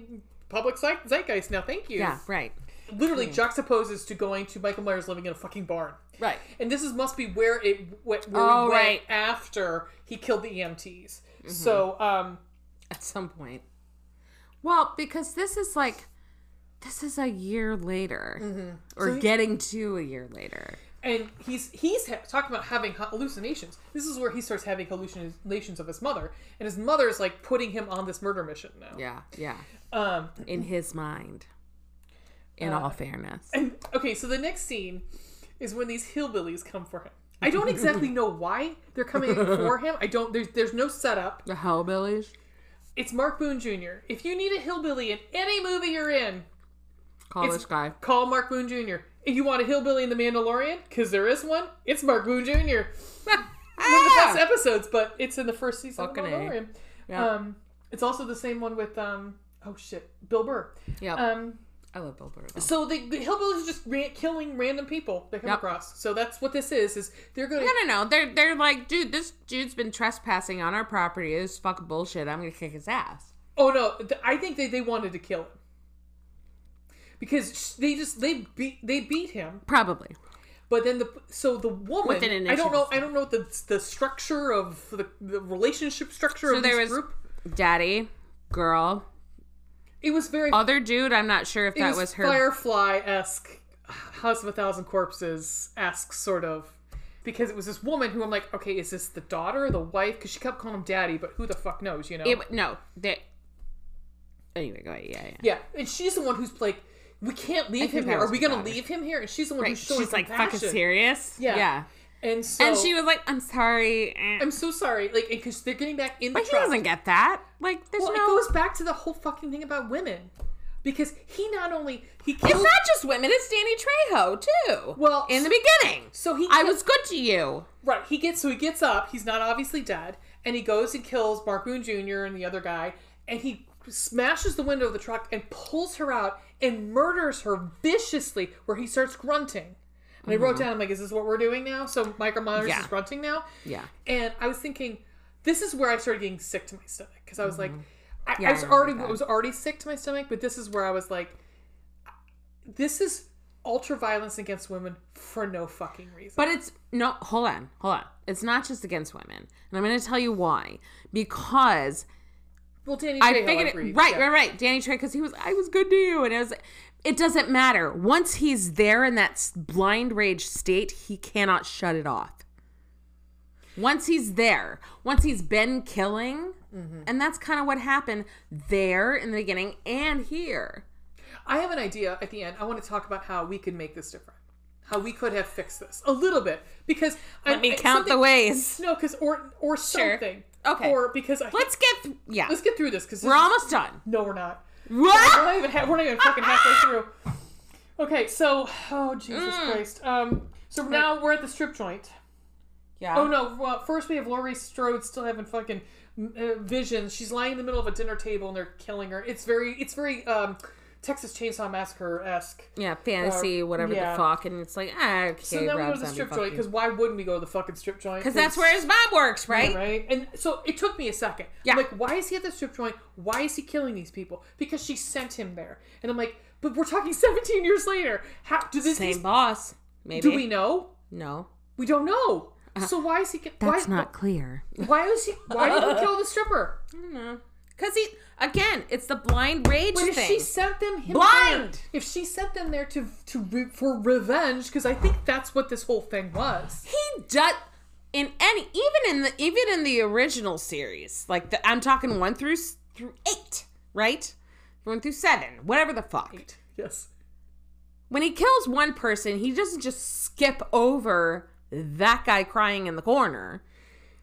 public zeitgeist. Now, thank you. yeah, right, Literally juxtaposes to going to Michael Myers living in a fucking barn. right. And this is must be where it where Oh, we went right. after he killed the EMTs. Mm-hmm. So, um, At some point. Well, because this is like, this is a year later, or Mm-hmm. So getting to a year later. and he's he's ha- talking about having hallucinations. This is where he starts having hallucinations of his mother, and his mother is like putting him on this murder mission now. Yeah, yeah. Um, In his mind. In Uh, all fairness. and okay, so the next scene is when these hillbillies come for him. I don't exactly know why they're coming for him. I don't. There's there's no setup. The Hellbillies? It's Mark Boone Jr. If you need a hillbilly in any movie you're in, Call this guy. call Mark Boone Jr. If you want a hillbilly in The Mandalorian, because there is one, it's Mark Boone Jr. One of the best episodes, but it's in the first season Fucking of Mandalorian. Yeah. Um, it's also the same one with um, oh shit, Bill Burr. Yep. Um, I love Bill Burr. though. so the, the hillbillies are just ran- killing random people they come Yep. across. So that's what this is. Is they're gonna No, no, no. They're they're like, dude, this dude's been trespassing on our property. This is fucking bullshit. I'm gonna kick his ass. Oh no, th- I think they, they wanted to kill him because they just they beat they beat him. Probably. But then the so the woman With an I don't know. I don't know the the structure of the the relationship structure So of there this was group. daddy, girl, It was very other dude. I'm not sure if that was, was her. Firefly esque, House of a Thousand Corpses esque sort of. Because it was this woman who I'm like, okay, is this the daughter, the wife? Because she kept calling him daddy, but who the fuck knows, you know? It, no, they. Anyway, go ahead. Yeah, yeah. Yeah, and she's the one who's like, we can't leave him here. Are we gonna daughter. leave him here? And she's the one Right. who's showing She's like compassion. fucking serious. Yeah. Yeah. And so, And she was like, "I'm sorry," eh. I'm so sorry, like, because they're getting back in the but he truck. doesn't get that. Like, there's well, no. it goes back to the whole fucking thing about women, because he not only he kills it's not just women. It's Danny Trejo too. Well, in the beginning, so he I was good to you. Right. He gets so he gets up. He's not obviously dead, and he goes and kills Mark Boone Jr. and the other guy, and he smashes the window of the truck and pulls her out and murders her viciously. Where he starts grunting. And I wrote down, I'm like, is this what we're doing now? So Michael Myers Mm-hmm. Yeah. is grunting now. Yeah. And I was thinking, this is where I started getting sick to my stomach because I was like, I, Mm-hmm. Yeah, I I was remember already that. I was already sick to my stomach, but this is where I was like, this is ultra violence against women for no fucking reason. But it's no. Hold on. Hold on. It's not just against women, and I'm going to tell you why. Because well, Danny I figured it, agreed. right, Yeah. right, right. Danny Trejo, because he was, I was good to you, and it was. It doesn't matter. Once he's there in that blind rage state, he cannot shut it off. Once he's there, once he's been killing, Mm-hmm. and that's kind of what happened there in the beginning and here. I have an idea at the end. I want to talk about how we could make this different. How we could have fixed this a little bit because I Let me I- count the ways. No, because or or something. Okay. Or because I, Let's get th- yeah. let's get through this because We're almost done. no, we're not. We're What? not even ha- we're not even fucking halfway through. Okay, so oh Jesus Mm. Christ. Um, so now we're at the strip joint. Yeah. Oh no! Well, first we have Laurie Strode still having fucking uh, visions. She's lying in the middle of a dinner table and they're killing her. It's very, it's very um, Texas Chainsaw Massacre esque. Yeah, fantasy, Uh, whatever yeah. the fuck, and it's like, ah, okay, So then we go Rob to the Zombie, strip joint because why wouldn't we go to the fucking strip joint? Because that's where his mom works, right? Right? And so it took me a second. Yeah. I'm like, why is he at the strip joint? Why is he killing these people? Because she sent him there. And I'm like, but we're talking 17 years later. How do this? Same boss, maybe. do we know? No, We don't know. Uh-huh. So why is he? ki- that's why, not clear. Why is he? Why did he kill the stripper? I don't know. Because he, again, it's the blind rage But if thing. she sent them him Blind! there- if she sent them there to to re, for revenge, because I think that's what this whole thing was. he does in any even in the even in the original series like the, i'm talking one through through eight right one through seven whatever the fuck Yes. when he kills one person he doesn't just skip over that guy crying in the corner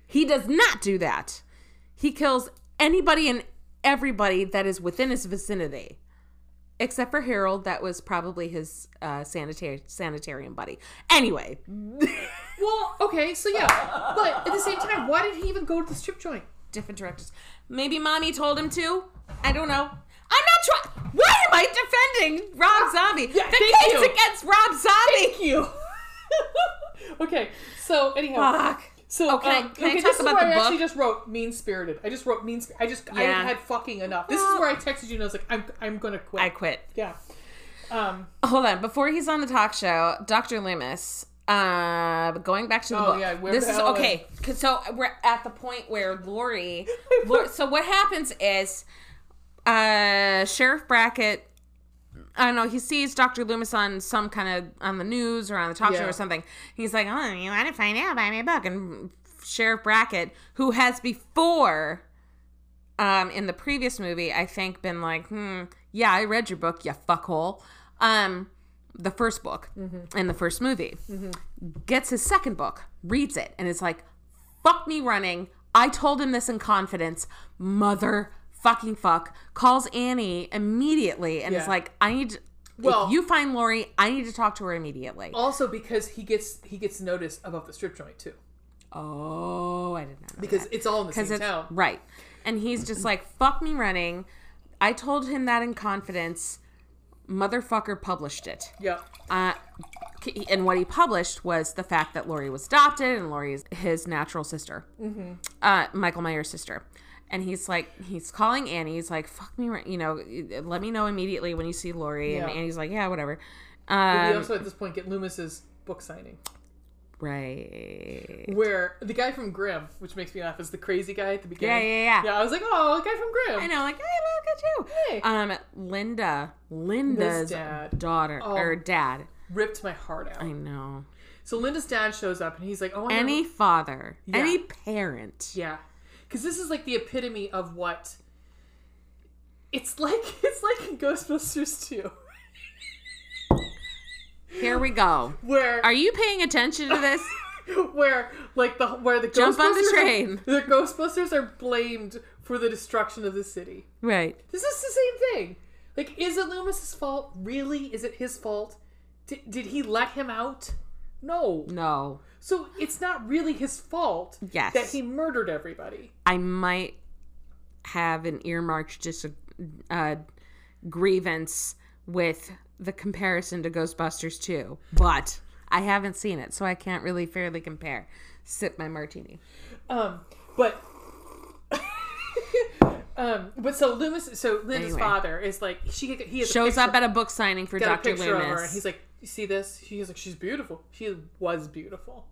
he does not do that he kills anybody and everybody that is within his vicinity except for harold that was probably his uh, sanitary sanitarium buddy anyway Well, okay, so yeah, but at the same time, why did he even go to the strip joint? different directors. Maybe mommy told him to. I don't know. I'm not trying. Why am I defending Rob Zombie? Yeah, the thank case you. against Rob Zombie. Thank you. okay, so anyhow, Fuck. so Oh, can I- um, can I okay, talk this is where the I book? actually just wrote mean spirited. I just wrote mean. I just I Yeah. had fucking enough. This is where I texted you and I was like, I'm I'm gonna quit. I quit. yeah. Um. Hold on. Before he's on the talk show, Dr. Loomis. Uh, going back to the Oh, book. yeah, this is okay. Cause so we're at the point where Lori. Lori so what happens is, uh, Sheriff Brackett I don't know. He sees Dr. Loomis on some kind of on the news or on the talk show or something. He's like, "Oh, you want to find out Buy me a book?" And Sheriff Brackett, who has before, um, in the previous movie, I think, been like, "Hmm, yeah, I read your book, you fuckhole." Um, the first book Mm-hmm. in the first movie gets his second book, reads it, and is like, "Fuck me running." I told him this in confidence, mother fucking fuck. Calls Annie immediately and is like, "I need." Well- if you find Lori, I need to talk to her immediately. Also, because he gets he gets notice about the strip joint too, Oh, I didn't know. because it's all in the same town. right, and he's just like, "Fuck me running." I told him that in confidence. Motherfucker published it. Yeah. Uh, and what he published was the fact that Lori was adopted and Lori is his natural sister, mm-hmm. uh, Michael Myers' sister. And he's like, he's calling Annie. He's like, "Fuck me, right- you know, let me know immediately when you see Lori." And Annie's like, "Yeah, whatever." we Um, also at this point get Loomis's book signing, right. where the guy from Grimm, which makes me laugh, is the crazy guy at the beginning. Yeah, yeah, yeah. Yeah, I was like, oh, the guy from Grimm. I know, like, hey, look at you. Hey. Um, Linda, Linda's dad. daughter Oh. or dad. Ripped my heart out. I know. So Linda's dad shows up and he's like, oh, Any father, any parent. Yeah, because this is like the epitome of what. It's like it's like in Ghostbusters 2, Here we go. where Are you paying attention to this? where like the where the Jump on the Ghostbusters are- train. the Ghostbusters are blamed for the destruction of the city. right. This is the same thing. Like, is it Loomis's fault? Really? Is it his fault? Did, did he let him out? No. No. So it's not really his fault Yes. that he murdered everybody. I might have an earmarked dis- uh, grievance with the comparison to Ghostbusters 2, but I haven't seen it, so I can't really fairly compare. Sip my martini. Um, but um, but so Loomis, so Linda's Anyway. father is like she he Shows up at a book signing for picture her, Loomis. and he's like, "You see this?" She's like, "She's beautiful. She was beautiful,"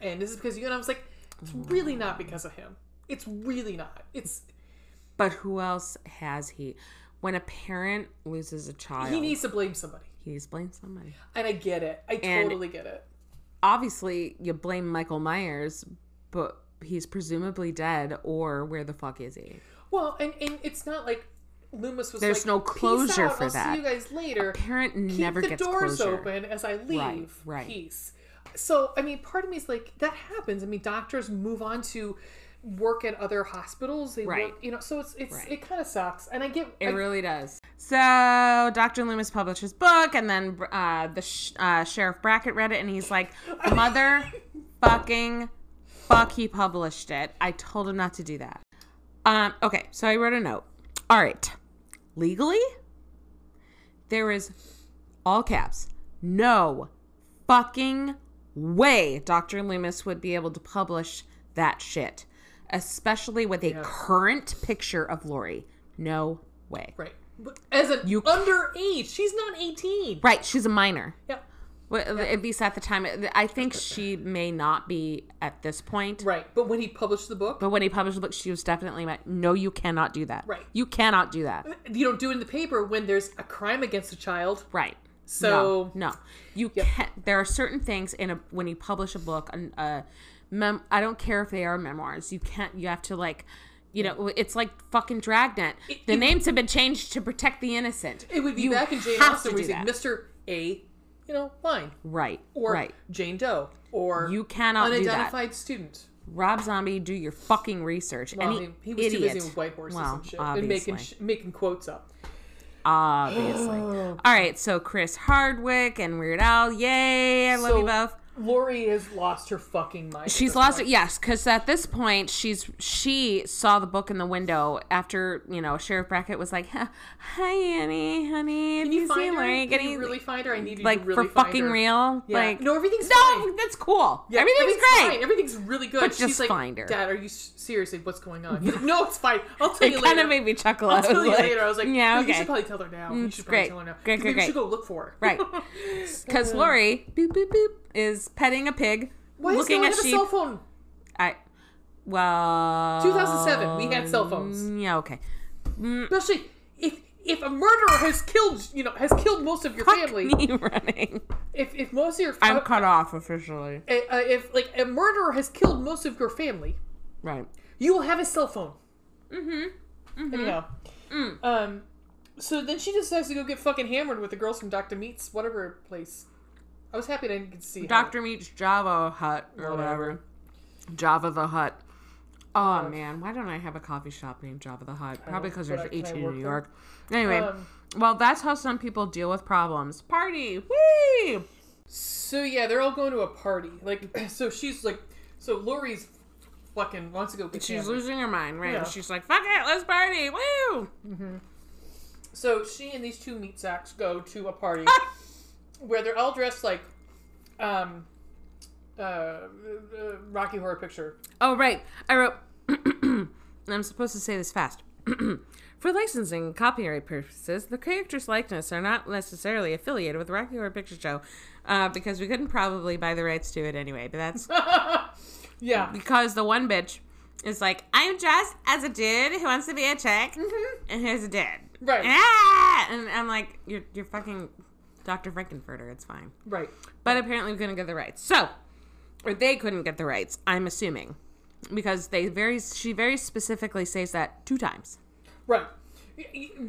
and this is because you. And I was like, "It's really not because of him. It's really not. It's But who else has he? When a parent loses a child, he needs to blame somebody." he needs to blame somebody. And I get it. I And- totally get it. Obviously, you blame Michael Myers, but he's presumably dead, or where the fuck is he? Well, and, and it's not like Loomis was There's like, no "Peace closure out, for I'll that." See you guys later. Parent Keep never the gets doors closure. open as I leave. Right, right. Peace. So I mean, part of me is like that happens. I mean, doctors move on to work at other hospitals. They Right. work, you know. So it's it's Right. it kind of sucks. And I get It I, really does. So Dr. Loomis published his book, and then uh, the sh- uh, sheriff Brackett read it, and he's like, "Mother, fucking fuck, he published it. I told him not to do that." Um, okay, so I wrote a note. All right. Legally, there is all caps. No fucking way Dr. Loomis would be able to publish that shit, especially with a current picture of Lori. No way. Right. But as an You- underage, she's not 18. Right, she's a minor. Yeah. Well, At least at the time, I think she may not be at this point. Right. But when he published the book, But when he published the book, she was definitely like, "No, you cannot do that. Right. You cannot do that. you don't do it in the paper when there's a crime against a child. Right. So- no, no. you can't. There are certain things in a when you publish a book, an- uh, mem. I don't care if they are memoirs. You can't. You have to like. You know, it's like fucking Dragnet. The it- names have been changed to protect the innocent. It would be You back in Jane Austen where do he's like, that. Mr. A, you know, fine. Right. Or right. Jane Doe. Or You cannot do that. unidentified student. Rob Zombie, do your fucking research. Well, Any he, he was idiot. too busy with white horses Well, and shit. obviously. And making, sh- making quotes up. Obviously. All right, so Chris Hardwick and Weird Al, yay! I love So, you both. Lori has lost her fucking mind. She's lost it, yes, because at this point she's she saw the book in the window after you know Sheriff Brackett was like, "Hi, Annie, honey, Can you you find her? Larry Can you really find her? I need you like to really for fucking her. real? Yeah. Like no, everything's no, fine. that's cool. Yeah, everything's, great. Fine. Everything's really good. But She's just like, find her. Dad, are you seriously? What's going on? Like, no, it's fine. I'll tell It you kind later. of made me chuckle. I'll tell you like, later. I was like, yeah, okay. You should probably tell her now. Mm, you it's should probably great. tell her now. Great, great, maybe we should go look for her. Right. Because uh. Lori, boop boop boop, is petting a pig, Why looking at have a cell phone? I well, 2007, we had cell phones. Yeah, okay. Especially if if a murderer has killed you know has killed most of your family. Me running. If if most of your I'm uh, cut off officially. uh, uh, if like a murderer has killed most of your family, Right. you will have a cell phone. Mm-hmm. Anyhow, Mm. um, so then she decides to go get fucking hammered with the girls from Doctor Meats, whatever place. I was happy I didn't to see. Doctor meets Java Hut or whatever. Java the Hut. Oh man, why don't I have a coffee shop named Java the Hut? Probably because there's I- can 18 in New there? York. Anyway, Um, well, that's how some people deal with problems. Party, whee! So yeah, they're all going to a party. Like, so she's like, so Lori's fucking wants to go She's losing her mind, right? Yeah. She's like, "Fuck it, let's party, woo!" So she and these two meat sacks go to a party where they're all dressed like, um, uh, uh, Rocky Horror Picture. Oh, right. I wrote. And I'm supposed to say this fast. For licensing and copyright purposes, the character's likeness are not necessarily affiliated with Rocky Horror Picture Show, uh, because we couldn't probably buy the rights to it anyway. But that's Yeah, because the one bitch is like, "I'm dressed as a dude who wants to be a chick, and here's a dude." Right. Ah! And I'm like, "You're you're fucking Dr. Frank-N-Furter. It's fine." right. But apparently we couldn't get the rights. So, or they couldn't get the rights, I'm assuming. Because they very she very specifically says that two times. Right.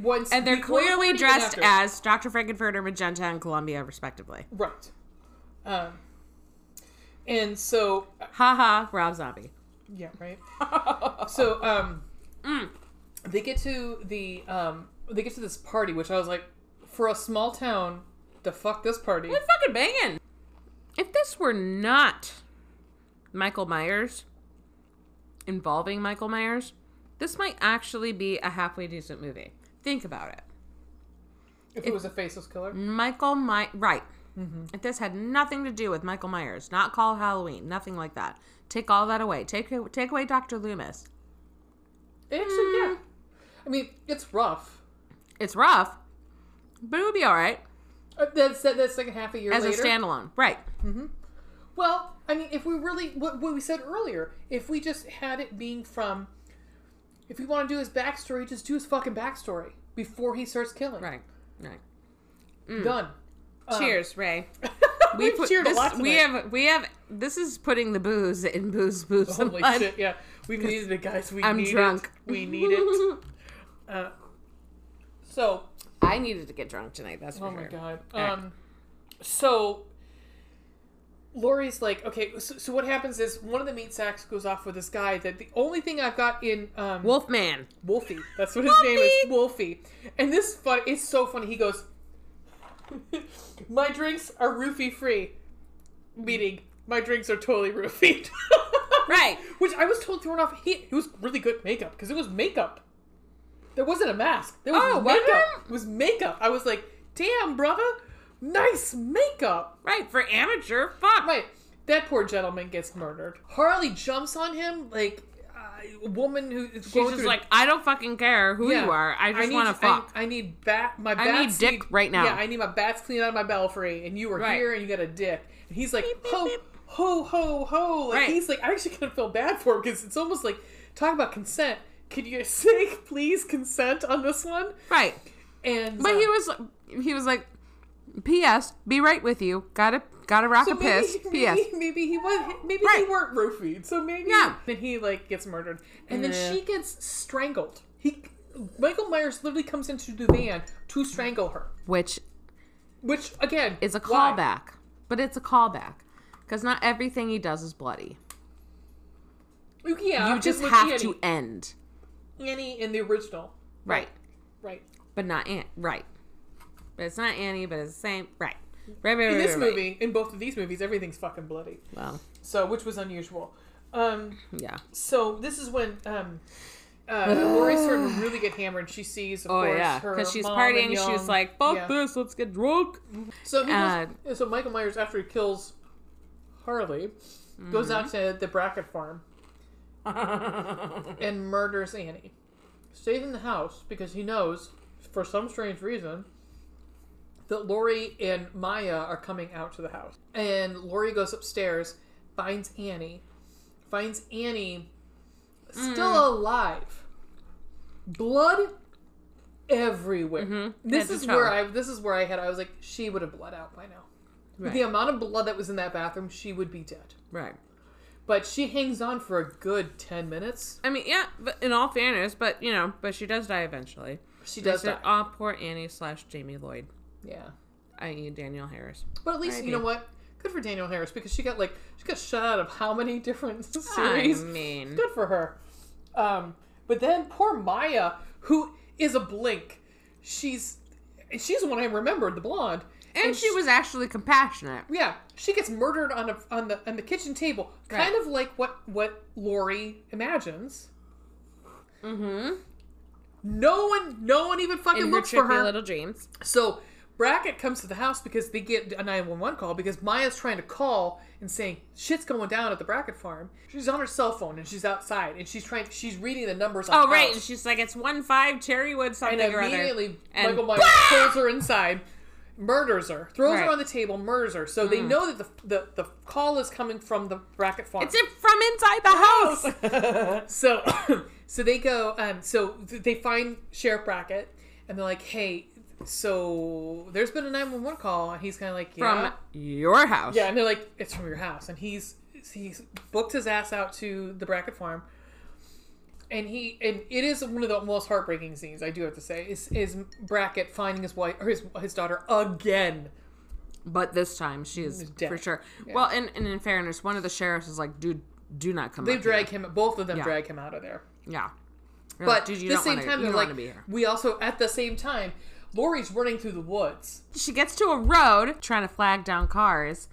Once And they're clearly dressed as Dr. Frank-N-Furter, Magenta, and Columbia, respectively. right. Um, and so Haha, Rob Zombie. yeah, right. so um, Mm. they get to the um, they get to this party, which I was like, for a small town, the fuck this party. We're fucking banging. If this were not Michael Myers, involving Michael Myers, this might actually be a halfway decent movie. Think about it. If it was a faceless killer, Michael My right. If this had nothing to do with Michael Myers, not Call Halloween, nothing like that. Take all that away. Take take away Dr. Loomis. actually, Mm. yeah. I mean, it's rough. It's rough, but it would be all right That's that, that's like a half a year as later. a standalone. Right. Well, I mean, if we really what, what we said earlier, if we just had it being from, if we want to do his backstory, just do his fucking backstory before he starts killing. Right. Right. Done. Um, Cheers, Ray. We've put cheered this, a lot we have we have this is putting the booze in booze booze. Holy blood. shit! Yeah, we needed it, guys. We I'm need drunk. It. We need it. Uh, so, I needed to get drunk tonight. That's for oh sure. my god. Alright. Um, so Lori's like, okay. So, so what happens is one of the meat sacks goes off with this guy that the only thing I've got in um, Wolfman. Wolfie. That's what his name is, Wolfie. And this fun, it's so funny. He goes, "My drinks are roofie free," meaning my drinks are totally roofied. Right. Which I was told thrown off. He it was really good makeup because it was makeup. There wasn't a mask. There was Oh, makeup. It was makeup. I was like, damn, brother, nice makeup. Right, for amateur. Fuck. Right. That poor gentleman gets murdered. Harley jumps on him like uh, a woman who is She's just like, I don't fucking care who Yeah. you are. I just want to fuck. I, I need bat. My I need dick right now. Yeah, I need my bats clean out of my belfry, and you were Right. here, and you got a dick. And he's like, beep, ho, beep. ho, ho, ho. Like Right. he's like, I actually kind of feel bad for him because it's almost like talk about consent. Could you say please consent on this one? right. And But uh, he was he was like, P.S. Be right with you. Gotta gotta rock so a piss. P.S. maybe, maybe he was maybe Right. they weren't roofied. So maybe Yeah. then he like gets murdered, and then she gets strangled. He Michael Myers literally comes into the van to strangle her, Which which again is a why? callback, but it's a callback because not everything he does is bloody. Yeah, You just have to end. Annie in the original, Right. right? But not Annie. Right. But it's not Annie, but it's the same. Right. Right, right, In this right, right. movie, in both of these movies, everything's fucking bloody. Well, So, which was unusual. Um, yeah. so this is when um, uh, Lori's starting to really get hammered. She sees, of Oh, course, yeah. her Because she's partying. and She's like, fuck yeah. this, let's get drunk. So Uh, goes, so Michael Myers, after he kills Harley, goes out Mm-hmm. to the Brackett farm and murders Annie. Stays in the house because he knows, for some strange reason, that Lori and Mya are coming out to the house. And Lori goes upstairs, finds Annie, finds Annie still Mm. alive. Blood everywhere. Mhm. This is where I this is where I had I was like, she would have bled out by now. Right. the amount of blood that was in that bathroom, she would be dead. Right. But she hangs on for a good ten minutes. I mean, yeah, but in all fairness, but, you know, but she does die eventually. She does die. Oh, poor Annie slash Jamie Lloyd, Yeah. i.e. Danielle Harris. But at least R.I.P. you know what? Good for Danielle Harris because she got like she got shut out of how many different series? I mean, Good for her. Um, but then poor Mya, who is a blink, she's she's the one I remembered, the blonde. and she was actually compassionate. Yeah, she gets murdered on a on the on the kitchen table, kind Right. of like what what Lori imagines. Mm-hmm. No one, no one even fucking In her looks for her. little dreams. So Brackett comes to the house because they get a 911 call because Mya's trying to call and saying shit's going down at the Brackett farm. She's on her cell phone and she's outside and she's trying she's reading the numbers on Oh, the right. And she's like, it's 1 5 Cherrywood something and or other. immediately And Michael Myers pulls her inside, murders her, throws her Right. Mm. on the table, murders her. So they know that the, the the call is coming from the Brackett farm. It's from inside the house. So, so they go. Um, so they find Sheriff Brackett, and they're like, "Hey, so there's been a nine one one call." And he's kind of like, "Yeah, from your house. yeah." And they're like, "It's from your house." And he's he's booked his ass out to the Brackett farm, and he and it is one of the most heartbreaking scenes. I do have to say is is Brackett finding his wife or his his daughter again. But this time she is dead. for sure. Well, and, and in fairness, one of the sheriffs is like, dude, do not come They drag here. him. Both of them Yeah. drag him out of there. Yeah. You're But like, dude, you at the same wanna, time, you they're like, want to be here. we also at the same time, Lori's running through the woods. She gets to a road trying to flag down cars,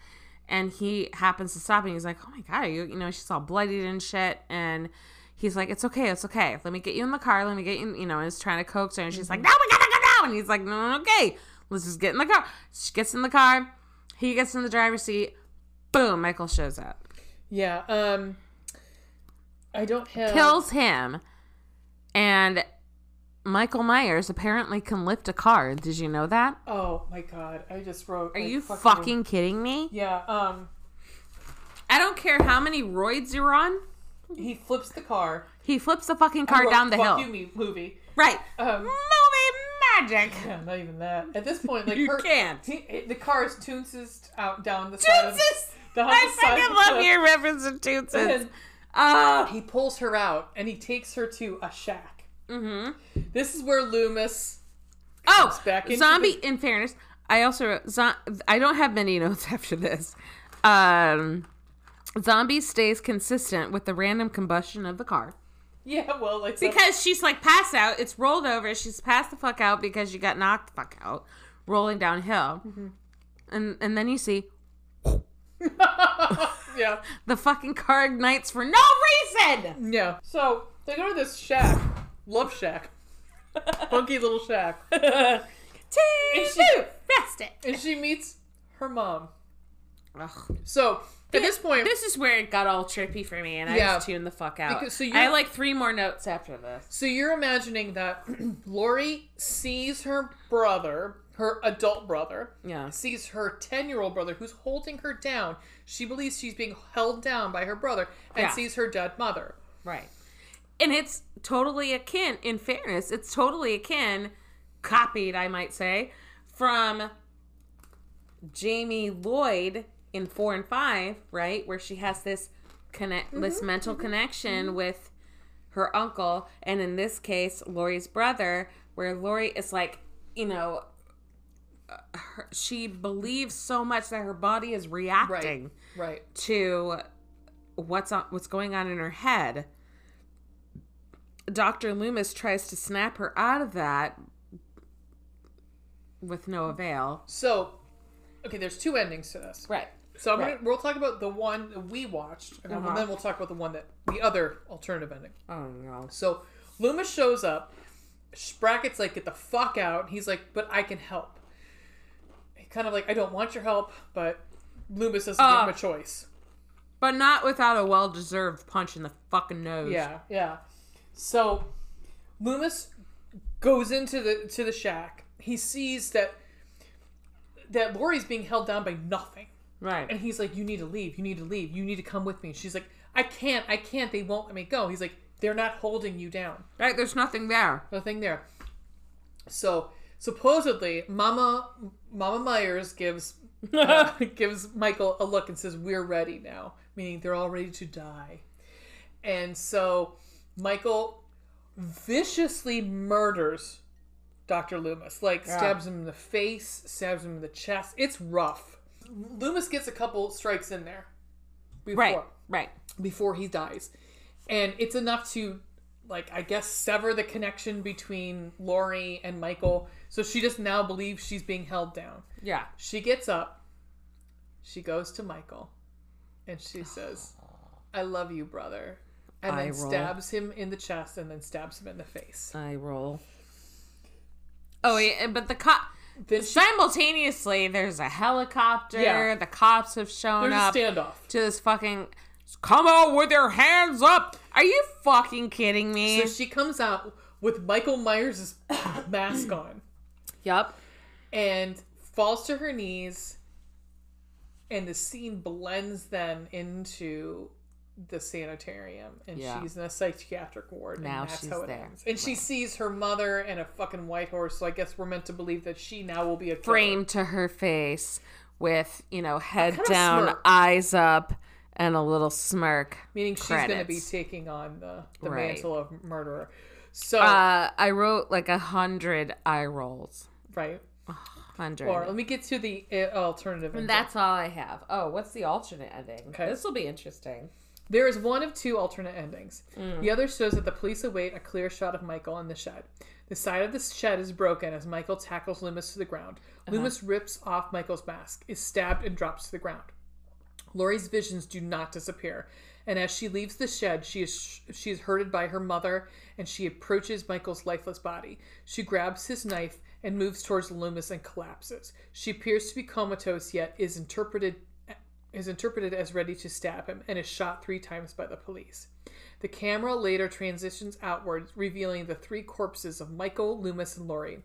and he happens to stop and he's like, oh my god, you, you know, she's all bloodied and shit, and he's like, it's okay, it's okay. Let me get you in the car. Let me get you, you know, and he's trying to coax her, and she's like, no, we gotta go now. And he's like, no, no, okay, let's just get in the car. She gets in the car. He gets in the driver's seat. Boom, Michael shows up. Yeah. Um. I don't have. kills him and michael myers apparently can lift a car did you know that Oh my god! I just wrote. are like, you fucking kidding me Yeah. Um. i don't care how many roids you're on He flips the car. he flips the fucking car wrote, down the hill You movie. right Um. movie magic Yeah, not even that. At this point, like You her, can't. He, the car is toonses out down the side of down i the fucking the love your reference to tootses And oh he pulls her out and he takes her to a shack. mm-hmm. This is where Loomis. oh back into zombie in fairness i also wrote, zo- i don't have many notes after this um zombie stays consistent with the random combustion of the car Yeah, well, like Because she's like passed out. It's rolled over. She's passed the fuck out because she got knocked the fuck out, rolling downhill. Mm-hmm. And and then you see Yeah. The fucking car ignites for no reason. Yeah. So they go to this shack. Love shack. Funky little shack. Tea, she- rest it. And she meets her mom. Ugh. So at this point, This is where it got all trippy for me, and I Yeah. just tuned the fuck out. Because- so I had like three more notes after this. so you're imagining that Lori sees her brother, her adult brother, Yeah. sees her 10 year old brother who's holding her down. She believes she's being held down by her brother and Yeah. sees her dead mother. Right. And it's totally akin, in fairness, it's totally akin, copied, I might say, from Jamie Lloyd in four and five, right? Where she has this connect mm-hmm, this mental mm-hmm, connection mm-hmm. with her uncle, and in this case, Laurie's brother, where Laurie is like, you know, uh, her, she believes so much that her body is reacting Right. to what's on, what's going on in her head. Dr. Loomis tries to snap her out of that with no avail. So, okay, there's two endings to this. Right. So I'm Right. gonna, we'll talk about the one that we watched, and then- Uh-huh. then we'll talk about the one that the other alternative ending. Oh no. So Loomis shows up. Brackett's like, "Get the fuck out!" He's like, "But I can help." He kind of like, "I don't want your help," but Loomis doesn't Uh, give him a choice. But not without a well-deserved punch in the fucking nose. Yeah, yeah. So Loomis goes into the to the shack. He sees that that Laurie's being held down by nothing. Right. And he's like, You need to leave. You need to leave. You need to come with me. She's like, I can't. I can't. They won't let me go. He's like, They're not holding you down. right. There's nothing there. Nothing there. So supposedly, Mama Mama Myers gives uh, gives Michael a look and says, "We're ready now," meaning they're all ready to die. And so Michael viciously murders Dr. Loomis, like stabs him in the face, stabs him in the chest. It's rough. Loomis gets a couple strikes in there before Right. Right. before he dies. And it's enough to like I guess sever the connection between Laurie and Michael. So she just now believes she's being held down. Yeah. She gets up, she goes to Michael, and she says, I love you, brother. And then roll. stabs him in the chest and then stabs him in the face. I roll. Oh, yeah, but the cop. Simultaneously, there's a helicopter. Yeah. The cops have shown there's a standoff. to this fucking come out with your hands up. Are you fucking kidding me? So she comes out with Michael Myers' mask on. yep. and falls to her knees and the scene blends them into the sanitarium and Yeah. she's in a psychiatric ward Now and that's she's how it there. ends and she sees her mother and a fucking white horse so i guess we're meant to believe that she now will be a killer. Framed to her face with, you know, head down, eyes up, and a little smirk. meaning she's going to be taking on the, the Right. mantle of murderer so Uh, I wrote like a hundred eye rolls. right Hundred. or let me get to the uh, alternative and ending. that's all I have. Oh, what's the alternate ending? Okay. This will be interesting. There is one of two alternate endings. Mm. The other shows that the police await a clear shot of Michael in the shed. The side of the shed is broken as Michael tackles Loomis to the ground. Uh-huh. Loomis rips off Michael's mask, is stabbed, and drops to the ground. Laurie's visions do not disappear, and as she leaves the shed, she is she is herded by her mother, and she approaches Michael's lifeless body. She grabs his knife and moves towards Loomis and collapses. She appears to be comatose, yet is interpreted is interpreted as ready to stab him and is shot three times by the police. The camera later transitions outwards, revealing the three corpses of Michael, Loomis, and Laurie.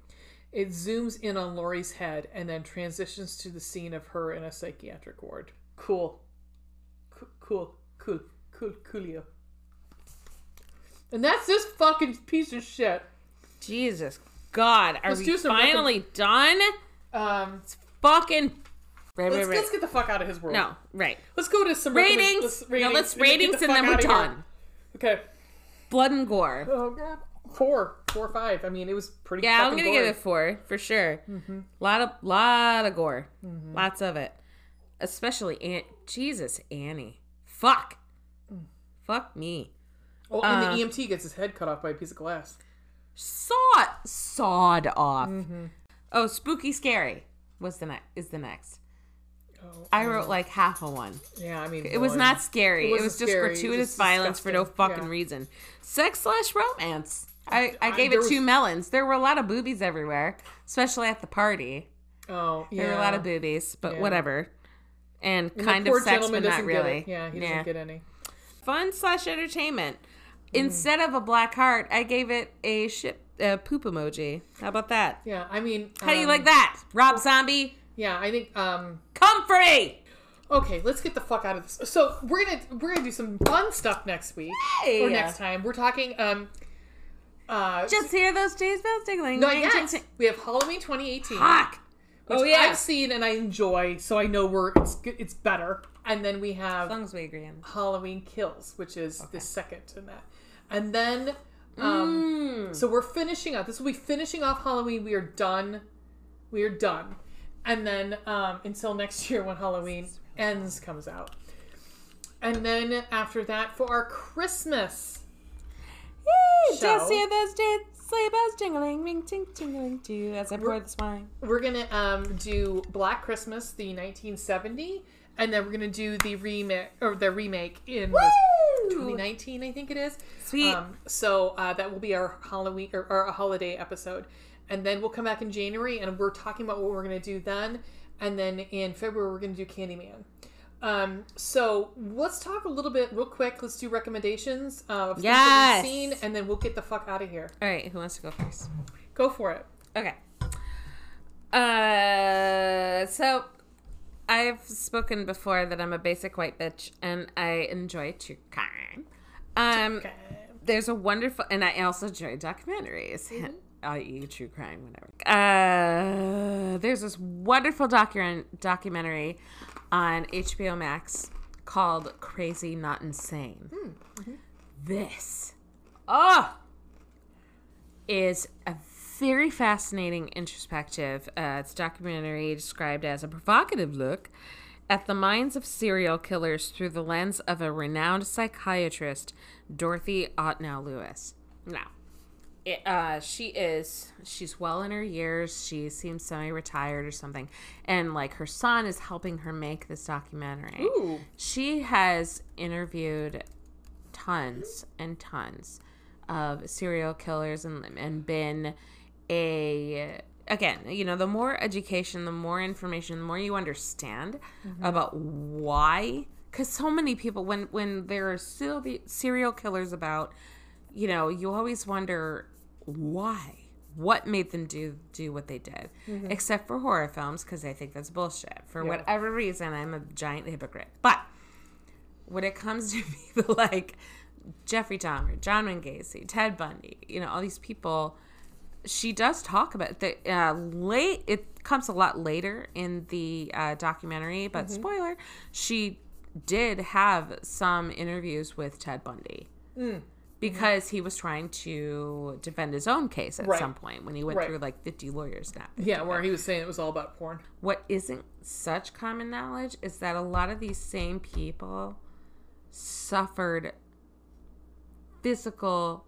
It zooms in on Laurie's head and then transitions to the scene of her in a psychiatric ward. Cool. Co- Cool. Cool. Cool. Coolio. And that's this fucking piece of shit. Jesus God, are Let's we do some finally done? Um, Fucking. Right, let's, right, right. let's get the fuck out of his world. no, right. Let's go to some Ratings. let's- No, let's and ratings the and then we're here. done. Okay. Blood and gore. Oh god. Four, four or five. I mean, it was pretty. Yeah, I'm gonna give it four for sure. Mm-hmm. Lot of lot of gore, lots of it. Especially Aunt Jesus Annie. Fuck, Mm. fuck me. Oh, and uh, the EMT gets his head cut off by a piece of glass. Sawed sawed off. Mm-hmm. Oh, spooky scary was the next is the next. Oh, I wrote like half a one. yeah, I mean, It was not scary. It It, wasn't just scary, gratuitous just violence for no fucking Yeah. reason. Sex slash romance. I, I I- gave there it was- two melons. There were a lot of boobies everywhere, especially at the party. Oh, yeah. There were a lot of boobies, but Yeah. whatever. And And kind of sex, but not really. Yeah, he doesn't get any. Fun slash entertainment. Mm. Instead of a black heart, I gave it a ship a poop emoji. How about that? Yeah, I mean, How do you um, like that, Rob Zombie? Yeah, I think. um Come for me. Okay, let's get the fuck out of this. So we're gonna we're gonna do some fun stuff next week Hey. or next time. We're talking. um uh Just hear those days bells tingling. Not Ting, yet. ting, ting. We have Halloween 2018. Fuck. which Oh, yeah. I've seen and I enjoy, so I know we're it's good- it's better. And then we As have long as we agree on. Halloween Kills, which is the second in that. And then, um, Mm. so we're finishing up. This will be finishing off Halloween. We are done. We are done. And then um, until next year when Halloween ends comes out. And then after that, for our Christmas, Yay, show. Just hear those sleigh bells jingling, ring ting tingling too. As I pour this wine. we're gonna um, do Black Christmas, the 1970, and then we're gonna do the remake or the remake in 2019, I think it is. Sweet. Um, so uh, that will be our Halloween or, or a holiday episode, and then we'll come back in January and we're talking about what we're gonna do then, and then in February we're gonna do Candyman. Um, so let's talk a little bit real quick. Let's do recommendations uh, of Yes. seen, and then we'll get the fuck out of here. All right, who wants to go first? Go for it. Okay. Uh, so I've spoken before that I'm a basic white bitch and I enjoy true crime. Um, Okay. there's a wonderful, and I also enjoy documentaries. I.e., true crime, whatever. Uh, there's this wonderful docu- documentary on HBO Max called "Crazy Not Insane." This, oh, is a very fascinating introspective. Uh, it's a documentary described as a provocative look at the minds of serial killers through the lens of a renowned psychiatrist, Dorothy Otnow Lewis. Now, it, uh, she is she's well in her years. She seems semi-retired or something, and like her son is helping her make this documentary. Ooh. She has interviewed tons and tons of serial killers and and been a again, you know, the more education, the more information, the more you understand about why cuz so many people when when there are still the serial killers about, you know, you always wonder why? What made them do do what they did? Except for horror films because i think that's bullshit. For whatever reason i'm a giant hypocrite. But when it comes to people like Jeffrey Dahmer, John Wayne Gacy, Ted Bundy, you know, all these people, she does talk about the uh, late. It comes a lot later in the uh, documentary, but spoiler, she did have some interviews with Ted Bundy. Mm-hmm. Because he was trying to defend his own case at Right. some point when he went Right. through like 50 lawyers now. Yeah, where he was saying it was all about porn. What isn't such common knowledge is that a lot of these same people suffered physical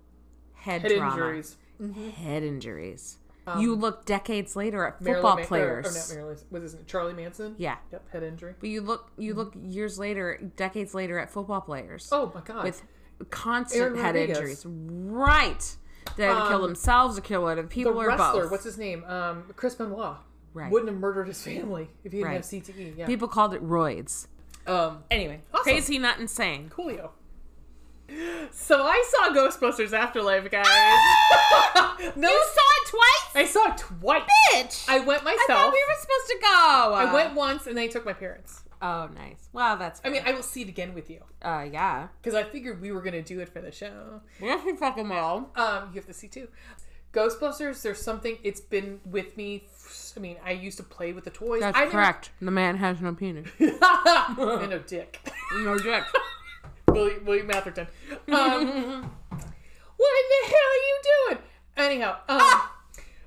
head, Head trauma, injuries. Mm-hmm. head injuries. Um, you look decades later at football Ma- or- players. Or, not Marilyn. Was his name Charlie Manson? yeah, Yep, head injury. but you look you mm-hmm. look years later, decades later at football players Oh my god. with constant head injuries. Right. They had to kill Um, themselves or kill other the people or wrestler, both. what's his name? Um, Chris Benoit. Right. Wouldn't have murdered his family if he didn't Right. have CTE. Yeah. People called it roids. um, Anyway, Awesome. crazy, not insane. Coolio. So I saw Ghostbusters Afterlife, guys. no, You saw it twice, I saw it twice. bitch. I went I myself. thought we were supposed to go. I went once, and then I took my parents. Oh, nice. Well, that's. I mean, I will see it again with you uh, yeah. because I figured we were gonna do it for the show. Yes, we fucking will. Um, you have to see too. Ghostbusters. There's something. It's been with me. I mean, I used to play with the toys. That's I never- correct. The man has no penis. and no dick. no dick. William, William Atherton. Um, what in the hell are you doing? Anyhow, um,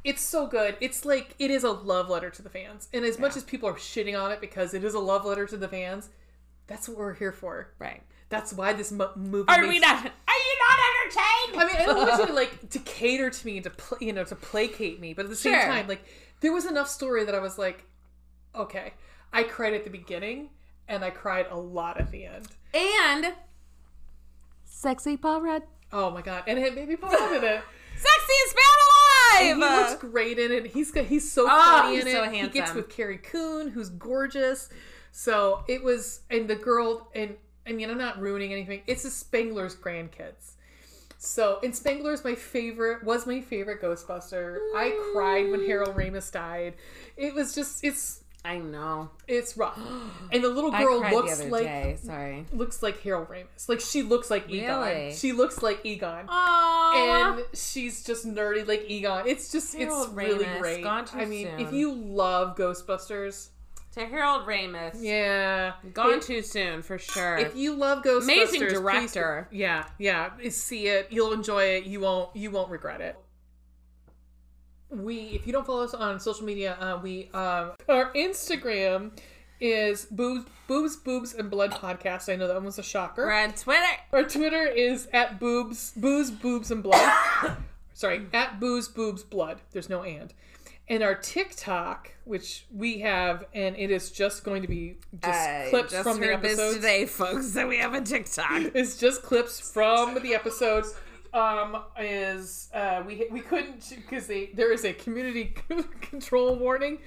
it's so good. It's like it is a love letter to the fans, and as much as people are shitting on it because it is a love letter to the fans, that's what we're here for. Right. That's why this mo- movie. Are makes- we not? Are you not entertained? I mean, I don't want you to like to cater to me and to pl- you know to placate me, but at the same Sure. time, like there was enough story that I was like, okay. I cried at the beginning and I cried a lot at the end. And sexy Paul Rudd. Oh my god! And it made me pop in it. Sexiest man He looks great in it. He's got, he's so Oh, funny he's in so it. He gets with Carrie Coon, who's gorgeous. So it was, and the girl, and I mean, I'm not ruining anything. It's the Spangler's grandkids. So, and Spangler's my favorite, was my favorite Ghostbuster. I cried when mm. Harold Ramis died. It was just, it's, I know. it's rough. And the little girl looks like, day. Sorry. looks like Harold Ramis. Like she looks like Egon. Really? She looks like Egon Oh. and she's just nerdy like Egon. It's just Harold it's really great. gone too I mean, if you love Ghostbusters, to Harold Ramis. yeah, Gone If- too soon for sure. If you love Ghostbusters, Amazing please- director. yeah, yeah, see it. You'll enjoy it. You won't. You won't regret it. We, if you don't follow us on social media, uh, we um, our Instagram is boobs, boobs, boobs, and blood podcast. I know that one was a shocker. We're on Twitter. Our Twitter is at boobs, booze, boobs, and blood. Sorry, at booze, boobs, blood. There's no and. And our TikTok, which we have, and it is just going to be just I clips just from the episodes. today, folks, that we have a TikTok. It's just clips from the episodes. Um, is uh, we we couldn't because there is a community control warning,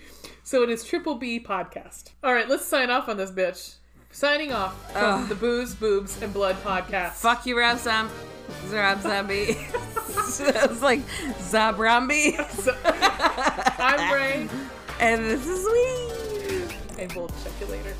so it is Triple B podcast. All right, let's sign off on this bitch. Signing off from Ugh. the Booze, Boobs, and Blood podcast. Fuck you, Rob Zombie. Rob Zombie. It's like Zabrambi. I'm Ray, and this is we. and we'll check you later.